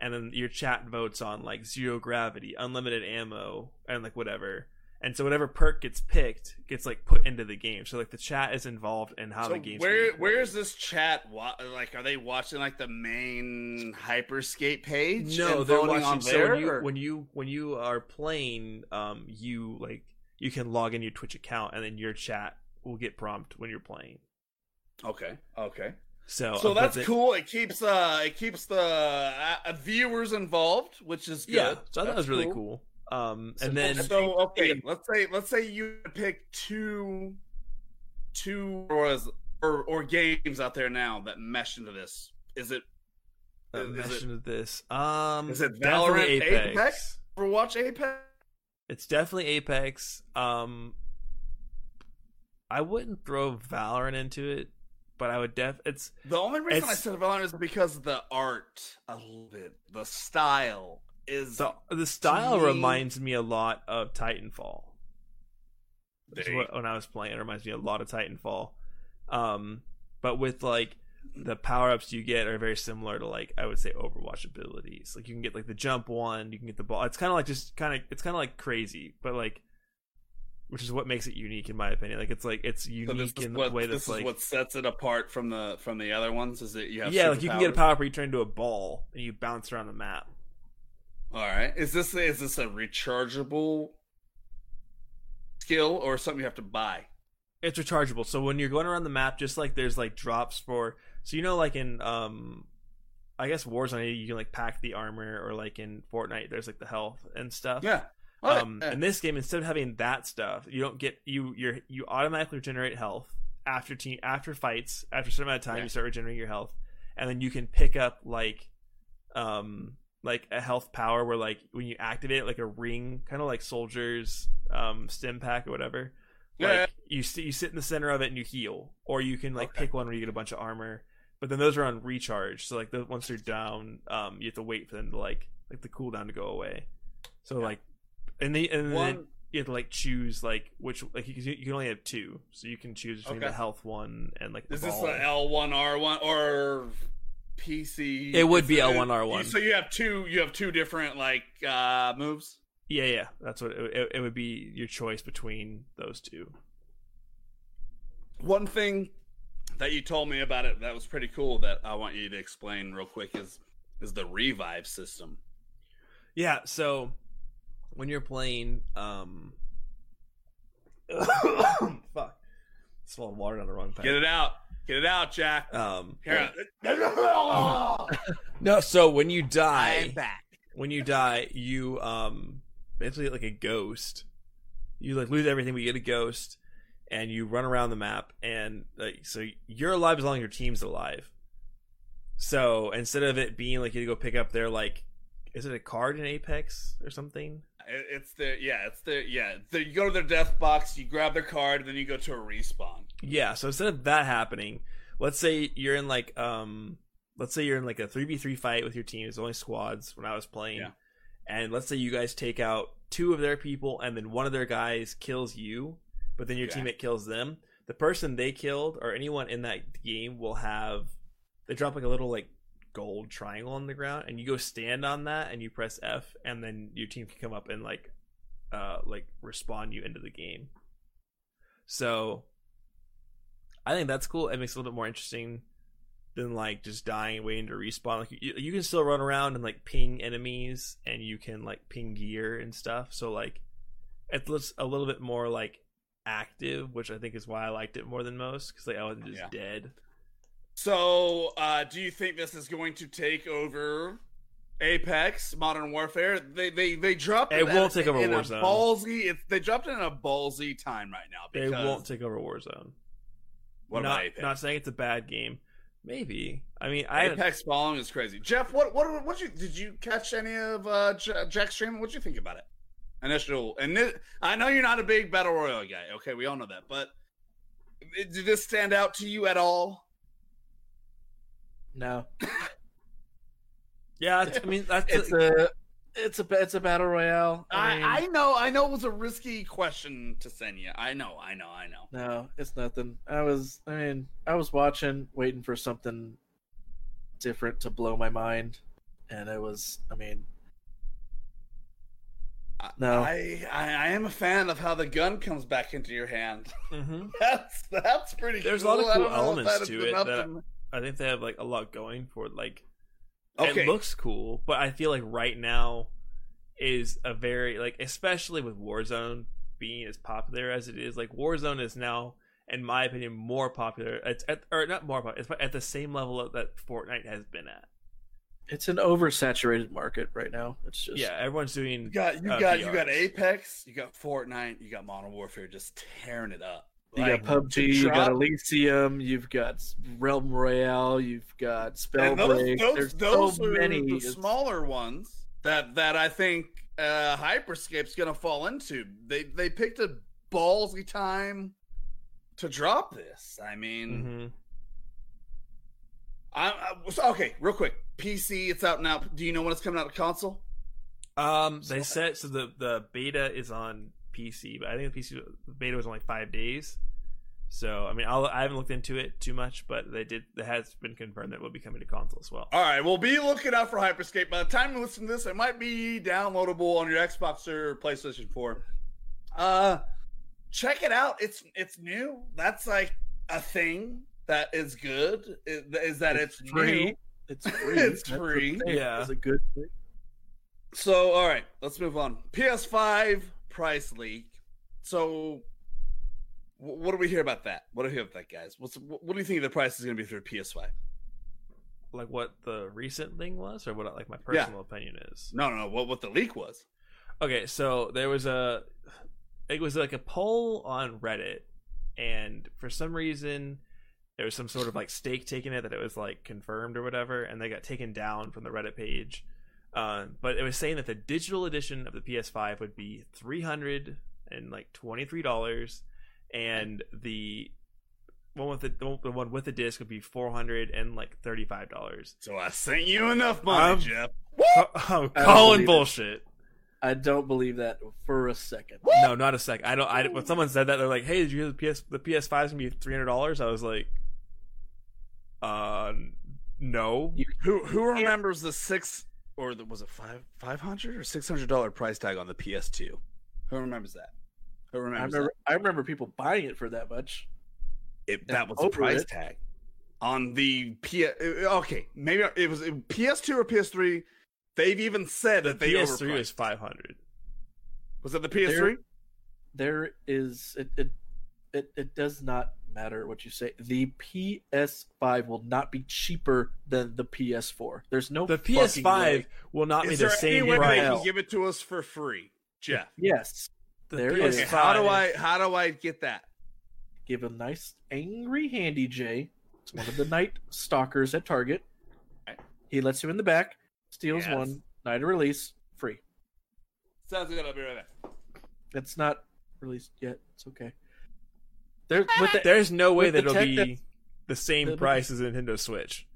Speaker 2: and then your chat votes on like zero gravity, unlimited ammo, and like whatever. And so whatever perk gets picked gets like put into the game. So like the chat is involved in how
Speaker 1: so
Speaker 2: the game
Speaker 1: where where is this chat? Wa- like, are they watching like the main Hyperscape page?
Speaker 2: No, they're watching.
Speaker 1: on
Speaker 2: so
Speaker 1: there.
Speaker 2: when you when you when you are playing, um, you like you can log in your Twitch account, and then your chat will get prompt when you're playing.
Speaker 1: Okay, okay.
Speaker 2: So
Speaker 1: So that's cool. It keeps uh it keeps the uh, viewers involved, which is good.
Speaker 2: Yeah, so I thought that was really cool. Um, and then
Speaker 1: So okay, let's say let's say you pick two two or or, or games out there now that mesh into this. Is it
Speaker 2: uh,
Speaker 1: is
Speaker 2: mesh
Speaker 1: it-
Speaker 2: into this. Um,
Speaker 1: is it Valorant,
Speaker 2: Apex.
Speaker 1: Apex? Overwatch Apex?
Speaker 2: It's definitely Apex. Um, I wouldn't throw Valorant into it, but I would def. It's
Speaker 1: The only reason I said Valorant is because the art a little bit, the style is
Speaker 2: the the style
Speaker 1: me-
Speaker 2: reminds me a lot of Titanfall.
Speaker 1: They-
Speaker 2: what- when I was playing, it reminds me a lot of Titanfall. Um, but with like the power ups you get are very similar to like I would say Overwatch abilities. Like you can get like the jump one, you can get the ball. It's kind of like just kind of it's kind of like crazy, but like which is what makes it unique in my opinion. Like it's like it's
Speaker 1: So
Speaker 2: unique
Speaker 1: this
Speaker 2: in the
Speaker 1: what
Speaker 2: way
Speaker 1: this
Speaker 2: that's
Speaker 1: is
Speaker 2: like
Speaker 1: what sets it apart from the from the other ones. Is that you have
Speaker 2: yeah, like you can get a power where you turn into a ball and you bounce around the map.
Speaker 1: All right. Is this is this a rechargeable skill or something you have to buy?
Speaker 2: It's rechargeable. So when you're going around the map, just like there's like drops for, so you know, like in um, I guess Warzone, you can like pack the armor, or like in Fortnite, there's like the health and stuff.
Speaker 1: Yeah.
Speaker 2: Um, in this game, instead of having that stuff, you don't get you you're you automatically regenerate health after team after fights after a certain amount of time.
Speaker 1: Yeah.
Speaker 2: You start regenerating your health, and then you can pick up like um like a health power where like when you activate it, like a ring, kind of like soldiers um stim pack or whatever.
Speaker 1: Yeah.
Speaker 2: You sit you sit in the center of it and you heal, or you can like
Speaker 1: Okay.
Speaker 2: pick one where you get a bunch of armor. But then those are on recharge, so like the, once they're down, um, you have to wait for them to like like the cooldown to go away. So
Speaker 1: Yeah.
Speaker 2: like, and they and then you have to like choose like which like you, you can only have two, so you can choose between
Speaker 1: Okay.
Speaker 2: the health one and like the
Speaker 1: is this
Speaker 2: ball.
Speaker 1: a L one R one or PC?
Speaker 2: It would be L1R1.
Speaker 1: So you have two. You have two different like uh moves.
Speaker 2: yeah, yeah, that's what it, it, it would be your choice between those two.
Speaker 1: One thing that you told me about it that was pretty cool that I want you to explain real quick is is the revive system.
Speaker 2: Yeah, so when you're playing, um, fuck, swallowed water down the wrong pipe.
Speaker 1: Get it out. Get it out, Jack.
Speaker 2: Um,
Speaker 1: Here.
Speaker 2: no, so when you die,
Speaker 1: I'm back.
Speaker 2: when you die, you um basically get like a ghost. You like lose everything, but you get a ghost, and you run around the map, and like so you're alive as long as your team's alive. So instead of it being like you go pick up their like, is it a card in Apex or something?
Speaker 1: It- It's the yeah, it's the yeah. The, you go to their death box, you grab their card, and then you go to a respawn.
Speaker 2: Yeah. So instead of that happening, let's say you're in like um let's say you're in like a three v three fight with your team. It's only squads when I was playing,
Speaker 1: Yeah.
Speaker 2: and let's say you guys take out two of their people, and then one of their guys kills you, but then your
Speaker 1: Okay.
Speaker 2: teammate kills them. The person they killed or anyone in that game will have they drop like a little like gold triangle on the ground, and you go stand on that, and you press F, and then your team can come up and like uh like respawn you into the game. So I think that's cool. It makes it a little bit more interesting than like just dying and waiting to respawn. Like you, you can still run around and like ping enemies, and you can like ping gear and stuff. So like it looks a little bit more like active, which I think is why I liked it more than most because like I wasn't just
Speaker 1: Yeah.
Speaker 2: dead.
Speaker 1: So, uh, do you think this is going to take over Apex Modern Warfare? They they they dropped
Speaker 2: It
Speaker 1: at-
Speaker 2: won't take over Warzone.
Speaker 1: ballsy. They dropped it in a ballsy time right now.
Speaker 2: They won't take over Warzone.
Speaker 1: what
Speaker 2: not
Speaker 1: about Apex?
Speaker 2: not saying it's a bad game. Maybe. I mean, I
Speaker 1: Apex following is crazy. Jeff, what what what you did you catch any of uh, J- Jack's stream? What'd you think about it? Initial and thi- I know you're not a big battle royale guy. Okay, we all know that, but did this stand out to you at all?
Speaker 3: No,
Speaker 2: yeah. it's- I mean, that's
Speaker 3: it's a it's a it's a battle royale. I, mean,
Speaker 1: I, I know, I know it was a risky question to send you. I know, I know, I know.
Speaker 3: no, it's nothing. I was I mean I was watching, waiting for something different to blow my mind, and it was I mean No.
Speaker 1: I, I I am a fan of how the gun comes back into your hand.
Speaker 2: Mhm.
Speaker 1: that's that's pretty.
Speaker 2: There's a lot of cool
Speaker 1: don't know if
Speaker 2: elements to it that-
Speaker 1: to-
Speaker 2: I think they have like a lot going for it. Like
Speaker 1: Okay.
Speaker 2: it looks cool, but I feel like right now is a very like especially with Warzone being as popular as it is. Like Warzone is now, in my opinion, more popular. It's at, or not more popular. It's at the same level that Fortnite has been at.
Speaker 3: it's an oversaturated market right now. It's just
Speaker 2: Yeah, everyone's doing.
Speaker 1: You got you
Speaker 2: uh,
Speaker 1: got you got Apex, you got Fortnite, you got Modern Warfare, just tearing it up.
Speaker 3: You
Speaker 1: Like,
Speaker 3: got PUBG, you got
Speaker 1: drop-
Speaker 3: Elysium, you've got Realm Royale, you've got
Speaker 1: and
Speaker 3: Spellbreak.
Speaker 1: those, those,
Speaker 3: There's
Speaker 1: those
Speaker 3: so
Speaker 1: are
Speaker 3: many.
Speaker 1: the
Speaker 3: It's-
Speaker 1: smaller ones that that I think uh, Hyperscape's gonna fall into. They they picked a ballsy time to drop this. I mean,
Speaker 2: Mhm.
Speaker 1: I, I so- okay. Real quick, PC, it's out now. Do you know when it's coming out to console?
Speaker 2: Um, they
Speaker 1: So-
Speaker 2: said so. The the beta is on PC, but I think the PC beta was only five days. So I mean, I'll, I haven't looked into it too much, but they did. It has been confirmed that it will be coming to console as well.
Speaker 1: All right, well, be looking out for Hyperscape. By the time you listen to this, it might be downloadable on your Xbox or PlayStation 4. Uh, check it out. It's it's new. That's like a thing that is good. Is, is that it's,
Speaker 3: free.
Speaker 1: new.
Speaker 3: It's free.
Speaker 1: It's
Speaker 3: That's
Speaker 1: free.
Speaker 3: thing.
Speaker 2: Yeah.
Speaker 3: It's a good thing.
Speaker 1: So, all right, let's move on. PS5 price leak. So, what do we hear about that? What do we hear about that, guys? What's what do you think the price is going to be for PS5?
Speaker 2: Like what the recent thing was, or what like my
Speaker 1: Yeah.
Speaker 2: personal opinion is.
Speaker 1: No, no, no. What what the leak was?
Speaker 2: Okay, so there was a it was like a poll on Reddit and for some reason there was some sort of like stake taken it that it was like confirmed or whatever and they got taken down from the Reddit page. Uh, but it was saying that the digital edition of the PS5 would be three hundred and like twenty three dollars, and the one with the the one with the disc would be four hundred and like thirty five dollars.
Speaker 1: So I sent you enough money,
Speaker 2: Um,
Speaker 1: Jeff.
Speaker 2: I'm calling
Speaker 3: believe it.
Speaker 2: bullshit.
Speaker 3: I don't believe that for a second.
Speaker 2: No, not a second. I don't. I when someone said that, they're like, "Hey, did you hear the PS the PS5 is gonna be three hundred dollars?" I was like, "Uh, no."
Speaker 3: You-
Speaker 1: Who who remembers the six or the, was it five five hundred or six hundred dollar price tag on the PS2? Who remembers that? Who
Speaker 3: I
Speaker 1: remembers
Speaker 3: remember I remember people buying it for that much.
Speaker 1: that? It, that was the price
Speaker 3: it.
Speaker 1: tag on the P. Uh, okay, maybe it was PS2 or PS3. They've even said that they
Speaker 2: PS3
Speaker 1: overpriced.
Speaker 2: was five hundred.
Speaker 1: Was it the PS3?
Speaker 3: There is it it, it it does not matter what you say. The PS5 will not be cheaper than the PS4. There's no
Speaker 2: The PS5
Speaker 3: way.
Speaker 2: will not
Speaker 1: Is
Speaker 2: be the
Speaker 1: there
Speaker 2: same
Speaker 1: way they
Speaker 2: price.
Speaker 1: can give it to us for free, Jeff?
Speaker 3: Yes.
Speaker 2: The
Speaker 3: There
Speaker 2: PS5,
Speaker 3: is-
Speaker 1: how do I how do I get that?
Speaker 3: Give a nice angry handy J. It's one of the night stalkers at Target. He lets you in the back, steals
Speaker 1: Yes.
Speaker 3: one, night of release, free.
Speaker 1: Sounds good. I'll be right back.
Speaker 3: It's not released yet. It's okay. There with the
Speaker 2: There's no way that it'll be the same price as a Nintendo Switch.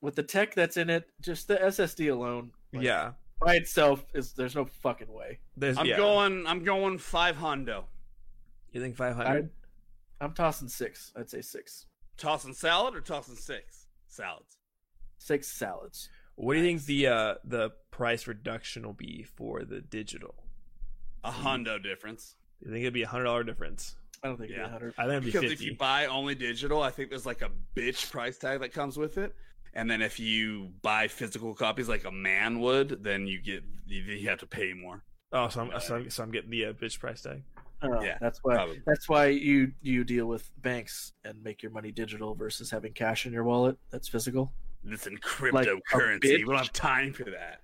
Speaker 3: with the tech that's in it, just the SSD alone, like,
Speaker 2: yeah,
Speaker 3: by itself is there's no fucking way.
Speaker 2: there's.
Speaker 1: I'm
Speaker 2: yeah.
Speaker 1: going. I'm going five hundo.
Speaker 2: You think five hundred?
Speaker 3: I,
Speaker 2: hundred?
Speaker 3: I'm tossing six. I'd say six.
Speaker 1: Tossing salad or tossing six salads.
Speaker 3: Six salads.
Speaker 2: What do you think the uh the price reduction will be for the digital?
Speaker 1: A hundo difference.
Speaker 2: You think it'd be a hundred dollar difference?
Speaker 3: I don't think it'd
Speaker 1: Yeah.
Speaker 3: be 100.
Speaker 2: I think it'd be
Speaker 1: Because
Speaker 2: fifty.
Speaker 1: if you buy only digital, I think there's like a bitch price tag that comes with it. And then if you buy physical copies like a man would, then you get you, you have to pay more.
Speaker 2: oh, so I'm, so I'm so I'm getting the uh, bitch price tag.
Speaker 3: Oh,
Speaker 1: Yeah,
Speaker 3: that's why.
Speaker 1: probably.
Speaker 3: That's why you you deal with banks and make your money digital versus having cash in your wallet that's physical.
Speaker 1: Listen,
Speaker 3: Like a
Speaker 1: cryptocurrency. we don't have time for that.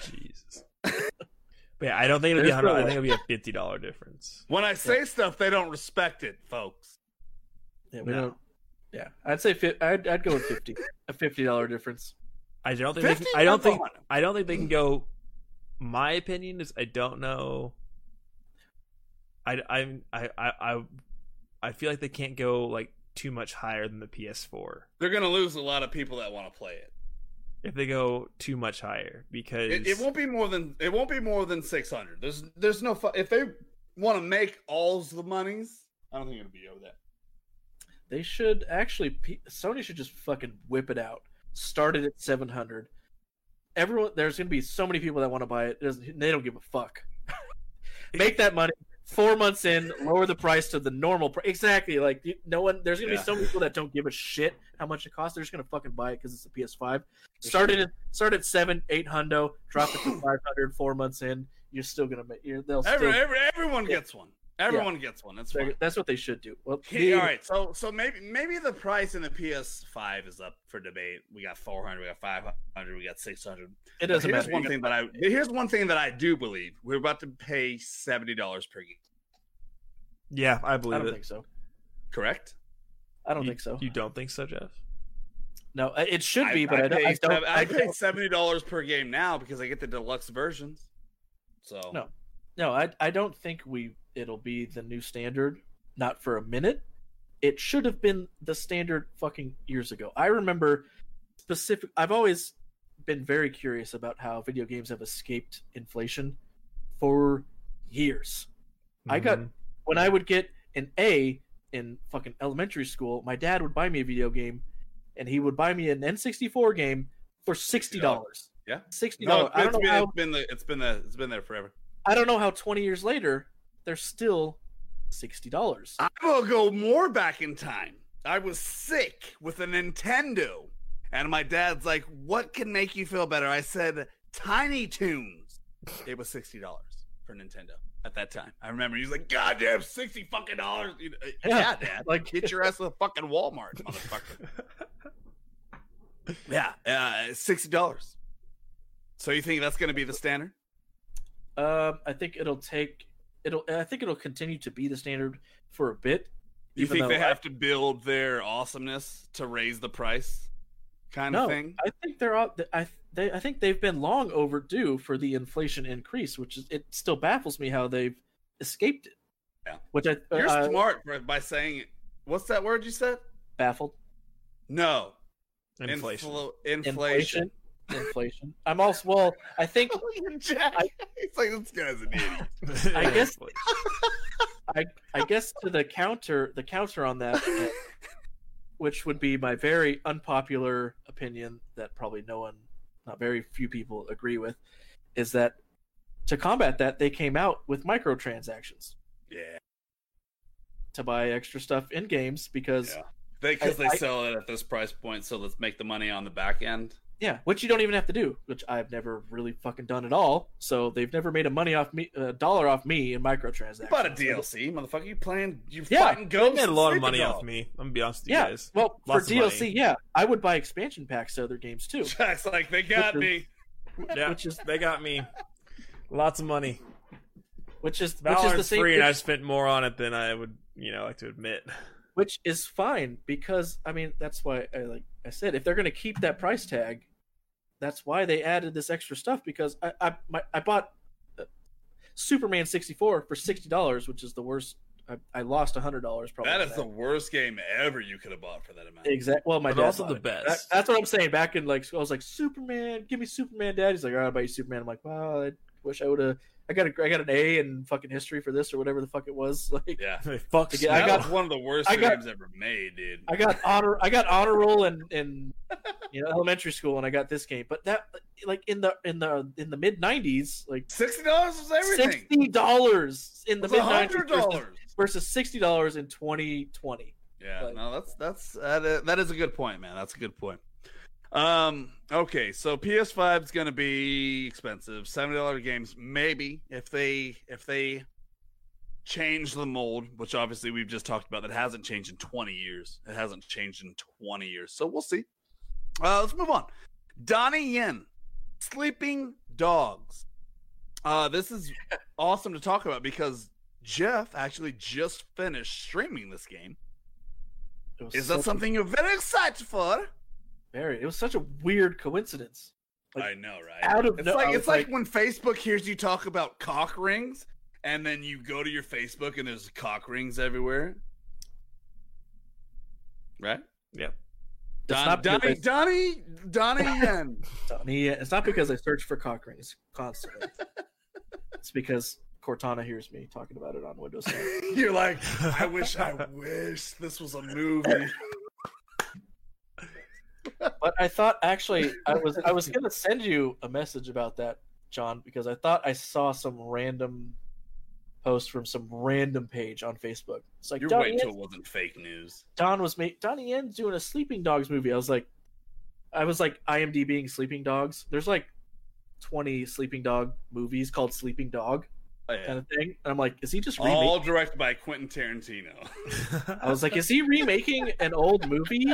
Speaker 2: Jesus. but yeah, I don't think it'll be
Speaker 3: There's
Speaker 2: a hundred.
Speaker 3: no
Speaker 2: I think it'll be a fifty dollar difference.
Speaker 1: When I say stuff, they don't respect it, folks.
Speaker 3: Yeah, we
Speaker 1: No.
Speaker 3: don't. Yeah, I'd say fi- I'd I'd go with fifty. a fifty dollar difference.
Speaker 2: I don't think. They
Speaker 1: 50?
Speaker 2: can, I don't
Speaker 1: That's
Speaker 2: think.
Speaker 1: lot.
Speaker 2: I don't think they can go. My opinion is I don't know. I I I I I, I feel like they can't go like too much higher than the PS4
Speaker 1: They're gonna lose a lot of people that want to play it.
Speaker 2: If they go too much higher because
Speaker 1: It, it won't be more than it won't be more than six hundred. There's there's no fu- if they want to make all the monies, I don't think it'll be over that.
Speaker 3: They should actually. P- Sony should just fucking whip it out. Start it at seven hundred. Everyone, there's gonna be so many people that want to buy it. It doesn't- They don't give a fuck. Make that money. Four months in, lower the price to the normal price. Exactly. Like no one. There's gonna
Speaker 1: Yeah.
Speaker 3: be some people that don't give a shit how much it costs. They're just gonna fucking buy it because it's a PS5. Start it. At, start at seven, eight hundo. Drop it to five hundred. Four months in, you're still gonna make. You're, they'll
Speaker 1: Every,
Speaker 3: still.
Speaker 1: every, everyone
Speaker 3: Yeah.
Speaker 1: gets one. Everyone gets one. That's fine.
Speaker 3: That's what they should do. Well,
Speaker 1: Okay,
Speaker 3: the-
Speaker 1: all right, so so maybe maybe the price in the PS5 is up for debate. We got 400, we got 500, we got 600.
Speaker 3: It doesn't
Speaker 1: here's
Speaker 3: matter.
Speaker 1: one thing that I here's one thing that I do believe. We're about to pay seventy dollars per game.
Speaker 2: Yeah, I believe I
Speaker 3: don't
Speaker 2: it.
Speaker 3: think so.
Speaker 1: Correct?
Speaker 3: I don't
Speaker 2: You-
Speaker 3: think so.
Speaker 2: You don't think so, Jeff?
Speaker 3: No, uh, it should be, but I, don't.
Speaker 1: pay,
Speaker 3: I don't.
Speaker 1: I
Speaker 3: I
Speaker 1: pay seventy dollars per game now because I get the deluxe versions. So
Speaker 3: No. No, I I don't think we it'll be the new standard. Not for a minute. It should have been the standard fucking years ago. I remember specific. I've always been very curious about how video games have escaped inflation for years. I got
Speaker 2: Mhm.
Speaker 3: When I would get an A in fucking elementary school, my dad would buy me a video game, and he would buy me an N64 game for sixty dollars.
Speaker 1: Yeah.
Speaker 3: sixty
Speaker 1: no,
Speaker 3: dollars. I don't know
Speaker 1: been,
Speaker 3: how.
Speaker 1: it's been the it's been the it's been there forever.
Speaker 3: I don't know how 20 years later they're still $60.
Speaker 1: I will go more back in time. I was sick with a Nintendo, and my dad's like, "What can make you feel better?" I said, "Tiny Toons." It was sixty dollars for Nintendo at that time. I remember he was like, "Goddamn, sixty fucking dollars!" You know, yeah,
Speaker 3: Yeah,
Speaker 1: dad.
Speaker 3: like-
Speaker 1: get your ass to the fucking Walmart, motherfucker. yeah, uh, sixty dollars. So you think that's going to be the standard?
Speaker 3: Um, I think it'll take it'll I think it'll continue to be the standard for a bit.
Speaker 1: You think they
Speaker 3: I-
Speaker 1: have to build their awesomeness to raise the price, kind
Speaker 3: No,
Speaker 1: of thing?
Speaker 3: I think they're out I they I think they've been long overdue for the inflation increase, which is it still baffles me how they've escaped it.
Speaker 1: Yeah.
Speaker 3: Which I
Speaker 1: You're
Speaker 3: uh,
Speaker 1: smart by- by saying it. What's that word you said?
Speaker 3: baffled.
Speaker 1: No.
Speaker 2: Inflation.
Speaker 1: Infl- inflation.
Speaker 3: Inflation. Inflation. I'm also well, I think
Speaker 1: Jack.
Speaker 3: I-
Speaker 1: He's like, this guy's an idiot.
Speaker 3: I guess- I I guess to the counter the counter on that, which would be my very unpopular opinion that probably no one, not very few people agree with, is that to combat that they came out with microtransactions
Speaker 1: yeah.
Speaker 3: to buy extra stuff in games because
Speaker 1: Yeah. Because they,
Speaker 3: I- I-
Speaker 1: sell it at this price point, so let's make the money on the back end.
Speaker 3: Yeah, which you don't even have to do, which I've never really fucking done at all. So they've never made a money off me, a dollar off me in microtransactions.
Speaker 1: You bought a DLC, motherfucker. You playing? You
Speaker 3: Yeah,
Speaker 1: fighting
Speaker 2: They made a lot of money off me. I'm gonna be honest with you
Speaker 3: Yeah,
Speaker 2: guys.
Speaker 3: well,
Speaker 2: Lots
Speaker 3: for DLC,
Speaker 2: money.
Speaker 3: yeah, I would buy expansion packs to other games too.
Speaker 1: Jack's like, they got
Speaker 3: Which
Speaker 1: me.
Speaker 2: Yeah,
Speaker 3: which is
Speaker 2: they got me. Lots of money.
Speaker 3: which is which is the same
Speaker 2: free, and I spent more on it than I would, you know, like to admit.
Speaker 3: which is fine because I mean that's why I like I said if they're going to keep that price tag, that's why they added this extra stuff because I I my, I bought uh, Superman 64 for $60, which is the worst I, I lost a hundred dollars probably.
Speaker 1: That
Speaker 3: on
Speaker 1: the worst game ever you could have bought for that amount.
Speaker 3: Exactly. Well, my
Speaker 2: But
Speaker 3: dad
Speaker 2: also the
Speaker 3: it.
Speaker 2: best.
Speaker 3: That- that's what I'm saying. Back in like, I was like, Superman, give me Superman, Dad. He's like, all right, I'll buy you Superman. I'm like, well, I wish I would have. I got a, I got an A in fucking history for this or whatever the fuck it was. Like,
Speaker 1: Yeah.
Speaker 2: Fuck.
Speaker 3: To get-
Speaker 1: That
Speaker 3: I got-
Speaker 1: one of the worst
Speaker 3: I got-
Speaker 1: games ever made, dude.
Speaker 3: I got honor, I got honor roll in in you know elementary school, and I got this game. But that like in the in the in the mid '90s, like
Speaker 1: Sixty dollars was everything.
Speaker 3: sixty dollars in the mid '90s versus, versus sixty dollars in 2020.
Speaker 1: Yeah,
Speaker 3: Like-
Speaker 1: no, that's that's that is, that is a good point, man. That's a good point. Um, okay, so PS5 is gonna be expensive, seventy dollar games, maybe if they if they change the mold, which obviously we've just talked about, that hasn't changed in twenty years. It hasn't changed in twenty years, so we'll see. Uh, let's move on. Donnie Yen, Sleeping Dogs. Uh, this is awesome to talk about because Jeff actually just finished streaming this game. Is
Speaker 3: such
Speaker 1: that something you're very excited for?
Speaker 3: Very. It was such a weird coincidence. Like,
Speaker 1: I know, right?
Speaker 3: out of
Speaker 1: it's
Speaker 3: no-
Speaker 1: like it's like,
Speaker 3: like-
Speaker 1: when Facebook hears you talk about cock rings, and then you go to your Facebook and there's cock rings everywhere. Right?
Speaker 2: Yep.
Speaker 3: It's
Speaker 1: Don,
Speaker 3: not because
Speaker 1: Donnie,
Speaker 3: I-
Speaker 1: Donnie, Donnie Yen.
Speaker 3: Donnie, it's not because I search for cock rings constantly. it's because Cortana hears me talking about it on Windows 7.
Speaker 1: You're like, I wish, I wish this was a movie.
Speaker 3: But I thought actually I was I was gonna send you a message about that, John, because I thought I saw some random post from some random page on Facebook. It's like
Speaker 1: You're
Speaker 3: Donnie
Speaker 1: waiting
Speaker 3: Yen,
Speaker 1: till it wasn't fake news.
Speaker 3: Don was made Donnie Yen's doing a Sleeping Dogs movie. I was like, I was like IMDBing Sleeping Dogs. There's like 20 Sleeping Dog movies called Sleeping Dog
Speaker 1: Oh, yeah.
Speaker 3: kind of thing, and I'm like, is he just remaking?
Speaker 1: All directed by Quentin Tarantino.
Speaker 3: I was like, is he remaking an old movie?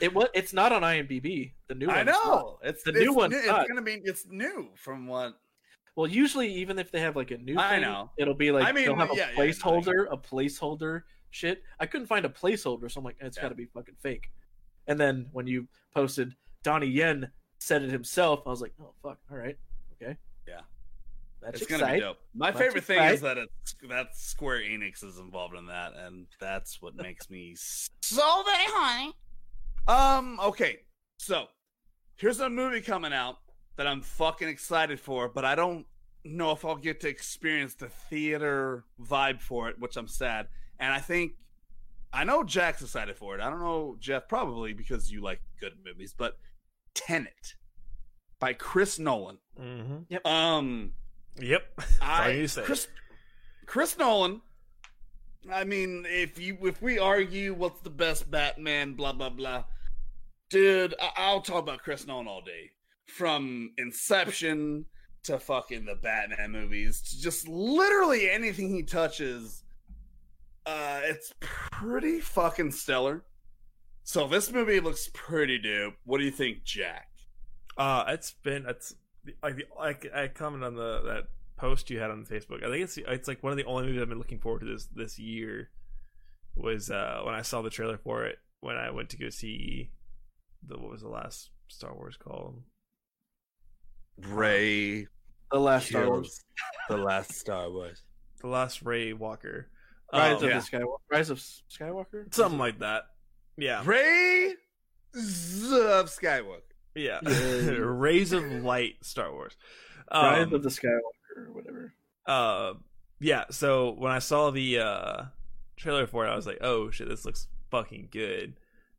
Speaker 3: It was. It's not on IMDb. The new one.
Speaker 1: I know. It's
Speaker 3: The
Speaker 1: it's
Speaker 3: new one's
Speaker 1: new- It's gonna be. It's new from what
Speaker 3: Well, usually, even if they have like a new,
Speaker 1: I
Speaker 3: thing,
Speaker 1: know.
Speaker 3: it'll be like
Speaker 1: I mean,
Speaker 3: they'll have a
Speaker 1: yeah, yeah,
Speaker 3: placeholder, a placeholder shit. I couldn't find a placeholder, so I'm like, it's
Speaker 1: Yeah.
Speaker 3: got to be fucking fake. And then when you posted Donnie Yen said it himself, I was like, oh fuck, all right, okay,
Speaker 1: Yeah.
Speaker 3: that's
Speaker 1: it's gonna be dope. My
Speaker 3: That's
Speaker 1: favorite thing
Speaker 3: exciting.
Speaker 1: is that it's that Square Enix is involved in that, and that's what makes me so very high. Um. Okay. So here's a movie coming out that I'm fucking excited for, but I don't know if I'll get to experience the theater vibe for it, which I'm sad. And I think I know Jack's excited for it. I don't know Jeff probably because you like good movies, but Tenet by Chris Nolan.
Speaker 2: mm-hmm.
Speaker 1: Um.
Speaker 2: Yep. That's all
Speaker 1: I
Speaker 2: say.
Speaker 1: Chris, Chris Nolan. I mean, if you if we argue what's the best Batman, blah blah blah, dude, I- I'll talk about Chris Nolan all day. From Inception to fucking the Batman movies, to just literally anything he touches, uh, it's pretty fucking stellar. So this movie looks pretty dope. What do you think, Jack?
Speaker 2: Uh, it's been it's like the I commented on the that post you had on Facebook. I think it's it's like one of the only movies I've been looking forward to this this year. Was uh when I saw the trailer for it when I went to go see the what was the last Star Wars called?
Speaker 1: Ray
Speaker 3: The last Star Wars,
Speaker 1: the last Star Wars.
Speaker 2: The last Ray Walker.
Speaker 3: Rise
Speaker 2: Um,
Speaker 3: of
Speaker 1: yeah.
Speaker 3: the Skywalker, Rise of Skywalker,
Speaker 2: something like that. Yeah,
Speaker 1: Ray of Skywalker.
Speaker 2: yeah.
Speaker 3: Yeah.
Speaker 2: Rays of Light Star Wars.
Speaker 3: Rise
Speaker 2: Um,
Speaker 3: of the Skywalker, or whatever.
Speaker 2: uh yeah so when i saw the uh trailer for it i was like oh shit this looks fucking good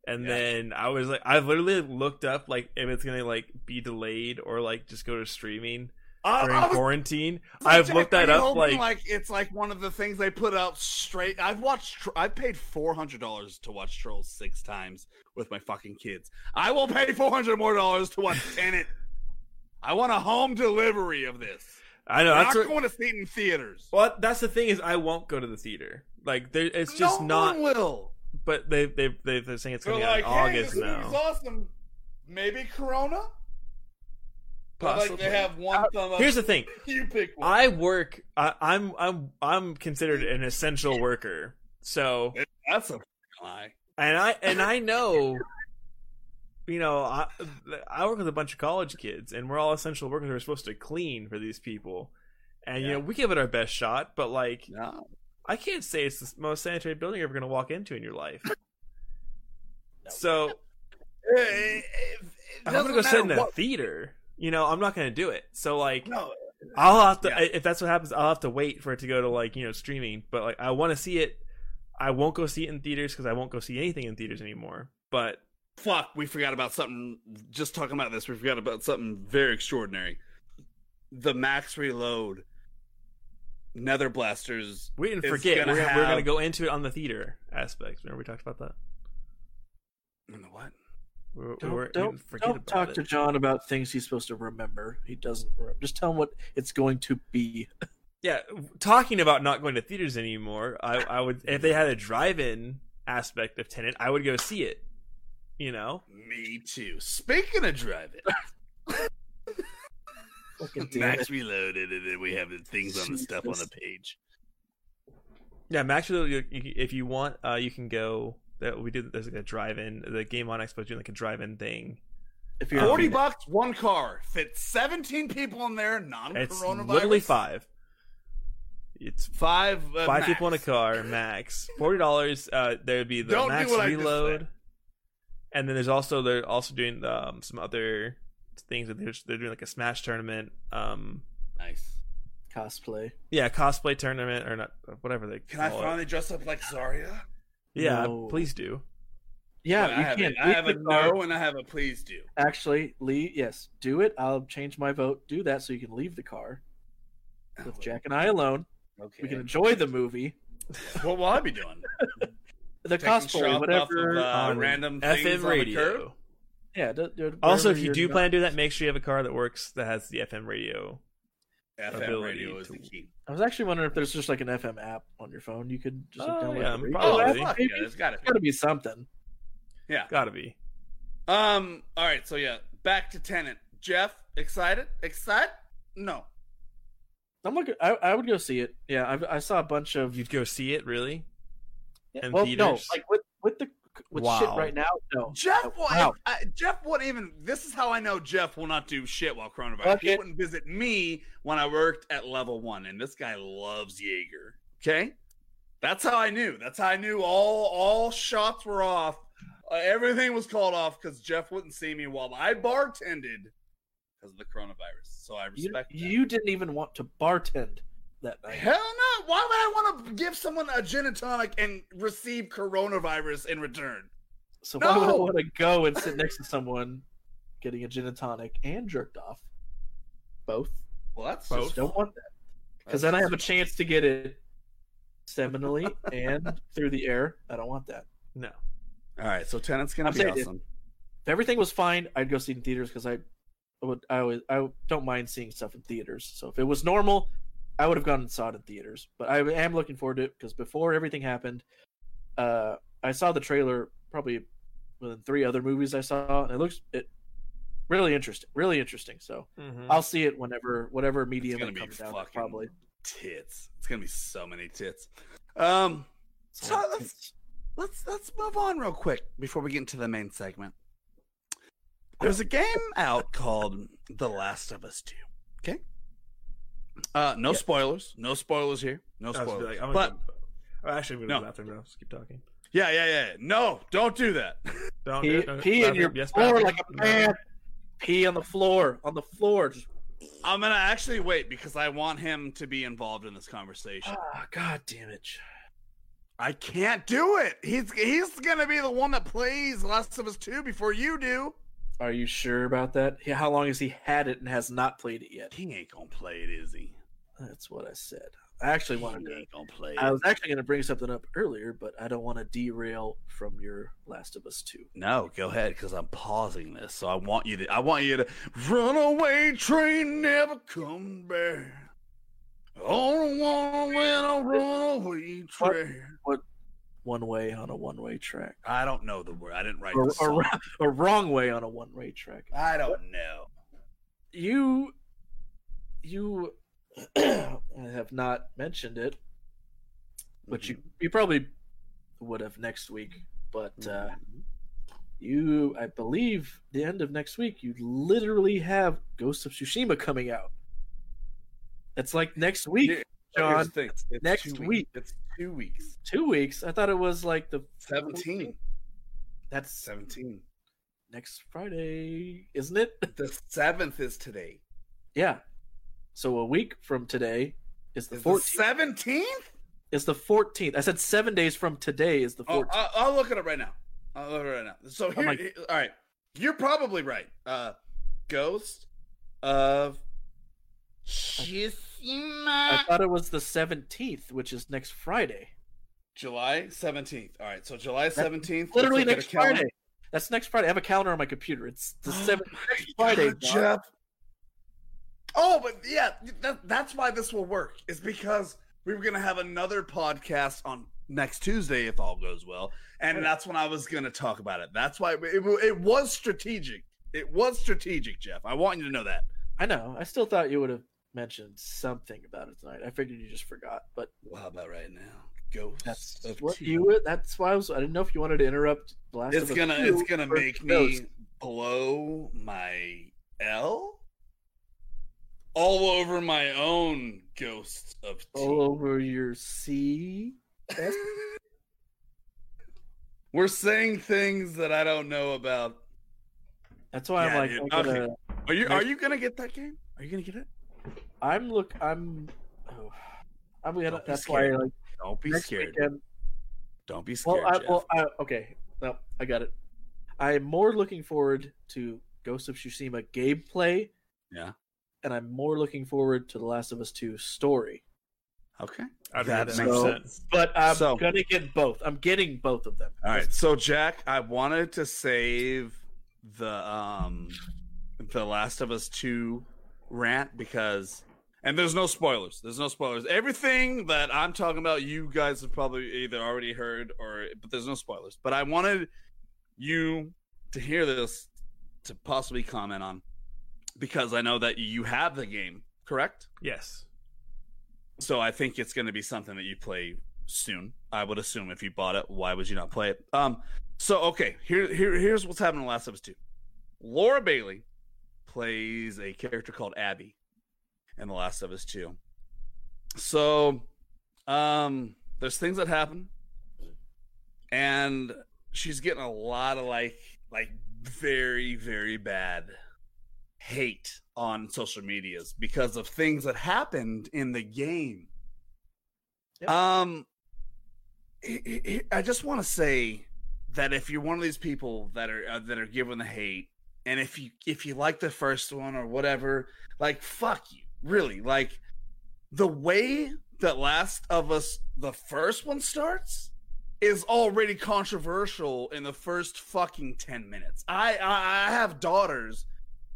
Speaker 2: and
Speaker 1: Yeah.
Speaker 2: then i was like i literally looked up like if it's gonna like be delayed or like just go to streaming
Speaker 1: I-
Speaker 2: during
Speaker 1: I was-
Speaker 2: quarantine i've looked that up
Speaker 1: hoping,
Speaker 2: like,
Speaker 1: it's like one of the things they put out straight. I've watched. I paid four hundred dollars to watch Trolls six times with my fucking kids. I will pay four hundred more dollars to watch Tenet. I want a home delivery of this.
Speaker 2: I know
Speaker 1: I'm not
Speaker 2: what,
Speaker 1: going to see it in theaters.
Speaker 2: well that's the thing is i won't go to the theater like there, it's just
Speaker 1: no
Speaker 2: not
Speaker 1: one will.
Speaker 2: but they they they they're saying it's gonna be
Speaker 1: like,
Speaker 2: in
Speaker 1: hey,
Speaker 2: august
Speaker 1: this
Speaker 2: now
Speaker 1: awesome. Maybe Corona. But like
Speaker 2: Possibly.
Speaker 1: they have one thumb up.
Speaker 2: here's the thing
Speaker 1: you pick one.
Speaker 2: i work I, i'm i'm i'm considered an essential worker so
Speaker 1: That's a lie.
Speaker 2: and I and I know, you know, I I work with a bunch of college kids, and we're all essential workers. We're supposed to clean for these people, and you know, we give it our best shot. But like,
Speaker 1: No.
Speaker 2: I can't say it's the most sanitary building you're ever going to walk into in your life. So
Speaker 1: It,
Speaker 2: I'm going to go sit in a theater. You know, I'm not going to do it. So like,
Speaker 1: No,
Speaker 2: I'll have to
Speaker 1: Yeah.
Speaker 2: if that's what happens. I'll have to wait for it to go to like you know streaming. But like, I want to see it. I won't go see it in theaters because I won't go see anything in theaters anymore. But
Speaker 1: fuck, we forgot about something. Just talking about this, we forgot about something very extraordinary. The Max Reload Nether Blasters.
Speaker 2: we didn't forget.
Speaker 1: gonna
Speaker 2: we're, gonna, we're going to go into it on the theater aspect. Remember we talked about that.
Speaker 1: The What?
Speaker 2: We, were- we
Speaker 3: Don't,
Speaker 2: were- we
Speaker 3: don't,
Speaker 2: didn't forget
Speaker 3: don't talk
Speaker 2: it.
Speaker 3: to John about things he's supposed to remember. He doesn't. Remember. Just tell him what it's going to be.
Speaker 2: Yeah, talking about not going to theaters anymore. I, I would if they had a drive-in aspect of Tenet, I would go see it. You know,
Speaker 1: Me too. Speaking of driving,
Speaker 3: Fucking
Speaker 1: Max
Speaker 3: it.
Speaker 1: Reloaded, and then we have the things on the stuff on the page.
Speaker 2: yeah. Max, you- you- if you want, uh, you can go. That we did. There's like a drive-in. The Game On Expo is doing like a drive-in thing.
Speaker 3: If you're
Speaker 1: Forty
Speaker 2: Um,
Speaker 1: bucks, one car, fits seventeen people in there,
Speaker 2: It's
Speaker 1: non-coronavirus.
Speaker 2: literally five. It's
Speaker 1: Five, uh,
Speaker 2: five
Speaker 1: max.
Speaker 2: people in a car, max forty dollars. Uh, there would be the
Speaker 1: Don't
Speaker 2: max
Speaker 1: what I
Speaker 2: reload,
Speaker 1: said.
Speaker 2: And then there's also they're also doing um, some other things that they're, they're doing like a Smash tournament. Um,
Speaker 1: Nice.
Speaker 3: cosplay.
Speaker 2: yeah, cosplay tournament or not, whatever they
Speaker 1: Can I
Speaker 2: call it.
Speaker 1: finally dress up like Zarya?
Speaker 2: Yeah,
Speaker 3: No.
Speaker 2: please do.
Speaker 3: Yeah,
Speaker 1: I
Speaker 3: you
Speaker 1: have,
Speaker 3: can.
Speaker 1: a, I
Speaker 3: Leave
Speaker 1: have a
Speaker 3: car.
Speaker 1: no and I have a please do.
Speaker 3: Actually, Lee, yes, do it. I'll change my vote. Do that so you can leave the car with Jack and I alone.
Speaker 1: Okay.
Speaker 3: We can enjoy the movie,
Speaker 1: what will I be doing?
Speaker 3: the
Speaker 1: Taking
Speaker 3: cosplay, whatever.
Speaker 1: Off of, uh,
Speaker 2: on
Speaker 1: random things
Speaker 2: FM
Speaker 1: on curb?
Speaker 2: radio.
Speaker 3: yeah. Do, do,
Speaker 2: Also, if you do plan to do that, make sure you have a car that works that has the FM radio.
Speaker 1: FM radio is
Speaker 2: to-
Speaker 1: the key.
Speaker 3: I was actually wondering if there's just like an FM app on your phone. You could just like,
Speaker 2: Oh,
Speaker 3: download
Speaker 2: yeah,
Speaker 3: the radio
Speaker 2: probably.
Speaker 3: app,
Speaker 1: fuck
Speaker 3: maybe?
Speaker 1: yeah, there's got to
Speaker 3: There's got to be something.
Speaker 1: Yeah.
Speaker 2: Gotta be.
Speaker 1: Um. All right. So yeah, back to Tenet. Jeff, excited? Excited? No.
Speaker 3: I'm looking. I, I would go see it. Yeah, I, I saw a bunch of.
Speaker 2: You'd go see it, really?
Speaker 3: Yeah,
Speaker 2: in
Speaker 3: well, no,
Speaker 2: theaters?
Speaker 3: like with with the with shit right now. No,
Speaker 1: Jeff,
Speaker 3: No.
Speaker 1: will,
Speaker 3: Wow.
Speaker 1: I, Jeff won't even. This is how I know Jeff will not do shit while coronavirus.
Speaker 3: Fuck
Speaker 1: He
Speaker 3: it.
Speaker 1: wouldn't visit me when I worked at level one, and this guy loves Jaeger. Okay, that's how I knew. That's how I knew all all shots were off. Uh, everything was called off because Jeff wouldn't see me while I bartended because of the coronavirus. So I
Speaker 3: you,
Speaker 1: respect. that.
Speaker 3: you didn't even want to bartend that night.
Speaker 1: Hell no! Why would I want to give someone a gin and tonic and receive coronavirus in return?
Speaker 3: So why would I want to go and sit next to someone getting a gin and tonic and jerked off? Both.
Speaker 1: Well, that's
Speaker 2: Both.
Speaker 1: just
Speaker 3: Don't want that because then I have a chance to get it seminally and through the air. I don't want that.
Speaker 2: No.
Speaker 1: All right, so Tenet's gonna
Speaker 3: I'm
Speaker 1: be
Speaker 3: saying it-
Speaker 1: awesome.
Speaker 3: If everything was fine, I'd go see it in theaters because I would. I always. I don't mind seeing stuff in theaters. So if it was normal, I would have gone and saw it in theaters. But I am looking forward to it because before everything happened, uh, I saw the trailer probably within three other movies I saw, and it looks it really interesting. Really interesting. So
Speaker 2: Mhm.
Speaker 3: I'll see it whenever whatever medium it comes out.
Speaker 1: fucking
Speaker 3: Probably.
Speaker 1: tits. It's gonna be so many tits. Um, so let's let's let's move on real quick before we get into the main segment. There's a game out called The Last of Us Two. Okay. Uh, no
Speaker 3: Yeah.
Speaker 1: spoilers. No spoilers here. No
Speaker 2: I was gonna be
Speaker 1: spoilers.
Speaker 2: like, I'm
Speaker 1: but
Speaker 2: gonna go- oh, actually, I'm gonna go
Speaker 1: No.
Speaker 2: to the bathroom now. Just keep talking.
Speaker 1: yeah, yeah, yeah. No, don't do that.
Speaker 2: Don't
Speaker 3: Pee,
Speaker 2: do it. No,
Speaker 3: pee in your
Speaker 2: Yes,
Speaker 3: floor
Speaker 2: bathroom.
Speaker 3: like a
Speaker 2: No.
Speaker 3: man. Pee on the floor. On the floor. Just
Speaker 1: I'm gonna actually wait because I want him to be involved in this conversation.
Speaker 3: ah, god damn it.
Speaker 1: I can't do it. He's he's gonna be the one that plays Last of Us Two before you do.
Speaker 3: Are you sure about that? How long has he had it and has not played it yet?
Speaker 1: He ain't gonna play it, is he?
Speaker 3: That's what I said. I actually wanted to.
Speaker 1: play
Speaker 3: I was actually going to bring something up earlier, but I don't want to derail from your Last of Us Two.
Speaker 1: No, go ahead, because I'm pausing this. So I want you to. I want you to. Runaway train never come back. Oh, wanna win a runaway train. What?
Speaker 3: One way on a one-way track,
Speaker 1: I don't know the word. I didn't write
Speaker 3: or,
Speaker 1: the song.
Speaker 3: or, or wrong way on a one-way track.
Speaker 1: I don't know.
Speaker 3: You, you have not mentioned it, but you you probably would have next week. But uh, you, I believe, the end of next week, you literally have Ghost of Tsushima coming out. It's like next week.
Speaker 1: Yeah.
Speaker 3: John.
Speaker 1: it's
Speaker 3: next week.
Speaker 1: It's two weeks.
Speaker 3: Two weeks. I thought it was like the
Speaker 1: 17.
Speaker 3: That's
Speaker 1: 17.
Speaker 3: next Friday, isn't it?
Speaker 1: The 7th is today.
Speaker 3: yeah. So a week from today is the.
Speaker 1: 17th?
Speaker 3: It's the fourteenth? I said seven days from today is the
Speaker 1: Oh,
Speaker 3: fourteenth.
Speaker 1: I- I'll look it up right now. I'll look it right now. So here,
Speaker 3: like-
Speaker 1: all right, you're probably right. Uh, Ghost of
Speaker 3: I
Speaker 1: Tsushima,
Speaker 3: thought it was the seventeenth, which is next Friday.
Speaker 1: July 17th. All right, so July 17th.
Speaker 3: Literally
Speaker 1: look at
Speaker 3: next. Friday. That's next Friday. I have a calendar on my computer. It's the
Speaker 1: Oh
Speaker 3: seventh next Friday.
Speaker 1: God, Jeff. Oh, but yeah, that, that's why this will work. Is because we were gonna have another podcast on next Tuesday if all goes well, and that's when I was gonna talk about it. That's why it, it was strategic. It was strategic, Jeff. I want you to know that.
Speaker 3: I know. I still thought you would have mentioned something about it tonight. I figured you just forgot, but
Speaker 1: Well, how about right now? Ghosts
Speaker 3: that's
Speaker 1: of
Speaker 3: what
Speaker 1: Two.
Speaker 3: you. That's why I was. I didn't know if you wanted to interrupt. Last
Speaker 1: It's gonna it's gonna make me blow my L all over my own ghosts of Tea.
Speaker 3: all over your sea.
Speaker 1: We're saying things that I don't know about.
Speaker 3: That's why
Speaker 1: Yeah,
Speaker 3: I'm like,
Speaker 1: dude.
Speaker 3: I'm, gonna,
Speaker 1: Are you are you gonna get that game? Are you gonna get it?
Speaker 3: I'm look. I'm. Oh, I'm gonna.
Speaker 1: Don't be
Speaker 3: That's why.
Speaker 1: scared.
Speaker 3: Like
Speaker 1: Don't be scared.
Speaker 3: weekend.
Speaker 1: Don't be
Speaker 3: Well,
Speaker 1: scared.
Speaker 3: I,
Speaker 1: Jeff.
Speaker 3: well, I, okay. No, I got it. I'm more looking forward to Ghost of Tsushima gameplay.
Speaker 1: Yeah.
Speaker 3: And I'm more looking forward to The Last of Us 2 story.
Speaker 1: okay.
Speaker 2: I'd
Speaker 1: That
Speaker 2: that
Speaker 1: makes
Speaker 2: makes
Speaker 3: so-
Speaker 2: sense.
Speaker 3: But I'm
Speaker 1: So-
Speaker 3: gonna get both. I'm getting both of them.
Speaker 1: All right. So Jack, I wanted to save the um the Last of Us 2 rant because and there's no spoilers. There's no spoilers. Everything that I'm talking about you guys have probably either already heard or but there's no spoilers. But I wanted you to hear this to possibly comment on because I know that you have the game, correct?
Speaker 2: Yes.
Speaker 1: So I think it's going to be something that you play soon. I would assume if you bought it, why would you not play it? Um. So okay, here here here's what's happening in Last of Us Two. Laura Bailey plays a character called Abby in The Last of Us Two. So, um, there's things that happen, and she's getting a lot of like like very very bad hate on social medias because of things that happened in the game.
Speaker 3: Yep.
Speaker 1: Um, I- just want to say that if you're one of these people that are uh, that are given the hate, and if you if you like the first one or whatever, like fuck you, really. Like the way that Last of Us the first one starts is already controversial in the first fucking 10 minutes. I I, I have daughters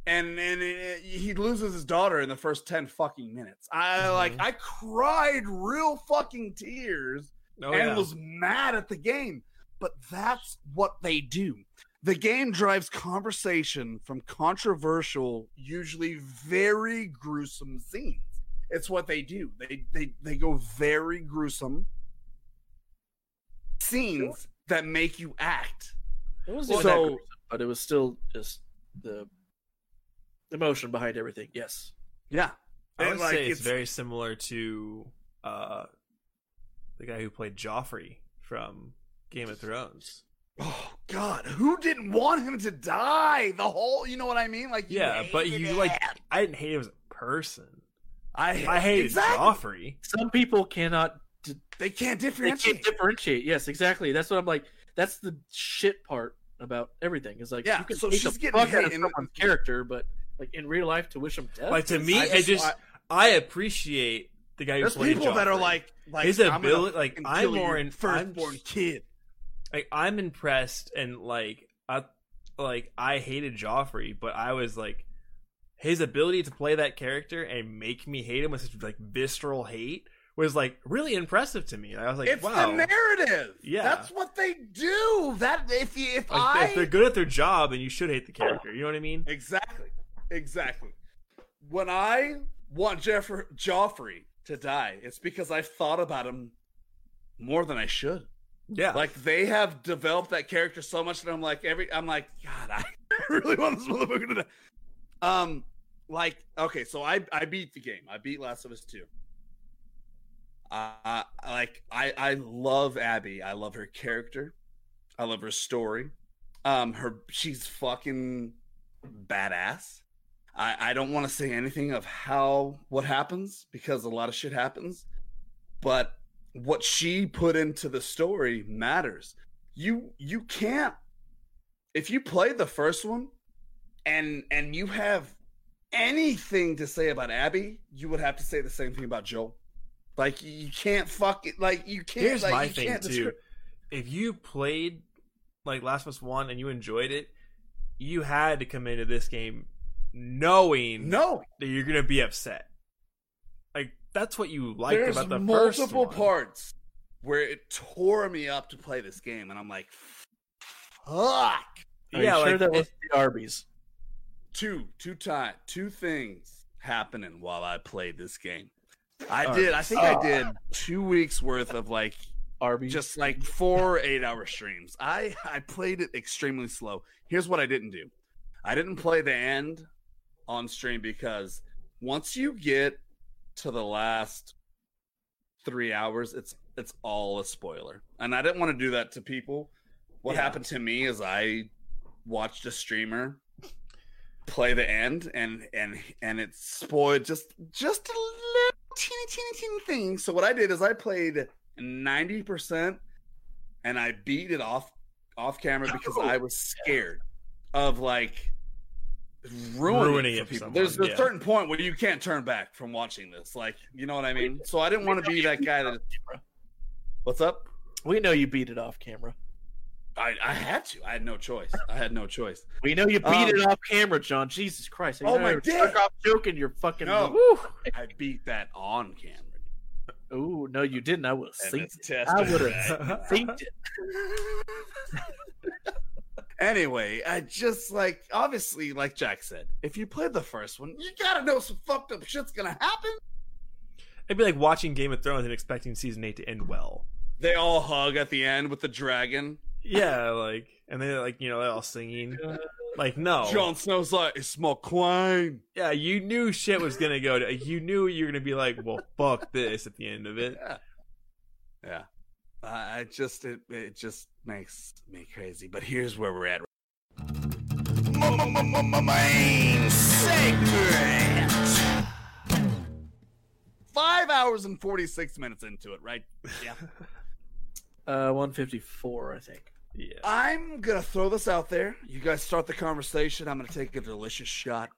Speaker 1: and and it, he loses his daughter in the first 10 fucking minutes. I like
Speaker 2: Mhm.
Speaker 1: I cried real fucking tears
Speaker 2: Oh,
Speaker 1: and
Speaker 2: yeah.
Speaker 1: was mad at the game. But that's what they do. The game drives conversation from controversial, usually very gruesome scenes. It's what they do. They they they go very gruesome scenes that make you act.
Speaker 3: It was
Speaker 1: so-
Speaker 3: gruesome, but it was still just the emotion behind everything. Yes.
Speaker 1: Yeah.
Speaker 2: I
Speaker 1: And,
Speaker 2: would
Speaker 1: like,
Speaker 2: say it's,
Speaker 1: it's-
Speaker 2: very similar to uh, the guy who played Joffrey from Game of Thrones.
Speaker 1: Oh God, who didn't want him to die? The whole, you know what I mean? Like,
Speaker 2: Yeah, but
Speaker 1: hated
Speaker 2: you like. I didn't hate him as a person.
Speaker 1: I,
Speaker 2: I hated
Speaker 1: exactly.
Speaker 2: Joffrey.
Speaker 3: Some people cannot.
Speaker 1: They can't differentiate.
Speaker 3: They
Speaker 1: differentiate.
Speaker 3: can't differentiate. Yes, exactly. That's what I'm like. That's the shit part about everything. Is like
Speaker 1: Yeah,
Speaker 3: you can
Speaker 1: so she's
Speaker 3: the
Speaker 1: getting
Speaker 3: fuck out
Speaker 1: hit
Speaker 3: of
Speaker 1: in-
Speaker 3: someone's character, but like in real life, to wish them death.
Speaker 2: Like to me,
Speaker 1: I
Speaker 2: it just
Speaker 1: I-
Speaker 2: I appreciate the guy who
Speaker 1: there's
Speaker 2: played
Speaker 1: people that are like, like
Speaker 2: His
Speaker 1: I'm gonna
Speaker 2: ability- like, I'm more
Speaker 1: your
Speaker 2: in-
Speaker 1: firstborn
Speaker 2: I'm-
Speaker 1: kid.
Speaker 2: like I'm impressed and like I like I hated Joffrey, but I was like his ability to play that character and make me hate him with such like visceral hate was like really impressive to me. I was like,
Speaker 1: it's
Speaker 2: wow.
Speaker 1: the narrative.
Speaker 2: Yeah.
Speaker 1: that's what they do. That if you if
Speaker 2: like,
Speaker 1: I
Speaker 2: if they're good at their job, and you should hate the character. You know what I mean?
Speaker 1: exactly, exactly. When I want Jeff Joffrey to die, it's because I've thought about him more than I should.
Speaker 2: Yeah.
Speaker 1: Like they have developed that character so much that I'm like every I'm like God, I really want this motherfucker to die. Um, like okay, so I I beat the game. I beat Last of Us two. Uh, like I, I love Abby. I love her character. I love her story. Um, her she's fucking badass. I, I don't want to say anything of how what happens because a lot of shit happens, but what she put into the story matters. You you can't if you play the first one and and you have anything to say about Abby, you would have to say the same thing about Joel. Like you can't fuck it. Like you can't.
Speaker 2: Here's
Speaker 1: like,
Speaker 2: my
Speaker 1: you
Speaker 2: thing
Speaker 1: can't
Speaker 2: too. If you played like Last of Us One and you enjoyed it, you had to come into this game knowing
Speaker 1: No,
Speaker 2: that you're gonna be upset. Like that's what you like
Speaker 1: there's
Speaker 2: about the first
Speaker 1: multiple parts where it tore me up to play this game, and I'm like, fuck.
Speaker 3: Are
Speaker 2: yeah,
Speaker 3: you sure
Speaker 2: like
Speaker 3: that was the Arby's?
Speaker 1: Two, two time, two things happening while I played this game. I
Speaker 2: All
Speaker 1: did. I think I ah. did two weeks worth of like
Speaker 3: Arby's.
Speaker 1: just like four eight hour streams. I I played it extremely slow. Here's what I didn't do. I didn't play the end on stream because once you get to the last three hours, it's it's all a spoiler, and I didn't want to do that to people. What
Speaker 2: Yeah.
Speaker 1: happened to me is I watched a streamer play the end and and and it spoiled just just a little teeny teeny teeny thing so what i did is i played 90% and i beat it off off camera because i was scared of like ruining,
Speaker 2: Ruining
Speaker 1: it
Speaker 2: it
Speaker 1: for
Speaker 2: for
Speaker 1: people
Speaker 2: someone,
Speaker 1: there's a
Speaker 2: yeah.
Speaker 1: certain point where you can't turn back from watching this like you know what i mean so i didn't want to be that guy that what's up
Speaker 3: we know you beat it off camera.
Speaker 1: I, I had to. I had no choice. I had no choice.
Speaker 3: We know you beat
Speaker 1: Um,
Speaker 3: it off camera, John. Jesus Christ!
Speaker 1: Oh, my
Speaker 3: you're
Speaker 1: dick.
Speaker 3: off joking. You're fucking.
Speaker 1: No. I beat that on camera.
Speaker 3: Oh no, you didn't. I would have synced it.
Speaker 1: tested
Speaker 3: I would have synced it.
Speaker 1: anyway, I just like obviously, like Jack said, if you played the first one, you gotta know some fucked up shit's gonna happen.
Speaker 2: It'd be like watching Game of Thrones and expecting season eight to end well.
Speaker 1: They all hug at the end with the dragon.
Speaker 2: Yeah, like and they're like you know they're all singing. Like no,
Speaker 1: Jon Snow's like, it's my queen.
Speaker 2: yeah, you knew shit was gonna go. To, you knew you were gonna be like, well, fuck this at the end of it.
Speaker 1: Yeah. Yeah. Uh, I just it, it just makes me crazy. But here's where we're at. Main segment. Five hours and forty six minutes into it, right? Yeah.
Speaker 3: Uh, 154, I think.
Speaker 2: Yeah,
Speaker 1: I'm gonna throw this out there. You guys start the conversation. I'm gonna take a delicious shot.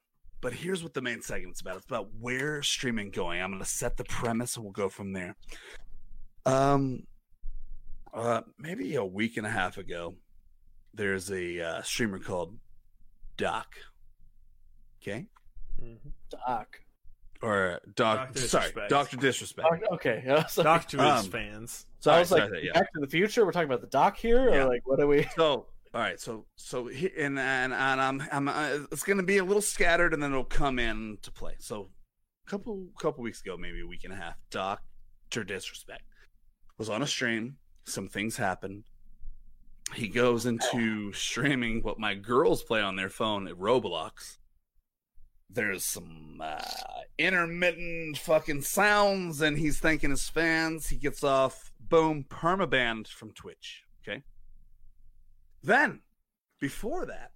Speaker 1: But here's what the main segment's about. It's about where streaming going. I'm gonna set the premise and we'll go from there. Um uh maybe a week and a half ago, there's a uh, streamer called Doc. Okay?
Speaker 2: Mhm.
Speaker 3: Doc.
Speaker 1: Or Doc
Speaker 2: Dr.
Speaker 1: sorry,
Speaker 2: Disrespect.
Speaker 1: Doctor Disrespect.
Speaker 3: Doc- Okay. I was like,
Speaker 2: Doc to his
Speaker 1: Um,
Speaker 2: fans.
Speaker 3: so I
Speaker 1: Alright,
Speaker 3: was like,
Speaker 1: sorry, yeah.
Speaker 3: Back to the Future. We're talking about the Doc here,
Speaker 1: Yeah.
Speaker 3: or like, what are we?
Speaker 1: So, all right, so so he- and and, and I'm I'm uh, it's going to be a little scattered, and then it'll come in to play. So, a couple couple weeks ago, maybe a week and a half, Doctor Disrespect was on a stream. Some things happened. He goes into streaming what my girls play on their phone at Roblox. There's some uh, intermittent fucking sounds, and he's thanking his fans. He gets off, boom, permabanned from Twitch. Okay. Then, before that,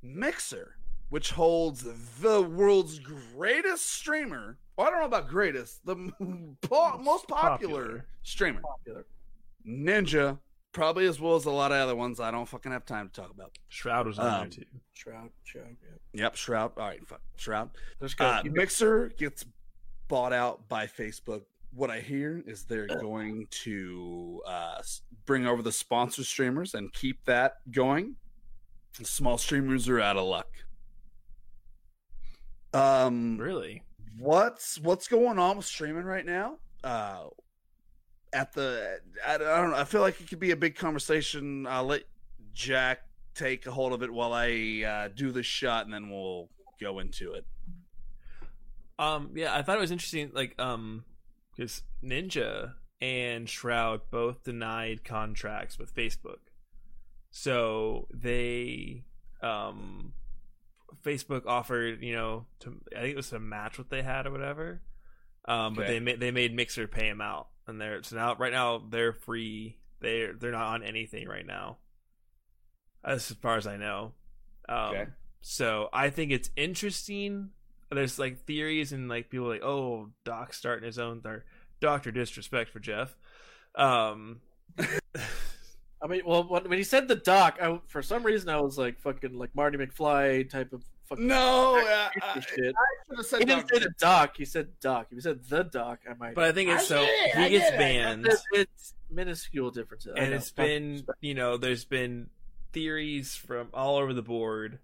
Speaker 1: Mixer, which holds the world's greatest streamer. Well, I don't know about greatest, the most popular,
Speaker 2: Popular.
Speaker 1: streamer,
Speaker 3: Popular.
Speaker 1: Ninja, probably as well as a lot of other ones I don't fucking have time to talk about.
Speaker 2: Shroud was on
Speaker 1: Um,
Speaker 2: there too.
Speaker 3: Shroud. Shroud. Yeah.
Speaker 1: Yep, Shroud. All right, fuck, Shroud.
Speaker 3: Let's.
Speaker 1: Uh, Mixer gets bought out by Facebook. What I hear is they're going to uh, bring over the sponsor streamers and keep that going. The small streamers are out of luck. Um,
Speaker 2: Really?
Speaker 1: what's what's going on with streaming right now? Uh, at the I, I don't know. I feel like it could be a big conversation. I'll let Jack take a hold of it while I uh, do this shot, and then we'll go into it.
Speaker 2: Um, yeah, I thought it was interesting, like, um, because Ninja and Shroud both denied contracts with Facebook, so they, um, Facebook offered, you know, to I think it was to match what they had or whatever, um, but they made they made Mixer pay him out, and they're so now right now they're free. They're they're not on anything right now, as far as I know. Um,
Speaker 1: Okay.
Speaker 2: So I think it's interesting. There's like theories and like people like, oh, Doc starting his own or Doctor Disrespect for Jeff. Um,
Speaker 3: I mean, well, when, when he said the doc, I, for some reason I was like fucking like Marty McFly type of fucking
Speaker 1: No, I, I
Speaker 3: shit.
Speaker 1: should have said
Speaker 3: He didn't say the doc. He said doc. If he said the doc, I might.
Speaker 2: but I think it's
Speaker 1: I
Speaker 2: so
Speaker 1: get it, I
Speaker 2: he gets
Speaker 1: get
Speaker 2: banned.
Speaker 3: it's, it's minuscule differences.
Speaker 2: And it's been you know there's been theories from all over the board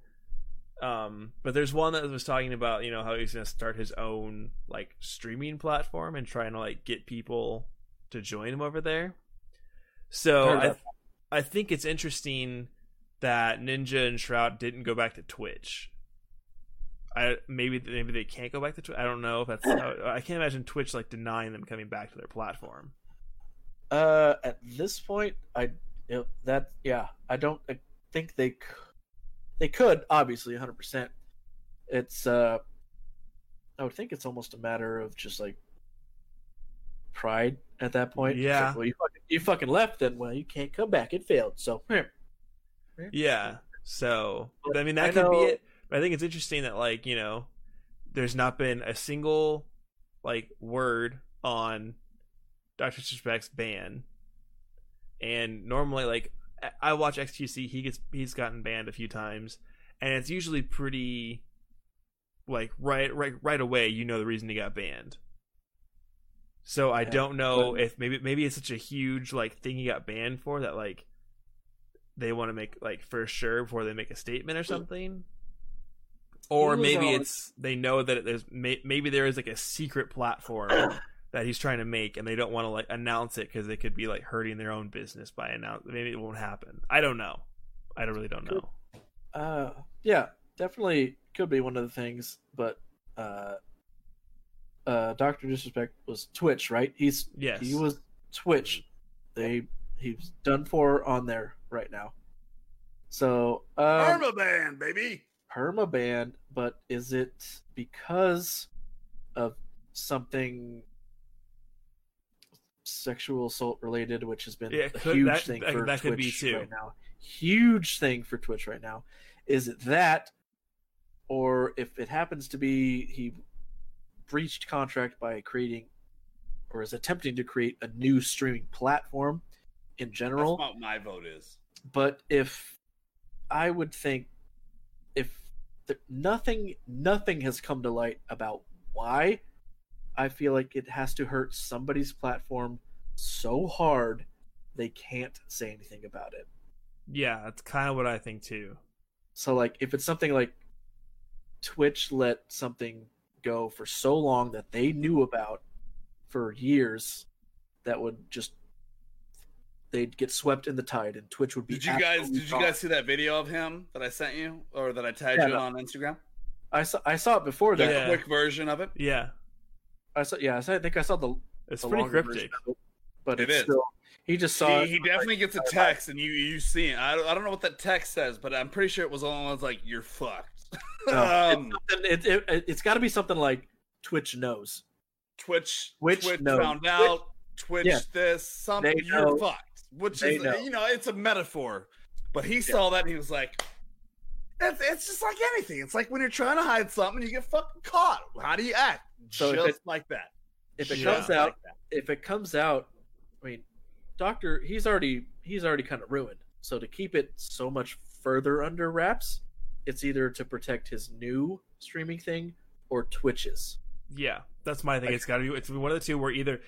Speaker 2: um but there's one that was talking about you know how he's going to start his own like streaming platform and trying to like get people to join him over there so I,
Speaker 3: about
Speaker 2: I think it's interesting that ninja and shroud didn't go back to twitch I maybe maybe they can't go back to Twitch. I don't know if that's. How, I can't imagine Twitch like denying them coming back to their platform.
Speaker 3: Uh, at this point, I you know, that yeah, I don't I think they c- they could obviously 100. percent It's uh, I would think it's almost a matter of just like pride at that point. It's like,
Speaker 2: Yeah.
Speaker 3: well, you fucking, you fucking left, then well, you can't come back. It failed. So.
Speaker 2: Yeah. So I mean
Speaker 3: I
Speaker 2: that could
Speaker 3: know-
Speaker 2: be it. But I think it's interesting that like, you know, there's not been a single like word on Dr. Disrespect's ban. And normally like I- watch XQC, he gets he's gotten banned a few times and it's usually pretty like right right right away you know the reason he got banned. So I
Speaker 3: Yeah,
Speaker 2: don't know
Speaker 3: but-
Speaker 2: if maybe maybe it's such a huge like thing he got banned for that like they want to make like for sure before they make a statement or something. Or
Speaker 3: was
Speaker 2: maybe
Speaker 3: on-
Speaker 2: it's they know that there's maybe there is like a secret platform that he's trying to make and they don't want to like announce it because they could be like hurting their own business by announce maybe it won't happen. I don't know. I don't really don't know.
Speaker 3: Uh, yeah, definitely could be one of the things, but uh, uh, Doctor Disrespect was Twitch, right? He's
Speaker 2: Yes.
Speaker 3: he was Twitch. They he's done for on there right now. So um,
Speaker 1: Permaban, baby.
Speaker 3: Perma banned, but is it because of something sexual assault related, which has been
Speaker 2: Yeah,
Speaker 3: a
Speaker 2: could-
Speaker 3: huge
Speaker 2: that-
Speaker 3: thing
Speaker 2: that-
Speaker 3: for
Speaker 2: that could be
Speaker 3: Twitch
Speaker 2: too.
Speaker 3: right now? Huge thing for Twitch right now. Is it that, or if it happens to be he breached contract by creating or is attempting to create a new streaming platform in
Speaker 1: That's
Speaker 3: general?
Speaker 1: what my vote is.
Speaker 3: but if I would think if nothing nothing has come to light about why, I feel like it has to hurt somebody's platform so hard they can't say anything about it.
Speaker 2: Yeah, that's kind of what I think too.
Speaker 3: So like if it's something like Twitch let something go for so long that they knew about for years that would just they'd get swept in the tide and Twitch would be
Speaker 1: Did you guys
Speaker 3: absolutely
Speaker 1: did you
Speaker 3: gone.
Speaker 1: guys see that video of him that I sent you or that I tagged
Speaker 3: Yeah,
Speaker 1: you
Speaker 3: no.
Speaker 1: on Instagram?
Speaker 3: I saw I saw it before
Speaker 1: The.
Speaker 2: Yeah.
Speaker 1: quick version of it.
Speaker 2: Yeah,
Speaker 3: I saw yeah, I, saw, I think I saw the,
Speaker 2: it's
Speaker 3: the
Speaker 2: pretty cryptic.
Speaker 3: version it, but
Speaker 1: It
Speaker 3: it's
Speaker 1: is.
Speaker 3: still he just saw
Speaker 1: He,
Speaker 3: it.
Speaker 1: he definitely gets a text and you you see it. I don't, I don't know what that text says, but I'm pretty sure it was almost like you're fucked.
Speaker 3: No,
Speaker 1: um,
Speaker 3: it's, it, it, it, it's got to be something like Twitch knows.
Speaker 1: Twitch
Speaker 3: Twitch
Speaker 1: Twitch
Speaker 3: knows.
Speaker 1: found out. Twitch
Speaker 3: Yeah.
Speaker 1: this something you're fucked. Which
Speaker 3: They
Speaker 1: is
Speaker 3: know.
Speaker 1: you know it's a metaphor, but he saw that and he was like, it's, it's just like anything. It's like when you're trying to hide something, you get fucking caught. How do you act?
Speaker 3: So
Speaker 1: just
Speaker 3: it-
Speaker 1: like that.
Speaker 3: If it
Speaker 2: Yeah.
Speaker 3: comes out,
Speaker 1: Like
Speaker 3: if it comes out, I mean, Doctor, he's already he's already kind of ruined. So to keep it so much further under wraps, it's either to protect his new streaming thing or Twitches.
Speaker 2: Yeah, that's my thing.
Speaker 3: Like-
Speaker 2: It's got to be it's one of the two where either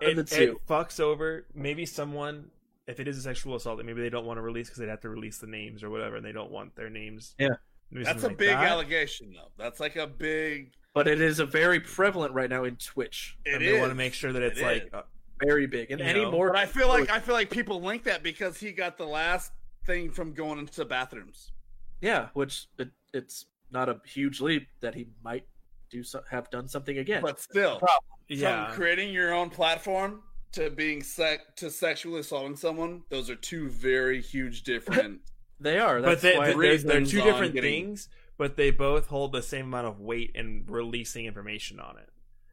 Speaker 3: One
Speaker 2: it,
Speaker 3: of the two.
Speaker 2: it fucks over maybe someone if it is a sexual assault that maybe they don't want to release because they'd have to release the names or whatever and they don't want their names.
Speaker 3: Yeah.
Speaker 2: Maybe
Speaker 1: That's a
Speaker 2: like
Speaker 1: big
Speaker 2: that.
Speaker 1: allegation, though. That's like a big.
Speaker 3: But it is a very prevalent right now in Twitch.
Speaker 1: It
Speaker 2: and
Speaker 1: is.
Speaker 2: they want to make sure that it's
Speaker 1: It
Speaker 2: like uh,
Speaker 3: Very big. And any
Speaker 2: know,
Speaker 3: more
Speaker 1: But I feel like I feel like people link that because he got the last thing from going into the bathrooms.
Speaker 3: Yeah, which it, it's not a huge leap that he might do so, have done something again.
Speaker 1: But still,
Speaker 2: yeah.
Speaker 1: from creating your own platform to being sec to sexually assaulting someone, those are two very huge different.
Speaker 3: they are.
Speaker 2: but they,
Speaker 3: why
Speaker 2: they, they're, they're two different
Speaker 1: getting-
Speaker 2: things, but they both hold the same amount of weight in releasing information on it.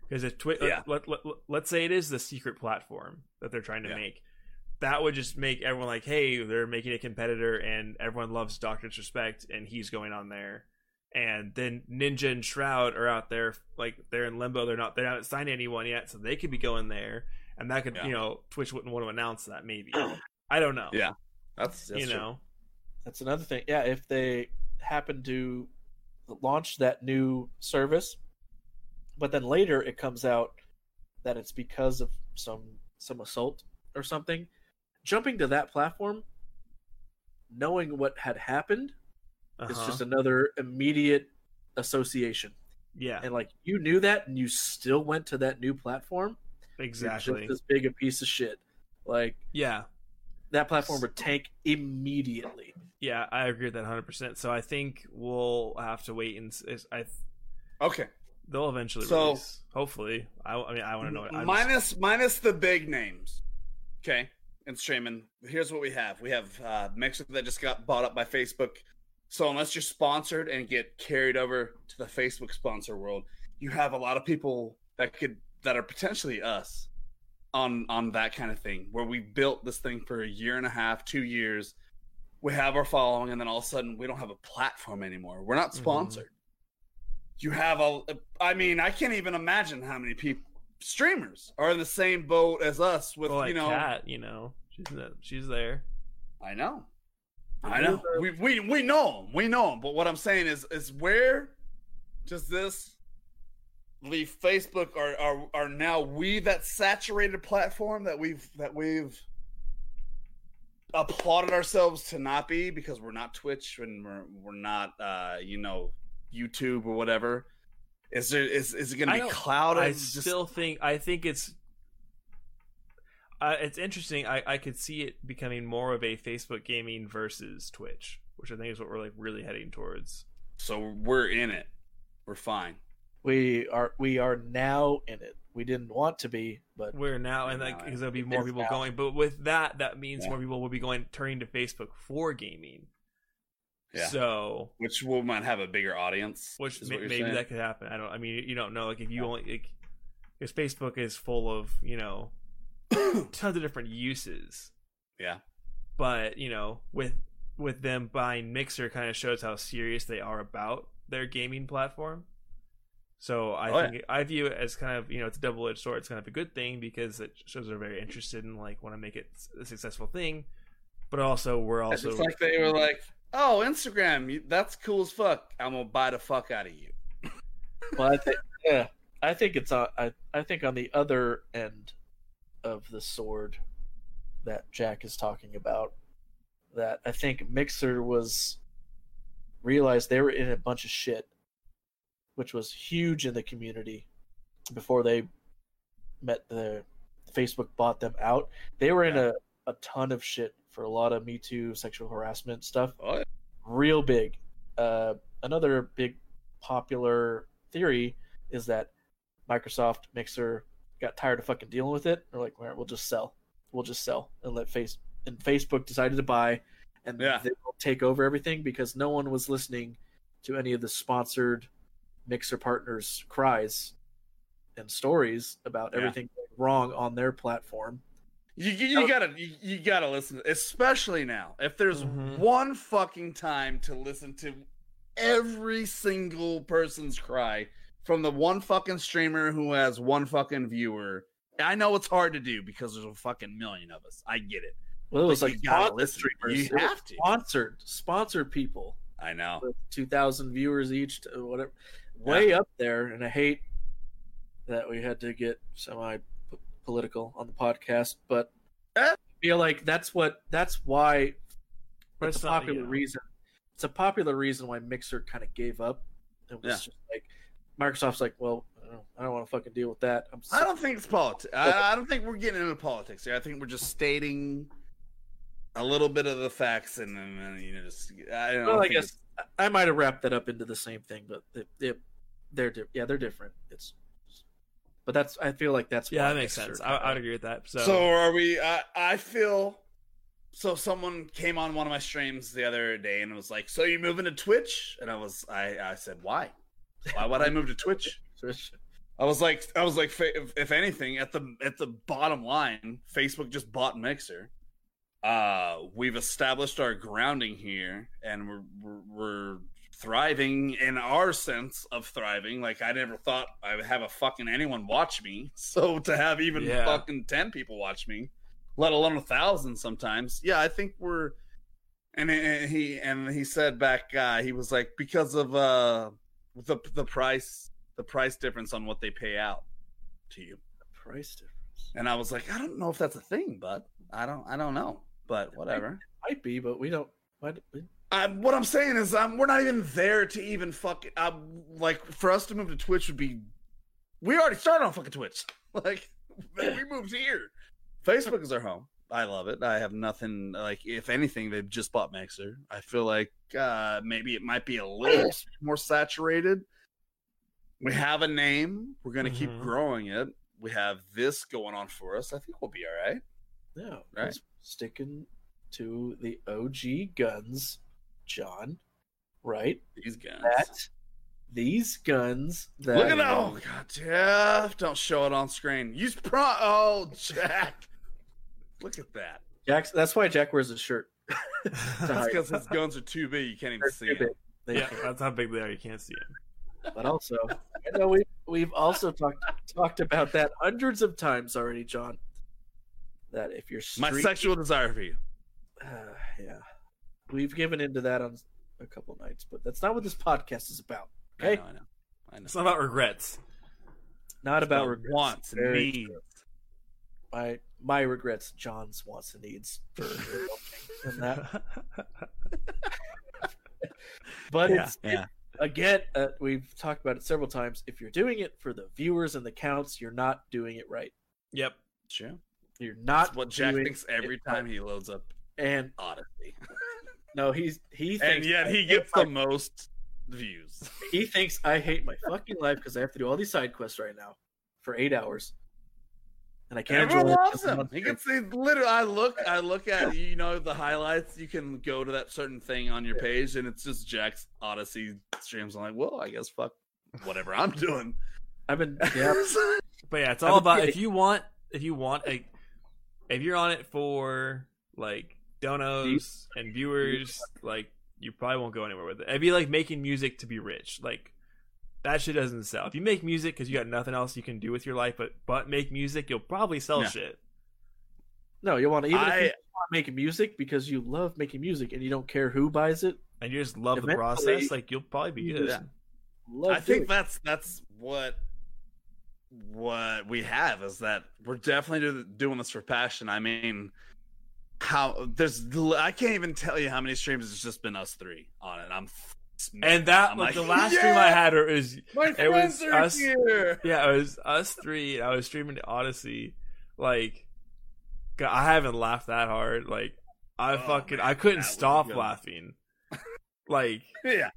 Speaker 2: Because if Twitch,
Speaker 1: Yeah.
Speaker 2: let, let, let, let's say it is the secret platform that they're trying to
Speaker 1: Yeah.
Speaker 2: make, that would just make everyone like, hey, they're making a competitor, and everyone loves Doctor Disrespect, and he's going on there. And then Ninja and Shroud are out there, like they're in limbo. They're not, they haven't signed anyone yet, so they could be going there, and that could,
Speaker 1: Yeah.
Speaker 2: you know, Twitch wouldn't want to announce that. Maybe I don't know.
Speaker 1: Yeah, That's, that's
Speaker 2: you
Speaker 1: true.
Speaker 2: know,
Speaker 3: That's another thing. Yeah, if they happen to launch that new service, but then later it comes out that it's because of some some assault or something, jumping to that platform, knowing what had happened, is
Speaker 2: Uh-huh.
Speaker 3: just another immediate association.
Speaker 2: yeah,
Speaker 3: And like you knew that, and you still went to that new platform. You're
Speaker 2: exactly.
Speaker 3: just as big a piece of shit. Like
Speaker 2: Yeah,
Speaker 3: that platform would tank immediately.
Speaker 2: yeah, I agree with that hundred percent. So I think we'll have to wait and s- I
Speaker 1: Okay.
Speaker 2: they'll eventually
Speaker 1: So-
Speaker 2: release. Hopefully, I, I mean I want to know. I'm just-
Speaker 1: minus minus the big names. Okay. And streaming. Here's what we have. We have uh Mixer that just got bought up by Facebook. So unless you're sponsored and get carried over to the Facebook sponsor world, you have a lot of people that could that are potentially us on on that kind of thing where we built this thing for a year and a half, two years. We have our following, and then all of a sudden we don't have a platform anymore. We're not
Speaker 2: Mhm.
Speaker 1: sponsored. You have a, I mean, I can't even imagine how many people streamers are in the same boat as us with
Speaker 2: well, like
Speaker 1: you know.
Speaker 2: Kat, you know, she's the- she's there.
Speaker 1: I know, I know. We we we know him. We know him. But what I'm saying is is where does this leave Facebook? Are are are now we that saturated platform that we've that we've applauded ourselves to not be because we're not Twitch and we're we're not uh you know YouTube or whatever. Is there is is it going to be clouded?
Speaker 2: I
Speaker 1: Just-
Speaker 2: still think I think it's uh, it's interesting. I I could see it becoming more of a Facebook gaming versus Twitch, which I think is what we're like really heading towards.
Speaker 1: so we're in it. We're fine.
Speaker 3: We are we are now in it. We didn't want to be, but
Speaker 2: We're now and
Speaker 1: We're
Speaker 2: like because there'll be more people
Speaker 3: now.
Speaker 2: going, but with that, that means
Speaker 1: Yeah.
Speaker 2: more people will be going turning to Facebook for gaming.
Speaker 1: Yeah.
Speaker 2: So
Speaker 1: Which will might have a bigger audience.
Speaker 2: which
Speaker 1: is
Speaker 2: may- maybe
Speaker 1: saying?
Speaker 2: that could happen. I don't. I mean, you don't know. Like if you only like, because Facebook is full of you know tons of different uses.
Speaker 1: Yeah.
Speaker 2: But you know, with with them buying Mixer, kind of shows how serious they are about their gaming platform. So I
Speaker 1: Oh, yeah.
Speaker 2: think I view it as kind of you know it's a double edged sword. It's kind of a good thing because it shows they're very interested in like want to make it a successful thing. But also we're also
Speaker 1: just like they were like, "Oh, Instagram, that's cool as fuck. I'm gonna buy the fuck out of you."
Speaker 3: well, I think yeah, I think it's on. I I think on the other end of the sword that Jack is talking about, that I think Mixer was realized they were in a bunch of shit, which was huge in the community before they met the Facebook bought them out. They were in a, a ton of shit for a lot of Me Too sexual harassment stuff
Speaker 1: Oh, yeah.
Speaker 3: real big. Uh, another big popular theory is that Microsoft Mixer got tired of fucking dealing with it. They're like, right, we'll just sell. We'll just sell and let face and Facebook decided to buy, and
Speaker 1: Yeah.
Speaker 3: they will take over everything because no one was listening to any of the sponsored Mixer partners' cries and stories about
Speaker 1: Yeah.
Speaker 3: everything going wrong on their platform.
Speaker 1: You, you, you gotta you, you gotta listen, especially now. If there's
Speaker 2: Mhm.
Speaker 1: one fucking time to listen to every single person's cry from the one fucking streamer who has one fucking viewer, I know it's hard to do because there's a fucking million of us. I get it.
Speaker 3: Well, it was like
Speaker 1: you gotta
Speaker 3: sponsored
Speaker 1: listen.
Speaker 3: streamers.
Speaker 1: You have to.
Speaker 3: sponsored sponsored people.
Speaker 1: I know.
Speaker 3: 2,000 viewers each, to whatever, way up there. And I hate that we had to get semi political on the podcast, but. I feel like that's what that's why
Speaker 2: But
Speaker 3: it's a
Speaker 2: it's not,
Speaker 3: popular
Speaker 2: you
Speaker 3: reason. It's a popular reason why Mixer kind of gave up. It was
Speaker 1: Yeah.
Speaker 3: just like Microsoft's like, well, I don't, I don't want to fucking deal with that. I'm
Speaker 1: I don't think it's politics. I, I don't think we're getting into politics here. I think we're just stating a little bit of the facts, and then you know, just I don't
Speaker 3: Well, I guess I might have wrapped that up into the same thing, but it, they, they're di- yeah, they're different. It's, but that's I feel like that's
Speaker 2: yeah, that makes sense. I,
Speaker 3: I
Speaker 2: would agree with that. So,
Speaker 1: So, are we? I I feel. So someone came on one of my streams the other day and was like, "So you're moving to Twitch?" And I was, I, I said, "Why? Why would I move to Twitch? I was like, I was like, if, if anything, at the at the bottom line, Facebook just bought Mixer. Uh, we've established our grounding here, and we're we're, we're thriving in our sense of thriving. Like I never thought I would have a fucking anyone watch me. So to have even
Speaker 2: Yeah.
Speaker 1: fucking ten people watch me, let alone a thousand sometimes, yeah, I think we're. And, he and he said back, uh, he was like because of uh the the price the price difference on what they pay out to you.
Speaker 3: The Price difference.
Speaker 1: And I was like, I don't know if that's a thing, but I don't I don't know. But whatever.
Speaker 3: Might be, but we don't. Why, we-
Speaker 1: I, what I'm saying is, um, we're not even there to even fucking uh, like for us to move to Twitch would be. We already started on fucking Twitch. Like we moved here. Facebook is our home. I love it. I have nothing like. If anything, they've just bought Mixer. I feel like uh, maybe it might be a little more saturated. We have a name. We're gonna keep
Speaker 2: Mhm.
Speaker 1: growing it. We have this going on for us. I think we'll be all right.
Speaker 3: yeah,
Speaker 1: Right.
Speaker 3: sticking to the OG guns, John. Right?
Speaker 1: These guns.
Speaker 3: That these guns that
Speaker 1: Look at that! Oh god, Jeff! Don't show it on screen. Use pro. Oh, Jack! Look at that.
Speaker 3: Jack's, that's why Jack wears his shirt.
Speaker 1: That's because his guns are too big. You can't even
Speaker 3: They're
Speaker 1: see
Speaker 3: too
Speaker 1: it.
Speaker 3: They-
Speaker 2: yeah, that's how big they are. You can't see them.
Speaker 3: But also, I know we we've also talked talked about that hundreds of times already, John. That if you're
Speaker 1: My sexual desire for you.
Speaker 3: Uh, yeah, we've given into that on a couple nights, but that's not what this podcast is about.
Speaker 1: I
Speaker 3: Okay,
Speaker 1: know, I know. I know.
Speaker 2: It's not about regrets.
Speaker 3: not about
Speaker 1: About
Speaker 3: regrets.
Speaker 1: wants and
Speaker 3: Very
Speaker 1: needs.
Speaker 3: true. My my regrets, John's wants and needs for and that. But
Speaker 2: Yeah,
Speaker 3: it's
Speaker 1: yeah.
Speaker 3: it- again, uh, we've talked about it several times. If you're doing it for the viewers and the counts, you're not doing it right.
Speaker 2: yep.
Speaker 1: Sure.
Speaker 3: You're not
Speaker 1: That's what Jack
Speaker 3: doing
Speaker 1: thinks every time
Speaker 3: right.
Speaker 1: he loads up
Speaker 3: And
Speaker 1: Odyssey.
Speaker 3: no, he's he thinks
Speaker 1: and yet he
Speaker 3: hate
Speaker 1: gets
Speaker 3: my-
Speaker 1: the most views.
Speaker 3: he thinks I hate my fucking life because I have to do all these side quests right now for eight hours, and I can't.
Speaker 1: Everyone
Speaker 3: enjoy
Speaker 1: loves
Speaker 3: because
Speaker 1: him. He
Speaker 3: stream.
Speaker 1: gets the literally. I look. I look at you know the highlights. You can go to that certain thing on your page, and it's just Jack's Odyssey streams. I'm like, well, I guess fuck whatever I'm doing.
Speaker 3: I've been yeah.
Speaker 2: But yeah, it's all about
Speaker 3: say-
Speaker 2: if you want if you want a if you're on it for like donos and viewers, like you probably won't go anywhere with it. It'd be like making music to be rich. Like that shit doesn't sell. If you make music because you got nothing else you can do with your life, but but make music, you'll probably sell
Speaker 1: Yeah.
Speaker 2: shit.
Speaker 3: No, you want to even if you want making music because you love making music and you don't care who buys it.
Speaker 2: And you just love the process, like you'll probably be good.
Speaker 1: Yeah.
Speaker 3: Love
Speaker 1: I think
Speaker 3: doing
Speaker 1: that's that's what what we have is that we're definitely doing this for passion. I mean, how there's I can't even tell you how many streams it's just been us three on it. I'm
Speaker 2: And that
Speaker 1: I'm
Speaker 2: like, the last stream I had or is
Speaker 1: my
Speaker 2: it
Speaker 1: friends
Speaker 2: was
Speaker 1: are
Speaker 2: us-
Speaker 1: here.
Speaker 2: Yeah, it was us three. And I was streaming Odyssey. Like, God, I haven't laughed that hard. Like, I
Speaker 1: Oh,
Speaker 2: fucking,
Speaker 1: man,
Speaker 2: I couldn't stop laughing. Like,
Speaker 1: Yeah.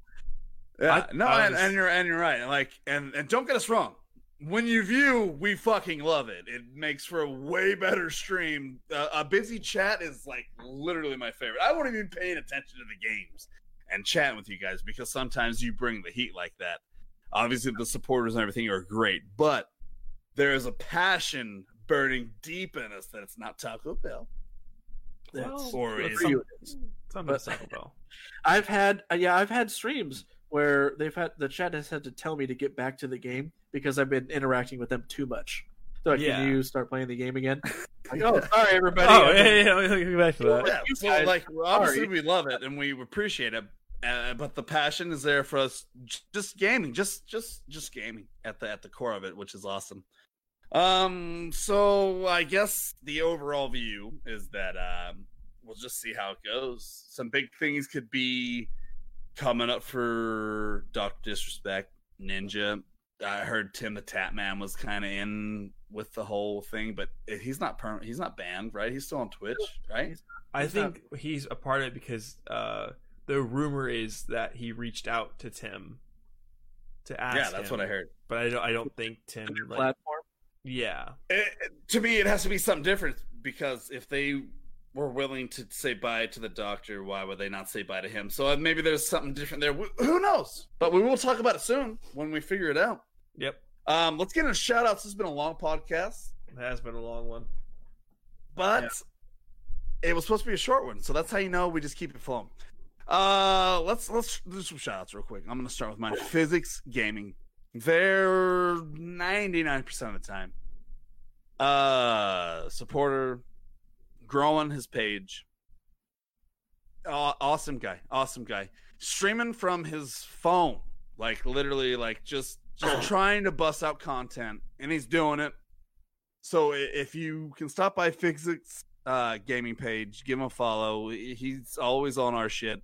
Speaker 1: Yeah.
Speaker 2: I-
Speaker 1: no,
Speaker 2: I
Speaker 1: and, and you're and you're right. Like and and don't get us wrong. When you view, we fucking love it. It makes for a way better stream. Uh, a busy chat is like literally my favorite. I won't even paying attention to the games and chatting with you guys because sometimes you bring the heat like that. Obviously, the supporters and everything are great, but there is a passion burning deep in us that it's not Taco Bell.
Speaker 3: That's-
Speaker 1: Or
Speaker 2: it's
Speaker 1: is
Speaker 3: for you
Speaker 2: some-
Speaker 3: it is.
Speaker 2: something
Speaker 3: But-
Speaker 2: Taco Bell.
Speaker 3: I've had yeah, I've had streams where they've had the chat has had to tell me to get back to the game because I've been interacting with them too much. They're like,
Speaker 2: Yeah.
Speaker 3: can you start playing the game again? Like, oh, sorry everybody.
Speaker 2: Oh, yeah, yeah, yeah, let me get back to that.
Speaker 1: Yeah, so
Speaker 3: guys-
Speaker 1: like obviously
Speaker 3: sorry.
Speaker 1: we love it and we appreciate it, uh, but the passion is there for us. Just gaming, just just just gaming at the at the core of it, which is awesome. Um, so I guess the overall view is that um, we'll just see how it goes. Some big things could be coming up for Doctor Disrespect, Ninja. I heard Tim the Tatman was kind of in with the whole thing, but he's not permanent. He's not banned, right? He's still on Twitch, right?
Speaker 2: I
Speaker 3: He's not-
Speaker 2: think he's a part of it because uh, the rumor is that he reached out to Tim to ask.
Speaker 1: Yeah, that's
Speaker 2: him,
Speaker 1: what I heard.
Speaker 2: But I don't. I don't think Tim. Like,
Speaker 3: platform.
Speaker 2: yeah,
Speaker 1: It, to me, it has to be something different because if they were willing to say bye to the doctor, why would they not say bye to him? So uh, maybe there's something different there. Wh- Who knows? But we will talk about it soon when we figure it out.
Speaker 2: yep.
Speaker 1: Um, let's get into shout outs. This has been a long podcast,
Speaker 2: It has been a long one.
Speaker 1: but it was supposed to be a short one, so that's how you know we just keep it flowing. Uh, let's let's do some shout outs real quick. I'm gonna start with mine. Physics Gaming. They're 99% of the time. Uh, supporter, growing his page. Aw awesome guy, awesome guy. Streaming from his phone, like literally, like just just trying to bust out content, and he's doing it. So if you can stop by Physics uh, gaming page, give him a follow. He's always on our shit.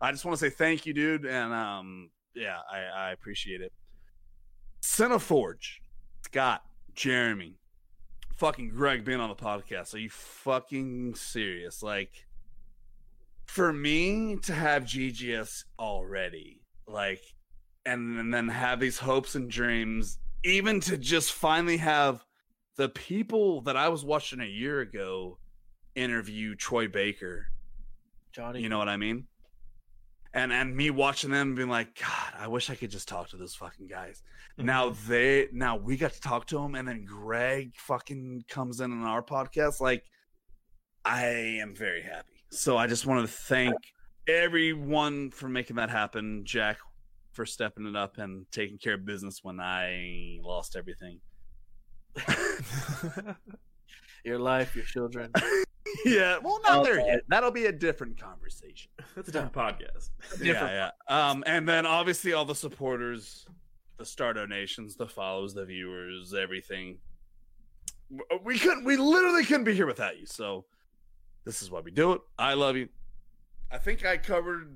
Speaker 1: I just want to say thank you, dude, and um, yeah, I, I appreciate it. Cineforge, Scott, Jeremy, fucking Greg being on the podcast. Are you fucking serious? Like, for me to have GGS already, like, and, and then have these hopes and dreams, even to just finally have the people that I was watching a year ago interview Troy Baker.
Speaker 3: Johnny.
Speaker 1: You know what I mean? And and me watching them being like, God, I wish I could just talk to those fucking guys. Mm-hmm. Now they now we got to talk to them, and then Greg fucking comes in on our podcast. Like, I am very happy. So I just wanted to thank everyone for making that happen. Jack for stepping it up and taking care of business when I lost everything.
Speaker 3: your life, your children.
Speaker 1: yeah, well, not
Speaker 3: Oh,
Speaker 1: there yet. That'll be a different conversation.
Speaker 2: That's a different podcast.
Speaker 1: yeah, yeah. Um, and then obviously all the supporters, the star donations, the follows, the viewers, everything. We couldn't. We literally couldn't be here without you. So this is why we do it. I love you. I think I covered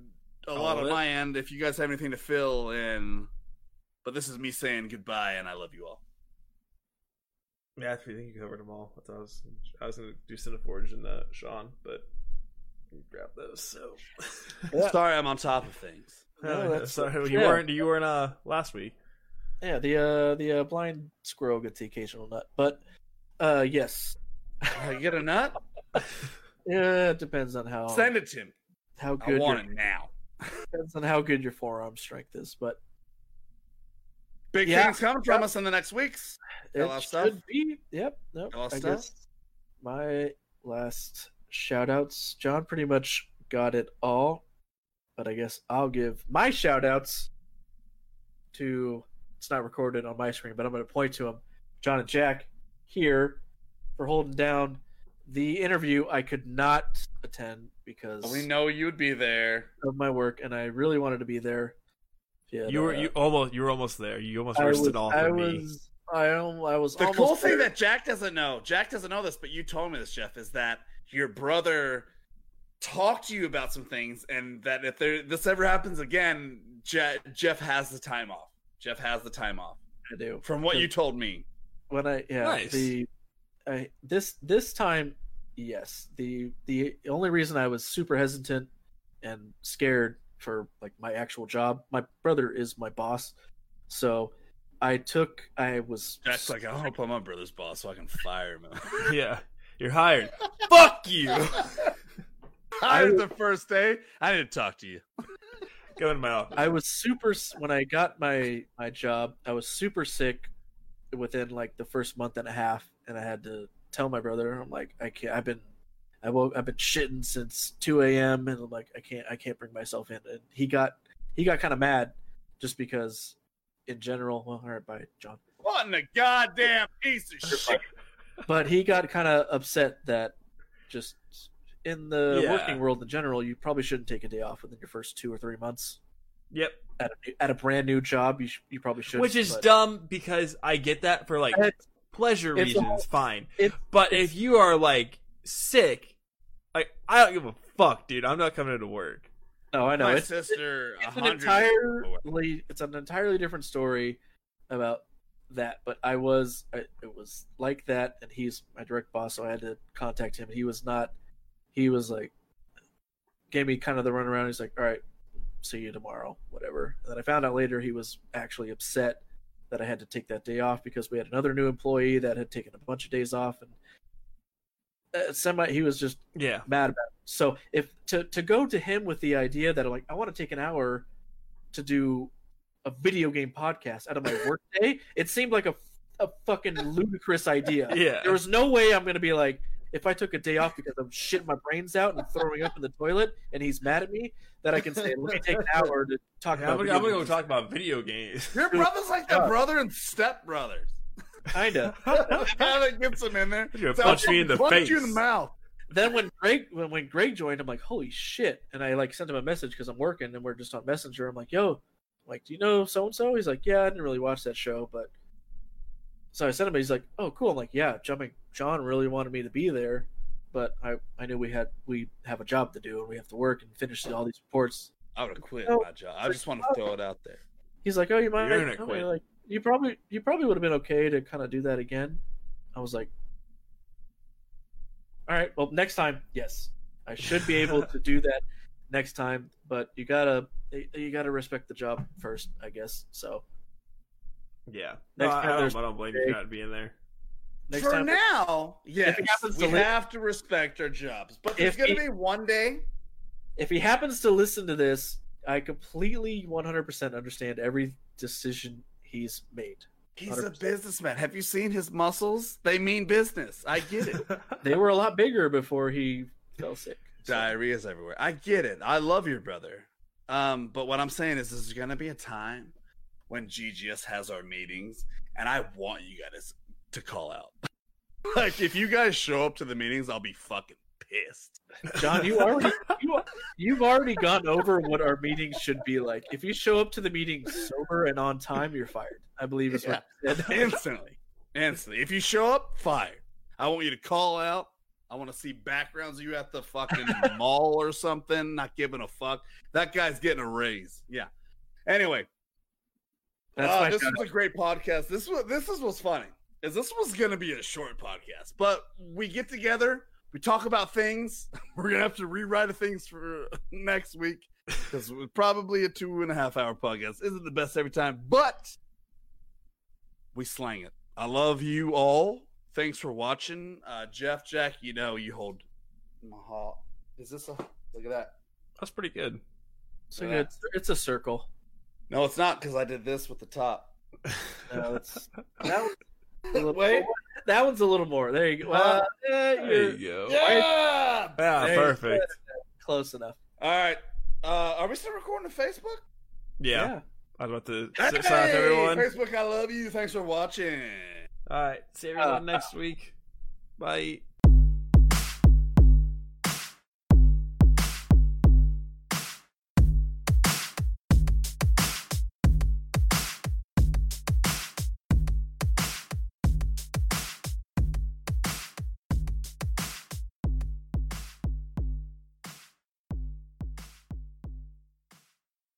Speaker 1: a
Speaker 2: All
Speaker 1: lot
Speaker 2: of
Speaker 1: on my end. If you guys have anything to fill in, but this is me saying goodbye, and I love you all.
Speaker 2: Yeah, I think you covered them all. I, I was I was gonna do Cineforge and uh, Sean, but you grabbed those. So
Speaker 3: Yeah.
Speaker 1: Sorry, I'm on top of things.
Speaker 3: No, that's-
Speaker 2: sorry, you
Speaker 3: yeah.
Speaker 2: weren't you weren't uh last week.
Speaker 3: Yeah, the uh the uh, blind squirrel gets the occasional nut, but uh yes,
Speaker 1: I get a nut.
Speaker 3: yeah, it depends on how
Speaker 1: Send it to me.
Speaker 3: how
Speaker 1: I
Speaker 3: good
Speaker 1: want
Speaker 3: your,
Speaker 1: it now.
Speaker 3: depends on how good your forearm strength is, but
Speaker 1: Big
Speaker 3: Yeah.
Speaker 1: things coming from us in the next weeks. Got a lot
Speaker 3: it
Speaker 1: stuff?
Speaker 3: should be. Yep. Nope.
Speaker 1: Got a lot of
Speaker 3: I
Speaker 1: stuff?
Speaker 3: guess my last shout outs, John pretty much got it all, but I guess I'll give my shout outs to it's not recorded on my screen, but I'm going to point to them, John and Jack here for holding down the interview I could not attend because
Speaker 1: We know you'd be there.
Speaker 3: of my work, and I really wanted to be there. Yeah,
Speaker 2: You were you almost you were almost there. You almost
Speaker 3: I
Speaker 2: reversed
Speaker 3: was,
Speaker 2: it all
Speaker 3: I
Speaker 2: for me.
Speaker 3: was, I, al- I was
Speaker 1: The
Speaker 3: almost
Speaker 1: cool thing that Jack doesn't know, Jack doesn't know this, but you told me this, Jeff, is that your brother talked to you about some things, and that if there this ever happens again, Je- Jeff has the time off. Jeff has the time off.
Speaker 3: I do.
Speaker 1: From what you told me.
Speaker 3: when I yeah
Speaker 2: Nice.
Speaker 3: the I this this time yes the the only reason I was super hesitant and scared for like my actual job my brother is my boss so I took I was
Speaker 1: Jack's like, I hope I'm my brother's boss so I can fire him.
Speaker 2: yeah, you're hired. Fuck you.
Speaker 1: Hired the first day. I need to talk to you.
Speaker 2: Go in my office.
Speaker 3: I was super when I got my my job I was super sick within like the first month and a half and I had to tell my brother I'm like I can't I've been I woke I've been shitting since 2 a.m. and I'm like I can't I can't bring myself in and he got he got kind of mad just because in general well all right bye John
Speaker 1: What in the goddamn piece of shit?
Speaker 3: but he got kind of upset that just in the
Speaker 2: Yeah.
Speaker 3: working world in general you probably shouldn't take a day off within your first two or three months
Speaker 2: yep.
Speaker 3: at a, at a brand new job you sh- you probably should
Speaker 2: Which is
Speaker 3: but-
Speaker 2: dumb because I get that for like pleasure
Speaker 3: it's a-
Speaker 2: reasons, fine.
Speaker 3: it-
Speaker 2: but if you are like sick, like I don't give a fuck, dude. I'm not coming into work.
Speaker 3: no I know.
Speaker 1: My
Speaker 3: it's
Speaker 1: sister,
Speaker 3: it's
Speaker 1: a
Speaker 3: an entirely it's an entirely different story about that but i was I, it was like that and he's my direct boss so i had to contact him he was not he was like gave me kind of the runaround. He's like all right see you tomorrow whatever. And then i found out later he was actually upset that i had to take that day off because we had another new employee that had taken a bunch of days off and uh, semi he was just
Speaker 2: Yeah.
Speaker 3: mad about it. So if to to go to him with the idea that like I want to take an hour to do a video game podcast out of my work day, it seemed like a a fucking ludicrous idea.
Speaker 2: Yeah.
Speaker 3: There was no way I'm gonna be like, if I took a day off because I'm shitting my brains out and throwing up in the toilet, and he's mad at me, that I can say, let me take an hour to talk
Speaker 2: I'm
Speaker 3: about.
Speaker 2: gonna,
Speaker 3: video
Speaker 2: I'm gonna go talk about video games.
Speaker 1: Your brother's like the brother and step brothers.
Speaker 3: Kinda.
Speaker 1: that gets him in there.
Speaker 2: You're gonna
Speaker 1: So
Speaker 2: punch me in the
Speaker 1: punch
Speaker 2: face.
Speaker 1: you in the mouth.
Speaker 3: then when Greg when, when Greg joined, I'm like, holy shit! And I like sent him a message because I'm working and we're just on Messenger. I'm like, yo, like, do you know so and so? He's like, yeah, I didn't really watch that show, but so I sent him. He's like, oh, cool. I'm like, yeah, jumping. John really wanted me to be there, but I I knew we had we have a job to do and we have to work and finish all these reports.
Speaker 1: I would have quit
Speaker 3: No.
Speaker 1: my job. I just want to throw it out there.
Speaker 3: He's like, oh, you might
Speaker 2: You're gonna quit.
Speaker 3: like you probably you probably would have been okay to kind of do that again. I was like, all right, well, next time, yes, I should be able to do that next time, but you gotta you gotta respect the job first, I guess. So
Speaker 2: Yeah.
Speaker 3: Next
Speaker 2: I,
Speaker 3: time
Speaker 2: I, don't, I don't blame you for not being there.
Speaker 3: next
Speaker 1: For
Speaker 3: time,
Speaker 1: now, yes,
Speaker 3: he happens
Speaker 1: we
Speaker 3: to li-
Speaker 1: have to respect our jobs. But there's going to
Speaker 3: he-
Speaker 1: be one day.
Speaker 3: if he happens to listen to this, I completely 100% understand every decision he's made.
Speaker 1: He's a businessman. Have you seen his muscles? They mean business. I get it.
Speaker 3: They were a lot bigger before he fell sick. So-
Speaker 1: is everywhere. I get it. I love your brother. Um, but what I'm saying is, there's gonna be a time when GGS has our meetings, and I want you guys to call out. like, if you guys show up to the meetings, I'll be fucking pissed.
Speaker 3: John, you already you, you've already gone over what our meetings should be like. If you show up to the meeting sober and on time, you're fired. I believe is what said.
Speaker 1: Instantly, instantly. If you show up, fired. I want you to call out. I want to see backgrounds of you at the fucking mall or something. Not giving a fuck. That guy's getting a raise. Yeah. Anyway,
Speaker 3: That's
Speaker 1: Uh, this
Speaker 3: shout
Speaker 1: was a great podcast. This was this is what's funny. Is this was gonna be a short podcast, but we get together, we talk about things. We're gonna have to rewrite things for next week because probably a two and a half hour podcast isn't the best every time, but we slang it. I love you all. Thanks for watching, uh, Jeff. Jack, you know you hold my heart. Is this a look at that?
Speaker 2: That's pretty good.
Speaker 3: So good. It's a circle.
Speaker 1: No, it's not because I did this with the top.
Speaker 3: No, it's that one's a little,
Speaker 1: Wait.
Speaker 3: that one's a little more. There you go. Well, uh,
Speaker 2: There
Speaker 3: you're
Speaker 2: go.
Speaker 1: Yeah.
Speaker 2: Yeah,
Speaker 3: There you
Speaker 2: perfect.
Speaker 3: close enough.
Speaker 1: All right. Uh, are we still recording on Facebook?
Speaker 2: Yeah. I was about to
Speaker 1: Hey,
Speaker 2: say sorry everyone.
Speaker 1: Facebook, I love you. Thanks for watching.
Speaker 2: All right. See everyone
Speaker 3: Uh,
Speaker 2: next week. Bye.